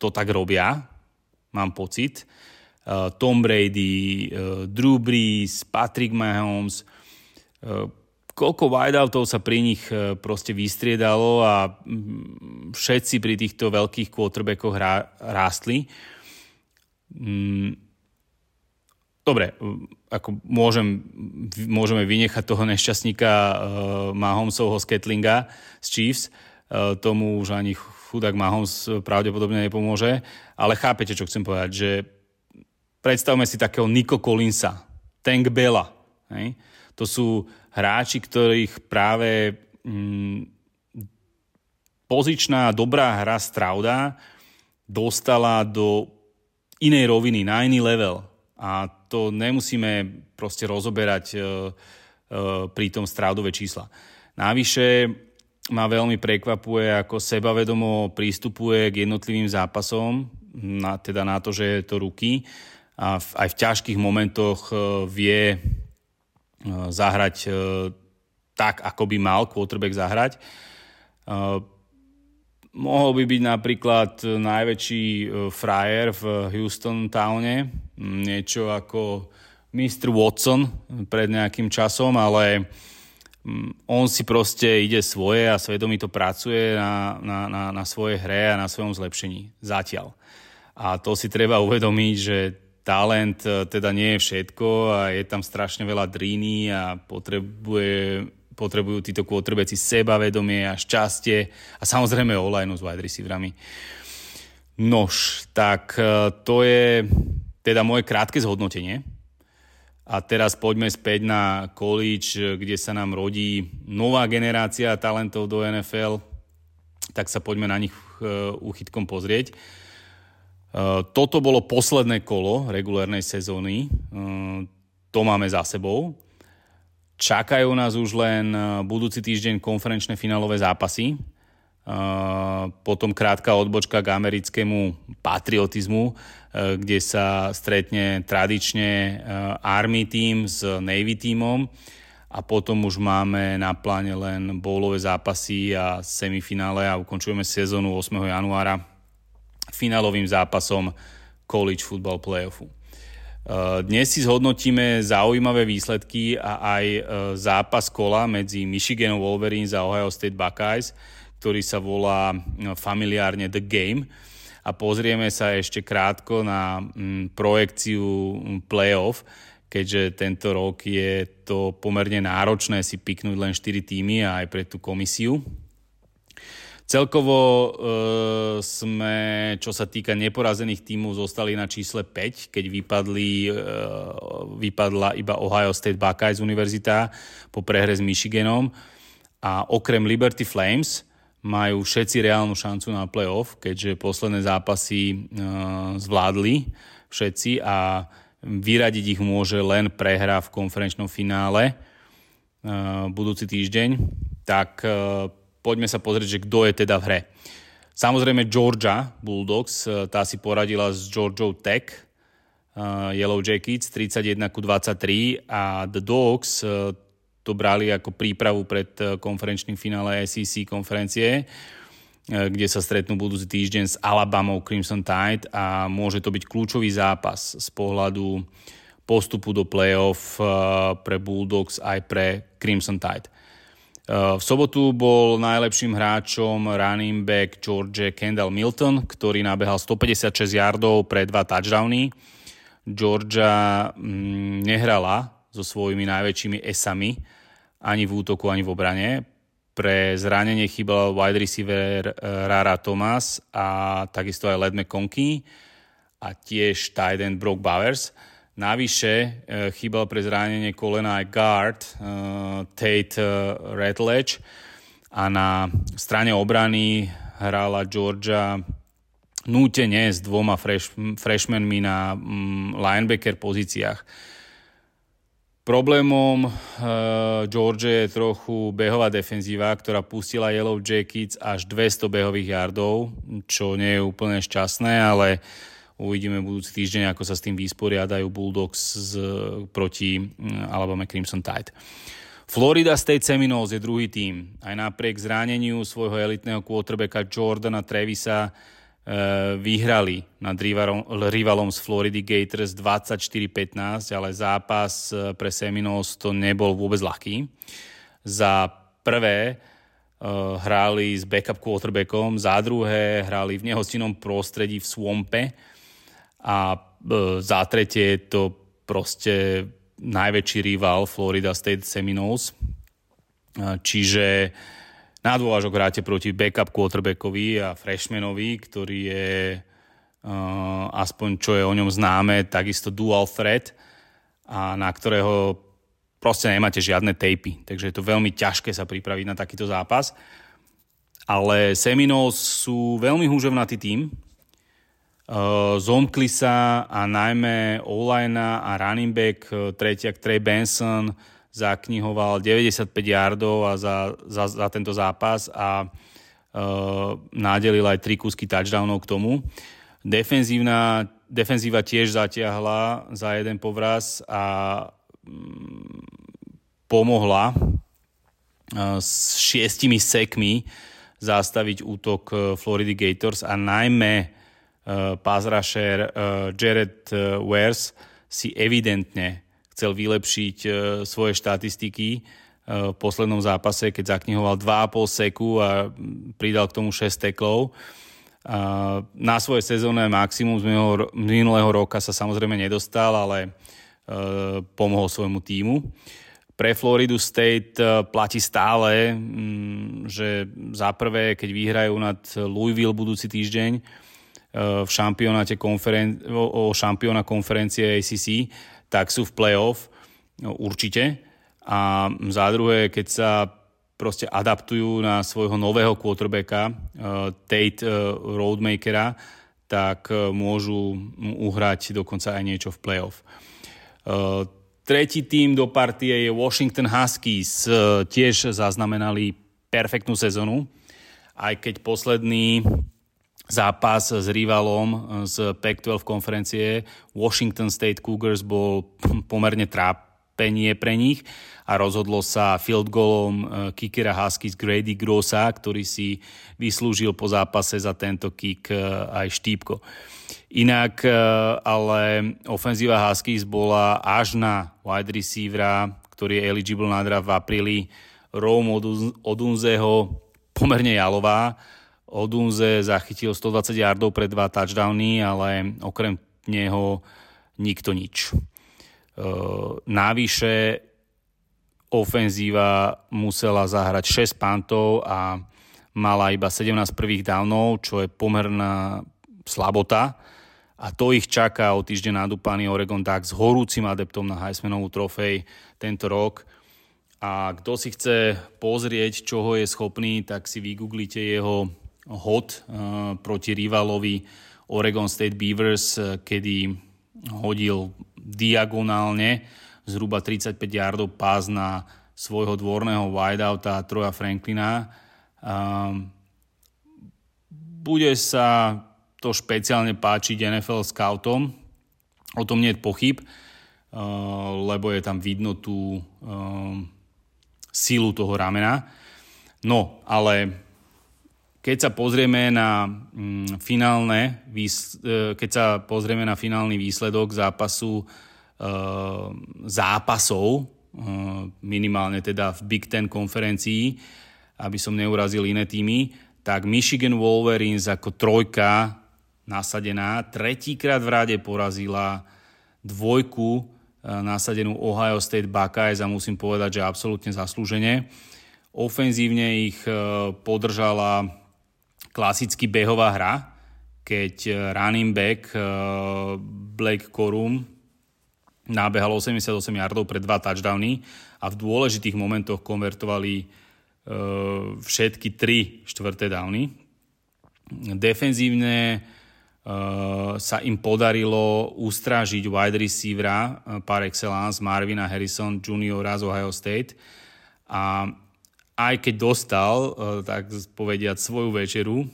to tak robia, mám pocit. Uh, Tom Brady, Drew Brees, Patrick Mahomes, koľko wideoutov sa pri nich uh, proste vystriedalo a um, všetci pri týchto veľkých quarterbackoch rástli. Um, dobre, ako môžem, môžeme vynechať toho nešťastníka uh, Mahomesovho z Ketlinga z Chiefs, uh, tomu už ani chudák Mahomes pravdepodobne nepomôže, ale chápete, čo chcem povedať, že predstavme si takého Nico Collinsa, Tank Bella, hej? to sú hráči, ktorých práve mm, pozičná dobrá hra Strauda dostala do inej roviny, na iný level. A to nemusíme proste rozoberať e, e, pri tom strádové čísla. Navyše ma veľmi prekvapuje, ako sebavedomo prístupuje k jednotlivým zápasom, na, teda na to, že je to ruky a v, aj v ťažkých momentoch e, vie zahrať tak, ako by mal quarterback zahrať. Mohol by byť napríklad najväčší frajer v Houston Towne, niečo ako Mr. Watson pred nejakým časom, ale mm, on si proste ide svoje a svedomito pracuje na, na, na, na svojej hre a na svojom zlepšení. Zatiaľ. A to si treba uvedomiť, že talent e, teda nie je všetko a je tam strašne veľa dríny a potrebuje, potrebujú títo quarterbacki sebavedomie a šťastie a samozrejme online s wide receiverami. Nož, tak e, to je teda moje krátke zhodnotenie. A teraz poďme späť na college, kde sa nám rodí nová generácia talentov do NFL. Tak sa poďme na nich uchytkom e, pozrieť. E, toto bolo posledné kolo regulárnej sezóny. E, to máme za sebou. Čakajú nás už len budúci týždeň konferenčné finálové zápasy potom krátka odbočka k americkému patriotizmu, kde sa stretne tradične Army Team s Navy Teamom a potom už máme na pláne len bowlové zápasy a semifinále a ukončujeme sezónu 8. januára finálovým zápasom College Football Playoffu. Dnes si zhodnotíme zaujímavé výsledky a aj zápas kola medzi Michigan Wolverines a Ohio State Buckeyes, ktorý sa volá familiárne The Game a pozrieme sa ešte krátko na mm, projekciu playoff, keďže tento rok je to pomerne náročné si piknúť len 4 týmy aj pre tú komisiu. Celkovo e, sme, čo sa týka neporazených tímov, zostali na čísle 5, keď vypadli, e, vypadla iba Ohio State Buckeyes univerzita po prehre s Michiganom. A okrem Liberty Flames majú všetci reálnu šancu na playoff, keďže posledné zápasy e, zvládli všetci a vyradiť ich môže len prehra v konferenčnom finále e, budúci týždeň. Tak e, poďme sa pozrieť, že kto je teda v hre. Samozrejme Georgia Bulldogs, e, tá si poradila s Georgia Tech, e, Yellow Jackets 31 ku 23 a The Dogs e, to brali ako prípravu pred konferenčným finále SEC konferencie, kde sa stretnú budúci týždeň s Alabamou Crimson Tide a môže to byť kľúčový zápas z pohľadu postupu do playoff pre Bulldogs aj pre Crimson Tide. V sobotu bol najlepším hráčom running back George Kendall Milton, ktorý nabehal 156 yardov pre dva touchdowny. Georgia mm, nehrala so svojimi najväčšími esami ani v útoku, ani v obrane. Pre zranenie chýbal wide receiver eh, Rara Thomas a takisto aj Led McConkey a tiež tight end Brock Bowers. Navyše e, chýbal pre zranenie kolena aj guard e, Tate e, Redledge a na strane obrany hrála Georgia nútene s dvoma fresh, freshmanmi na mm, linebacker pozíciách. Problémom uh, George je trochu behová defenzíva, ktorá pustila Yellow Jackets až 200 behových yardov, čo nie je úplne šťastné, ale Uvidíme budúci týždeň, ako sa s tým vysporiadajú Bulldogs z, proti mm, Alabama Crimson Tide. Florida State Seminoles je druhý tým. Aj napriek zraneniu svojho elitného quarterbacka Jordana Trevisa e, vyhrali nad rivalom, z Floridy Gators 24-15, ale zápas e, pre Seminoles to nebol vôbec ľahký. Za prvé uh, hráli s backup quarterbackom, za druhé hrali v nehostinnom prostredí v Swampe, a e, za tretie je to proste najväčší rival Florida State Seminoles. E, čiže na dôvažok hráte proti backup quarterbackovi a freshmanovi, ktorý je uh, aspoň čo je o ňom známe, takisto dual threat a na ktorého proste nemáte žiadne tapy. Takže je to veľmi ťažké sa pripraviť na takýto zápas. Ale Seminoles sú veľmi húževnatý tým, zomkli sa a najmä online a running back uh, tretiak Trey Benson zaknihoval 95 yardov a za, za, za tento zápas a uh, nádelil aj tri kúsky touchdownov k tomu. Defenzívna, defenzíva tiež zatiahla za jeden povraz a um, pomohla uh, s šiestimi sekmi zastaviť útok Florida Gators a najmä Eh, rusher eh, Jared eh, Wers si evidentne chcel vylepšiť svoje štatistiky v poslednom zápase, keď zaknihoval 2,5 seku a pridal k tomu 6 teklov. Na svoje sezónne maximum z minulého roka sa samozrejme nedostal, ale pomohol svojmu týmu. Pre Floridu State platí stále, mm, že za prvé, keď vyhrajú nad Louisville budúci týždeň, v šampionáte konferen- o, šampióna konferencie ACC, tak sú v playoff no, určite. A za druhé, keď sa proste adaptujú na svojho nového quarterbacka, uh, Tate uh, Roadmakera, tak uh, môžu uhrať dokonca aj niečo v playoff. Tretí tým do partie je Washington Huskies. Tiež zaznamenali perfektnú sezonu, aj keď posledný zápas s rivalom z Pac-12 konferencie Washington State Cougars bol pomerne tráp, trápenie pre nich a rozhodlo sa field goalom kickera Huskies Grady Grossa, ktorý si vyslúžil po zápase za tento kick aj štípko. Inak ale ofenzíva Huskies bola až na wide receivera, ktorý je eligible na draft v apríli, Rome Odunzeho pomerne jalová. Odunze zachytil 120 yardov pre dva touchdowny, ale okrem neho nikto nič. E, navyše ofenzíva musela zahrať 6 pantov a mala iba 17 prvých downov, čo je pomerná slabota. A to ich čaká o týždeň nadúpaný Oregon Ducks s horúcim adeptom na Heismanovú trofej tento rok. A kto si chce pozrieť, čoho je schopný, tak si vygooglite jeho hod uh, proti rivalovi Oregon State Beavers, kedy hodil diagonálne zhruba 35 yardov pás na svojho dvorného wideouta Troja Franklina. Um, bude sa to špeciálne páčiť NFL scoutom, o tom nie je pochyb, uh, lebo je tam vidno tú um, silu toho ramena. No, ale keď sa pozrieme na mm, finálne, e, keď sa pozrieme na finálny výsledok zápasu e, zápasov, e, minimálne teda v Big Ten konferencii, aby som neurazil iné týmy, tak Michigan Wolverines ako trojka nasadená tretíkrát v rade porazila dvojku nasadenú Ohio State Buckeyes a musím povedať, že absolútne zaslúžene. Ofenzívne ich podržala klasicky behová hra, keď eh, running back eh, Blake Corum nábehal 88 yardov pre dva touchdowny a v dôležitých momentoch konvertovali eh, všetky tri štvrté downy. Defenzívne sa im podarilo ustrážiť wide receivera par excellence Marvina Harrison Jr. z Ohio State a aj keď dostal, e, tak povediať, svoju večeru,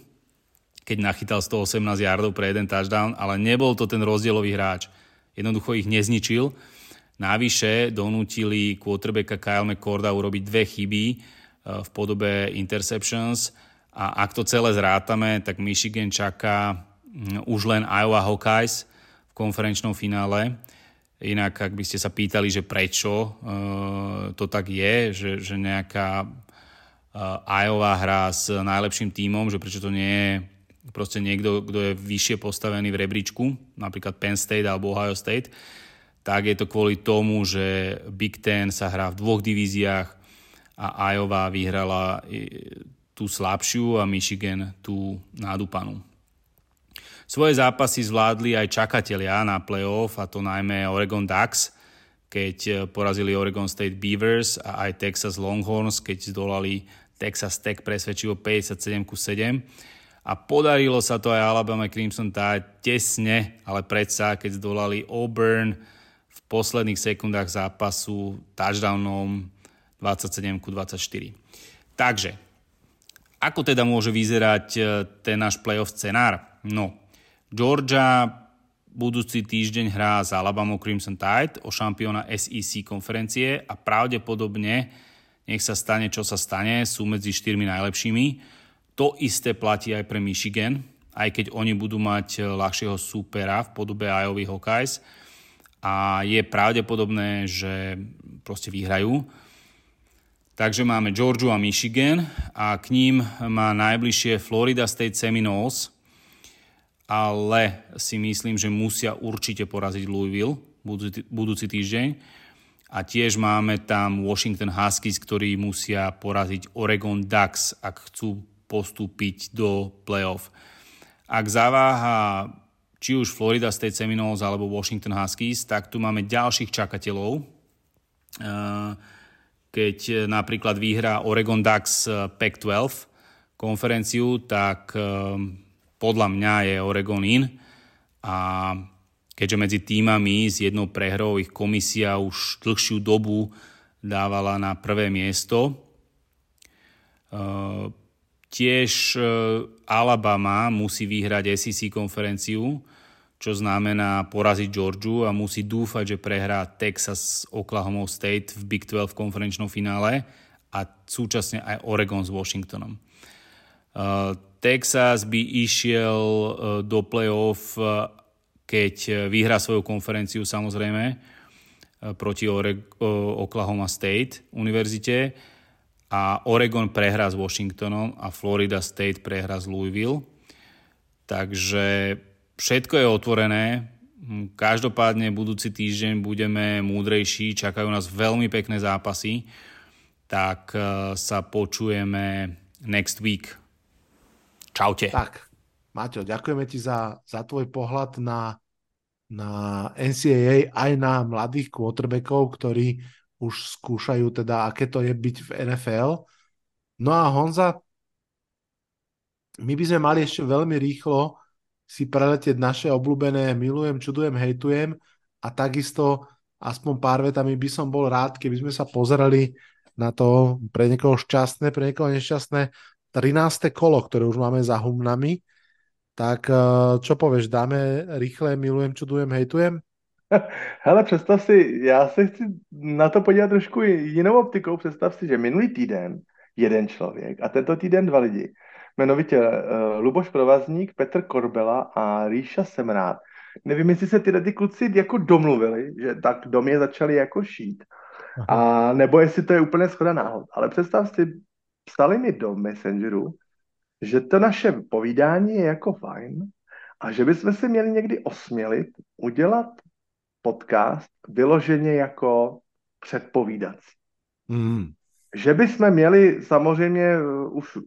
keď nachytal 118 yardov pre jeden touchdown, ale nebol to ten rozdielový hráč. Jednoducho ich nezničil. Navyše donútili quarterbacka Kyle McCorda urobiť dve chyby e, v podobe interceptions a ak to celé zrátame, tak Michigan čaká už len Iowa Hawkeyes v konferenčnom finále. Inak, ak by ste sa pýtali, že prečo e, to tak je, že, že nejaká Iowa hrá s najlepším tímom, že prečo to nie je proste niekto, kto je vyššie postavený v rebríčku, napríklad Penn State alebo Ohio State, tak je to kvôli tomu, že Big Ten sa hrá v dvoch divíziách a Iowa vyhrala tú slabšiu a Michigan tú nádupanú. Svoje zápasy zvládli aj čakatelia na playoff, a to najmä Oregon Ducks, keď eh, porazili Oregon State Beavers a aj Texas Longhorns, keď zdolali Texas Tech presvedčivo 57 ku 7. A podarilo sa to aj Alabama Crimson Tide tesne, ale predsa, keď zdolali Auburn v posledných sekundách zápasu touchdownom 27 ku 24. Takže, ako teda môže vyzerať eh, ten náš playoff scenár? No, Georgia budúci týždeň hrá s Alabama Crimson Tide o šampióna SEC konferencie a pravdepodobne, nech sa stane, čo sa stane, sú medzi štyrmi najlepšími. To isté platí aj pre Michigan, aj keď oni budú mať ľahšieho súpera v podobe Iowa Hawkeyes a je pravdepodobné, že proste vyhrajú. Takže máme Georgiu a Michigan a k ním má najbližšie Florida State Seminoles – ale si myslím, že musia určite poraziť Louisville budúci, týždeň. A tiež máme tam Washington Huskies, ktorí musia poraziť Oregon Ducks, ak chcú postúpiť do playoff. Ak zaváha či už Florida State Seminoles alebo Washington Huskies, tak tu máme ďalších čakateľov. Keď napríklad vyhrá Oregon Ducks Pac-12 konferenciu, tak podľa mňa je Oregon in a keďže medzi týmami s jednou prehrou ich komisia už dlhšiu dobu dávala na prvé miesto. E, tiež e, Alabama musí vyhrať SEC konferenciu, čo znamená poraziť Georgiu a musí dúfať, že prehrá Texas s Oklahoma State v Big 12 konferenčnom finále a súčasne aj Oregon s Washingtonom. Uh, Texas by išiel uh, do playoff, uh, keď vyhrá svoju konferenciu samozrejme proti Oklahoma State univerzite a Oregon prehrá s Washingtonom a Florida State prehrá s Louisville. Takže všetko je otvorené. Každopádne budúci týždeň budeme múdrejší, čakajú nás veľmi pekné zápasy, tak sa počujeme next week. Čaute.
Tak, Maťo, ďakujeme ti za, za tvoj pohľad na, na NCAA aj na mladých quarterbackov, ktorí už skúšajú teda, aké to je byť v NFL. No a Honza, my by sme mali ešte veľmi rýchlo si preletieť naše obľúbené milujem, čudujem, hejtujem a takisto aspoň pár vetami by som bol rád, keby sme sa pozerali na to pre niekoho šťastné, pre niekoho nešťastné 13. kolo, ktoré už máme za humnami. Tak eh, čo povieš, dáme rýchle, milujem, čudujem, hejtujem?
Hele, představ si, já se chci na to podívat trošku jinou optikou. Představ si, že minulý týden jeden člověk a tento týden dva lidi, jmenovitě uh, Luboš Provazník, Petr Korbela a Ríša Semrát. Nevím, jestli se tyhle ty kluci jako domluvili, že tak do mě začali jako šít. A nebo jestli to je úplně schoda náhod. Ale představ si, psali mi do Messengeru, že to naše povídání je jako fajn a že bychom se měli někdy osmělit udělat podcast vyloženě jako předpovídací. Mm. Že bychom měli samozřejmě už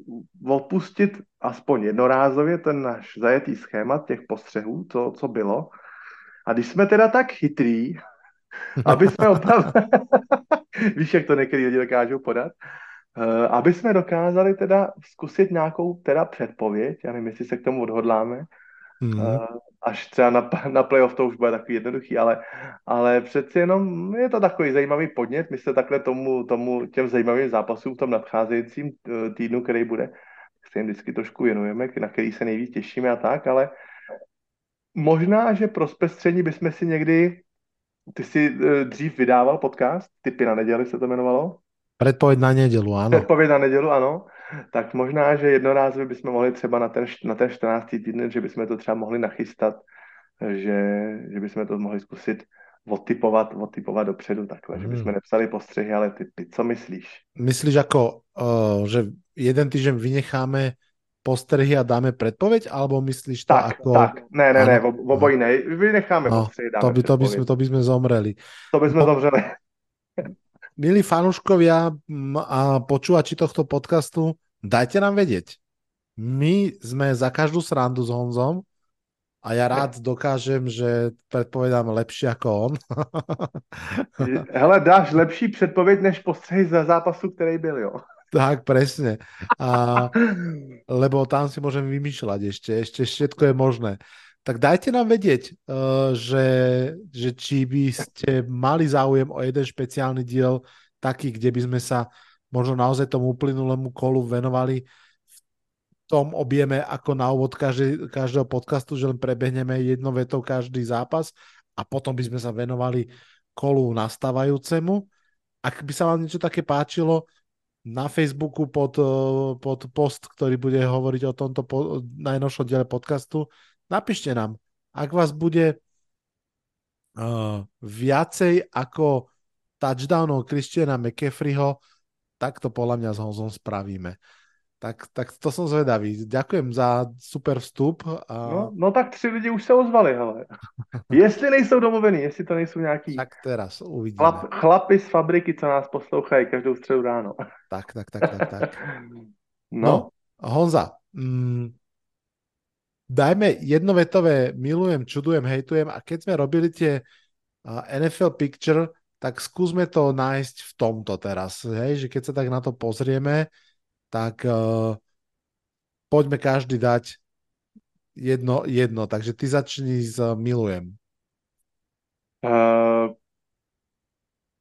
odpustit aspoň jednorázově ten náš zajetý schémat těch postřehů, to, co bylo. A když jsme teda tak chytrý, aby jsme opravdu, víš, jak to některý lidi dokážou podat, aby jsme dokázali teda zkusit nějakou teda předpověď, já nevím, jestli se k tomu odhodláme, mm. až třeba na, na playoff to už bude takový jednoduchý, ale, ale přeci jenom je to takový zajímavý podnět, my se takhle tomu, tomu těm zajímavým zápasům v tom nadcházejícím eh, týdnu, který bude, se jim vždycky trošku věnujeme, na který se nejvíc těšíme a tak, ale možná, že pro zpestření bychom si někdy, ty jsi dřív vydával podcast, Typy na neděli se to jmenovalo,
Predpoveď na nedelu, áno.
Predpoveď na nedelu, áno. Tak možná, že jednorázově bychom mohli třeba na ten, na ten 14. týden, že bychom to třeba mohli nachystat, že, že bychom to mohli zkusit odtypovat, odtypovat dopředu takhle, hmm. že bychom nepsali postřehy, ale typy. Co myslíš?
Myslíš ako, uh, že jeden týždeň vynecháme postrehy a dáme predpoveď, alebo myslíš to
tak,
ako...
Tak, ne, ne, ne, v, obojí ne, vynecháme no, postrehy, dáme
to by, to, by sme, to by sme zomreli.
To by sme zomreli
milí fanúškovia a počúvači tohto podcastu, dajte nám vedieť. My sme za každú srandu s Honzom a ja rád dokážem, že predpovedám lepšie ako on.
Hele, dáš lepší předpověď než postřehy za zápasu, který byl, jo.
Tak, presne. A, lebo tam si môžem vymýšľať ešte, ešte všetko je možné tak dajte nám vedieť, uh, že, že či by ste mali záujem o jeden špeciálny diel, taký, kde by sme sa možno naozaj tomu uplynulému kolu venovali v tom objeme ako na úvod každý, každého podcastu, že len prebehneme jednou vetou každý zápas a potom by sme sa venovali kolu nastávajúcemu. Ak by sa vám niečo také páčilo, na Facebooku pod, eh, pod post, ktorý bude hovoriť o tomto po, najnovšom diele podcastu, Napíšte nám, ak vás bude uh, viacej ako touchdownov Christiana McCaffreyho, tak to podľa mňa s Honzom spravíme. Tak, tak to som zvedavý. Ďakujem za super vstup. A...
No, no tak tři lidi už se ozvali, hele. jestli nejsou domluvení, jestli to nejsou nějaký
tak teraz uvidíme.
Chlap, chlapi z fabriky, co nás poslouchají každou středu ráno.
tak, tak, tak, tak, tak. No, no Honza, mm, dajme jednovetové milujem, čudujem, hejtujem a keď sme robili tie NFL Picture, tak skúsme to nájsť v tomto teraz, hej, že keď sa tak na to pozrieme, tak uh, poďme každý dať jedno, jedno, takže ty začni s uh, milujem.
Uh,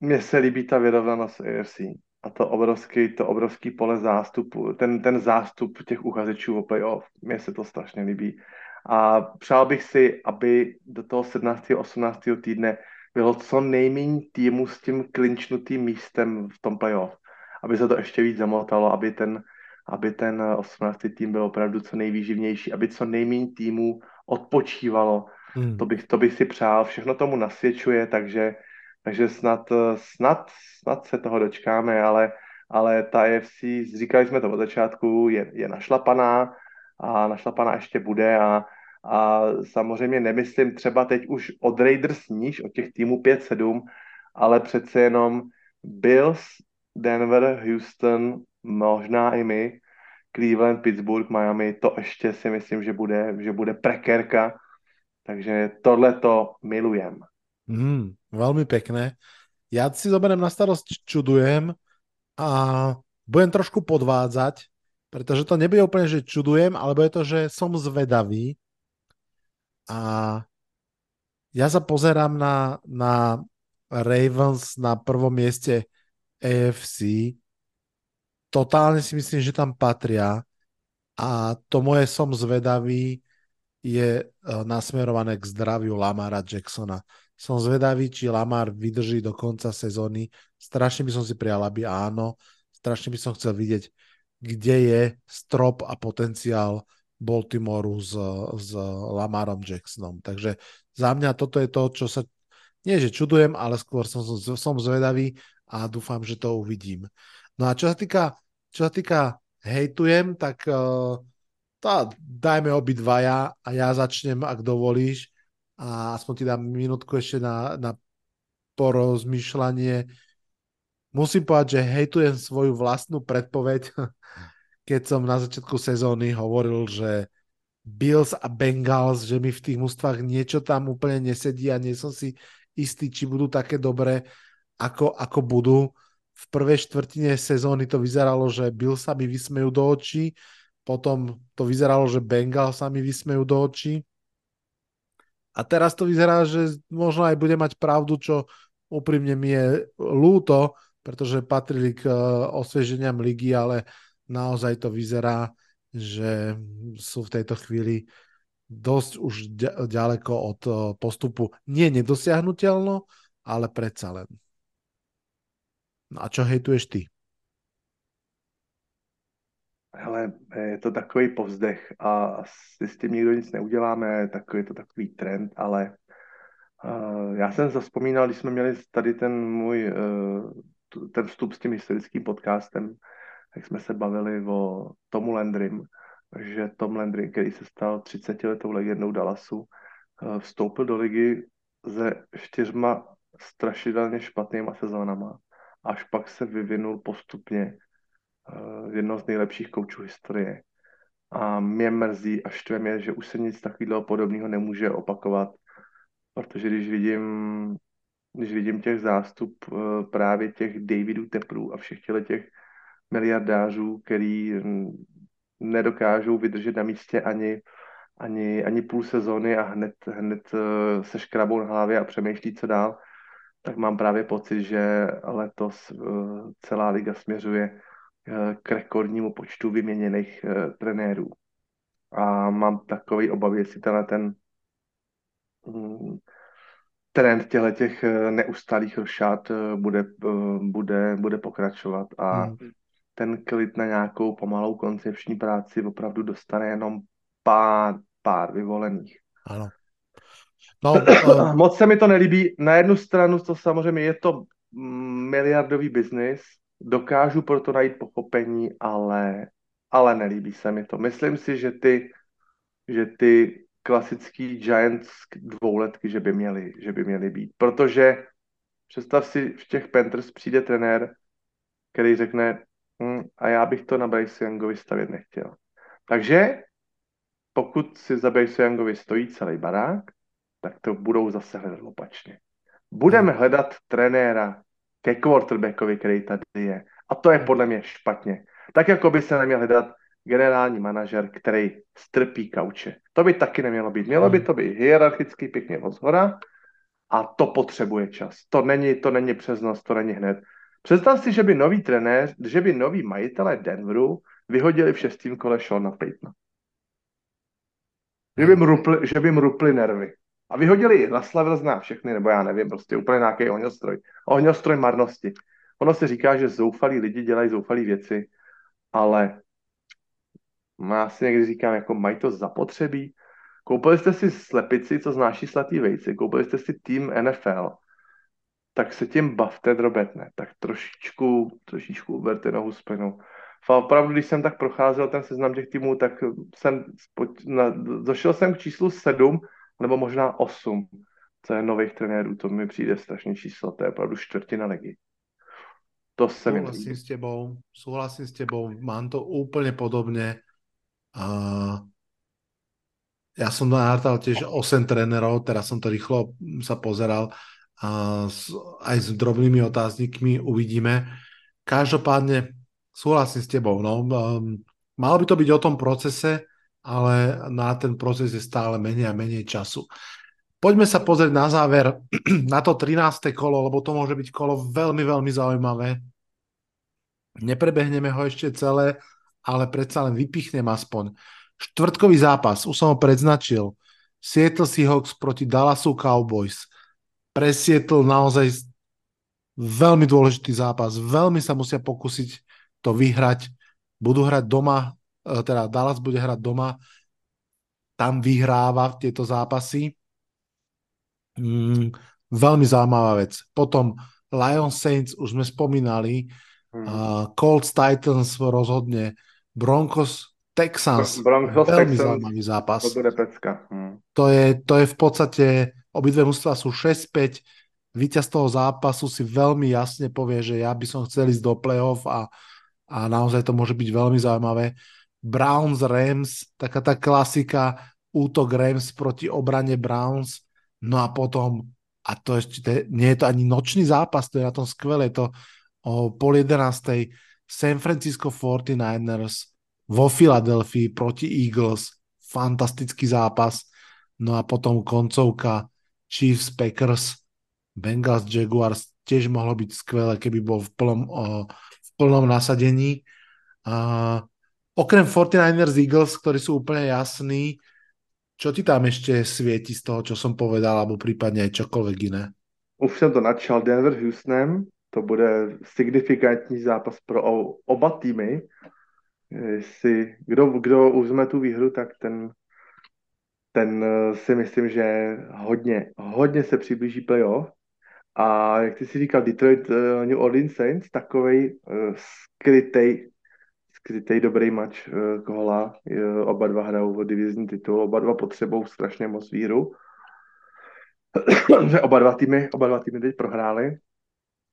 mně se líbí ta vyrovnanost AFC a to obrovský, to obrovský pole zástupu, ten, ten zástup těch uchazečů o playoff, mně se to strašně líbí. A přál bych si, aby do toho 17. 18. týdne bylo co nejméně týmu s tím klinčnutým místem v tom playoff. Aby se to ještě víc zamotalo, aby ten, aby ten 18. tým byl opravdu co nejvýživnější, aby co nejméně týmů odpočívalo. Hmm. To, bych, to bych si přál. Všechno tomu nasvědčuje, takže, takže snad, snad, snad se toho dočkáme, ale, ale ta AFC, říkali jsme to od začátku, je, je našlapaná a našlapaná ještě bude a, a samozřejmě nemyslím třeba teď už od Raiders níž, od těch týmů 5-7, ale přece jenom Bills, Denver, Houston, možná i my, Cleveland, Pittsburgh, Miami, to ještě si myslím, že bude, že bude prekérka, takže tohle to milujem.
Mm, veľmi pekné. Ja si zoberiem na starosť čudujem a budem trošku podvádzať, pretože to nebude úplne, že čudujem, alebo je to, že som zvedavý, a ja sa pozerám na, na Ravens na prvom mieste AFC. Totálne si myslím, že tam patria a to moje som zvedavý je e, nasmerované k zdraviu Lamara Jacksona. Som zvedavý, či Lamar vydrží do konca sezóny. Strašne by som si prijal, aby áno. Strašne by som chcel vidieť, kde je strop a potenciál Baltimoreu s, s Lamarom Jacksonom. Takže za mňa toto je to, čo sa, nie že čudujem, ale skôr som, som zvedavý a dúfam, že to uvidím. No a čo sa týka, čo sa týka hejtujem, tak uh, tá, dajme obidvaja a ja začnem, ak dovolíš, a aspoň ti dám minútku ešte na, na porozmýšľanie. Musím povedať, že hejtujem svoju vlastnú predpoveď keď som na začiatku sezóny hovoril, že Bills a Bengals, že mi v tých mústvách niečo tam úplne nesedí a nie som si istý, či budú také dobré, ako, ako budú. V prvej štvrtine sezóny to vyzeralo, že Bills sa mi vysmejú do očí, potom to vyzeralo, že Bengals sa mi vysmejú do očí. A teraz to vyzerá, že možno aj bude mať pravdu, čo úprimne mi je lúto, pretože patrili k eh, osvieženiam ligy, ale naozaj to vyzerá, že sú v tejto chvíli dosť už ďaleko od eh, postupu. Nie nedosiahnutelno, ale predsa len. No a čo hejtuješ ty?
Hele, je to takový povzdech a asi s tím nikdo nic neuděláme, takový je to takový trend, ale uh, já jsem zaspomínal, když jsme měli tady ten můj, uh, ten vstup s tím historickým podcastem, jak jsme se bavili o Tomu Landrym, že Tom Landry, který se stal 30 letou legendou Dallasu, eh, vstoupil do ligy se čtyřma strašidelně špatnýma sezónama, až pak se vyvinul postupně jedno z nejlepších koučů historie. A mě mrzí a štve mě, že už se nic takového podobného nemůže opakovat, protože když vidím, když vidím těch zástup eh, právě těch Davidů Teprů a všech těch miliardářů, který nedokážou vydržet na místě ani, ani, ani půl sezóny a hned, hned eh, se škrabou na hlavě a přemýšlí, co dál, tak mám právě pocit, že letos eh, celá liga směřuje eh, k rekordnímu počtu vyměněných trenérů. A mám takový obavy, jestli tenhle ten mm, trend těchto těch neustálých rošát bude, bude, bude pokračovat a hmm ten klid na nějakou pomalou koncepční práci opravdu dostane jenom pár, pár vyvolených.
Ano.
No, uh... Moc se mi to nelíbí. Na jednu stranu to samozřejmě je to miliardový biznis, dokážu proto najít pochopení, ale, ale nelíbí se mi to. Myslím si, že ty, že ty klasický Giants dvouletky, že by měly, že by měly být. Protože představ si, v těch Panthers přijde trenér, který řekne, Hmm, a já bych to na Bryce Youngovi stavět nechtěl. Takže pokud si za Bryce Youngovi stojí celý barák, tak to budou zase hledat opačně. Budeme hmm. hledat trenéra ke quarterbackovi, který tady je. A to je hmm. podle mě špatně. Tak jako by se neměl hledat generální manažer, který strpí kauče. To by taky nemělo být. Mělo by to být hierarchicky pěkně od zhora a to potřebuje čas. To není, to není přes noc, to není hned. Představ si, že by nový trenér, že by noví majitelé Denveru vyhodili v šestém kole Shona Paytona. Že by, rupli, že by jim rupli nervy. A vyhodili Russell zná všechny, nebo já nevím, prostě úplně nějaký ohňostroj. Ohňostroj marnosti. Ono se říká, že zoufalí lidi dělají zoufalí věci, ale já si někdy říkám, jako mají to zapotřebí. Koupili jste si slepici, co znáší slatý vejci, koupili jste si tým NFL, tak se tím bavte drobetne, tak trošičku, trošičku uberte nohu z plynu. Opravdu, když jsem tak procházel ten seznam těch týmů, tak jsem na, došel jsem k číslu 7, nebo možná 8, co je nových trenérů, to mi přijde strašný číslo, to je opravdu čtvrtina ligy. To se mi
Súhlasím s tebou, súhlasím s tebou, mám to úplne podobne. Uh, ja som nahátal tiež 8 trénerov, teraz som to rýchlo sa pozeral uh, s, aj s drobnými otáznikmi, uvidíme. Každopádne súhlasím s tebou. No. Um, malo by to byť o tom procese, ale na ten proces je stále menej a menej času. Poďme sa pozrieť na záver na to 13. kolo, lebo to môže byť kolo veľmi, veľmi zaujímavé. Neprebehneme ho ešte celé, ale predsa len vypichnem aspoň. Štvrtkový zápas, už som ho predznačil. Seattle Seahawks proti Dallasu Cowboys. Pre Seattle naozaj veľmi dôležitý zápas. Veľmi sa musia pokúsiť to vyhrať. Budú hrať doma, teda Dallas bude hrať doma. Tam vyhráva tieto zápasy Mm, veľmi zaujímavá vec. Potom Lions Saints, už sme spomínali, mm. uh, Colts Titans rozhodne, Broncos Texans,
Broncos,
veľmi
Texans,
zaujímavý zápas.
To bude pecka. Mm.
To, je, to je v podstate, obidve mužstva sú 6-5, víťaz toho zápasu si veľmi jasne povie, že ja by som chcel ísť do play-off a, a naozaj to môže byť veľmi zaujímavé. Browns, Rams, taká tá klasika, útok Rams proti obrane Browns, No a potom, a to ešte, to je, nie je to ani nočný zápas, to je na tom skvelé, to o pol jedenástej San Francisco 49ers vo Filadelfii proti Eagles, fantastický zápas. No a potom koncovka Chiefs Packers, Bengals Jaguars, tiež mohlo byť skvelé, keby bol v plnom, o, v plnom nasadení. A, okrem 49ers Eagles, ktorí sú úplne jasní, čo ti tam ešte svieti z toho, čo som povedal, alebo prípadne aj čokoľvek iné?
Už jsem to načal Denver Houstonem, to bude signifikantní zápas pro oba týmy. Jestli, kdo, kdo uzme tu výhru, tak ten, ten eh, si myslím, že hodně, hodně se přiblíží playoff. A jak ty si říkal, Detroit uh, New Orleans Saints, takovej uh, skrytej skrytej dobrý mač kola. Uh, oba dva hrajou o divizní titul, oba dva potřebou strašně moc víru. oba dva týmy, oba dva týmy teď prohráli.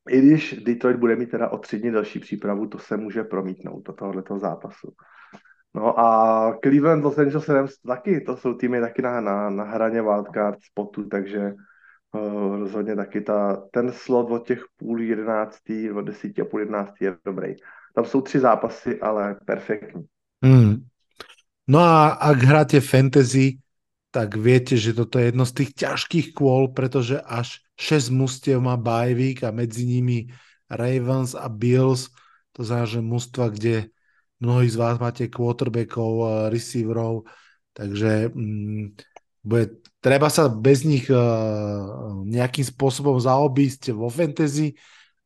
I když Detroit bude mít teda o tři dny další přípravu, to se může promítnout do tohoto zápasu. No a Cleveland, Los Angeles Rams taky, to jsou týmy taky na, na, na hraně wildcard spotu, takže uh, rozhodně taky ta, ten slot od těch půl jedenáctý, od desíti a půl jedenáctý je dobrý. Tam sú tři zápasy, ale perfektní.
Mm. No a ak hráte fantasy, tak viete, že toto je jedno z tých ťažkých kôl, pretože až 6 mustiev má bajvík a medzi nimi Ravens a Bills, to znamená, že mužstva, kde mnohí z vás máte quarterbackov, receiverov, takže mm, bude, treba sa bez nich uh, nejakým spôsobom zaobísť vo fantasy,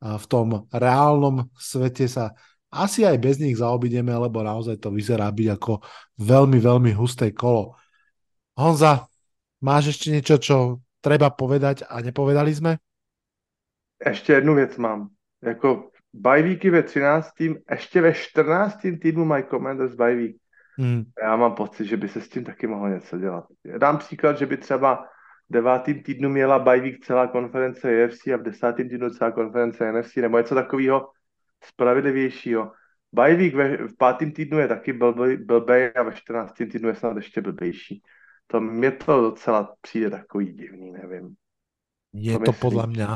a v tom reálnom svete sa asi aj bez nich zaobideme, lebo naozaj to vyzerá byť ako veľmi, veľmi husté kolo. Honza, máš ešte niečo, čo treba povedať a nepovedali sme?
Ještě jednu věc mám. Jako bajvíky ve 13. ještě ve 14. týdnu mají Commanders bajvík. Hmm. Já mám pocit, že by se s tím taky mohlo něco dělat. Dám příklad, že by třeba v devátým týdnu měla bajvík celá konference EFC a v desátém týdnu celá konference NFC, nebo něco takového, spravedlivějšího. Bajvík ve, v pátém týdnu je taky blbej a ve 14. týdnu je snad ještě blbejší. To mě to docela přijde takový divný, nevím.
Je to, to podľa mňa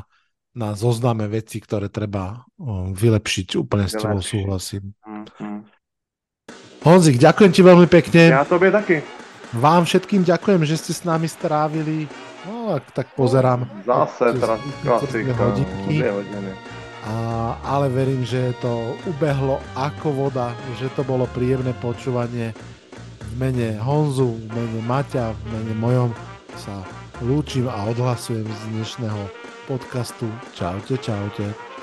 na zozname veci, ktoré treba vylepšiť. Úplne s tebou súhlasím. Mm-hmm. Honzik, ďakujem ti veľmi pekne.
Ja tobie taky.
Vám všetkým ďakujem, že ste s nami strávili. No, tak pozerám.
Zase teraz klasika. Hodinky.
Ale verím, že to ubehlo ako voda, že to bolo príjemné počúvanie. mene Honzu, v mene Maťa, v mene mojom sa lúčim a odhlasujem z dnešného podcastu. Čaute, čaute.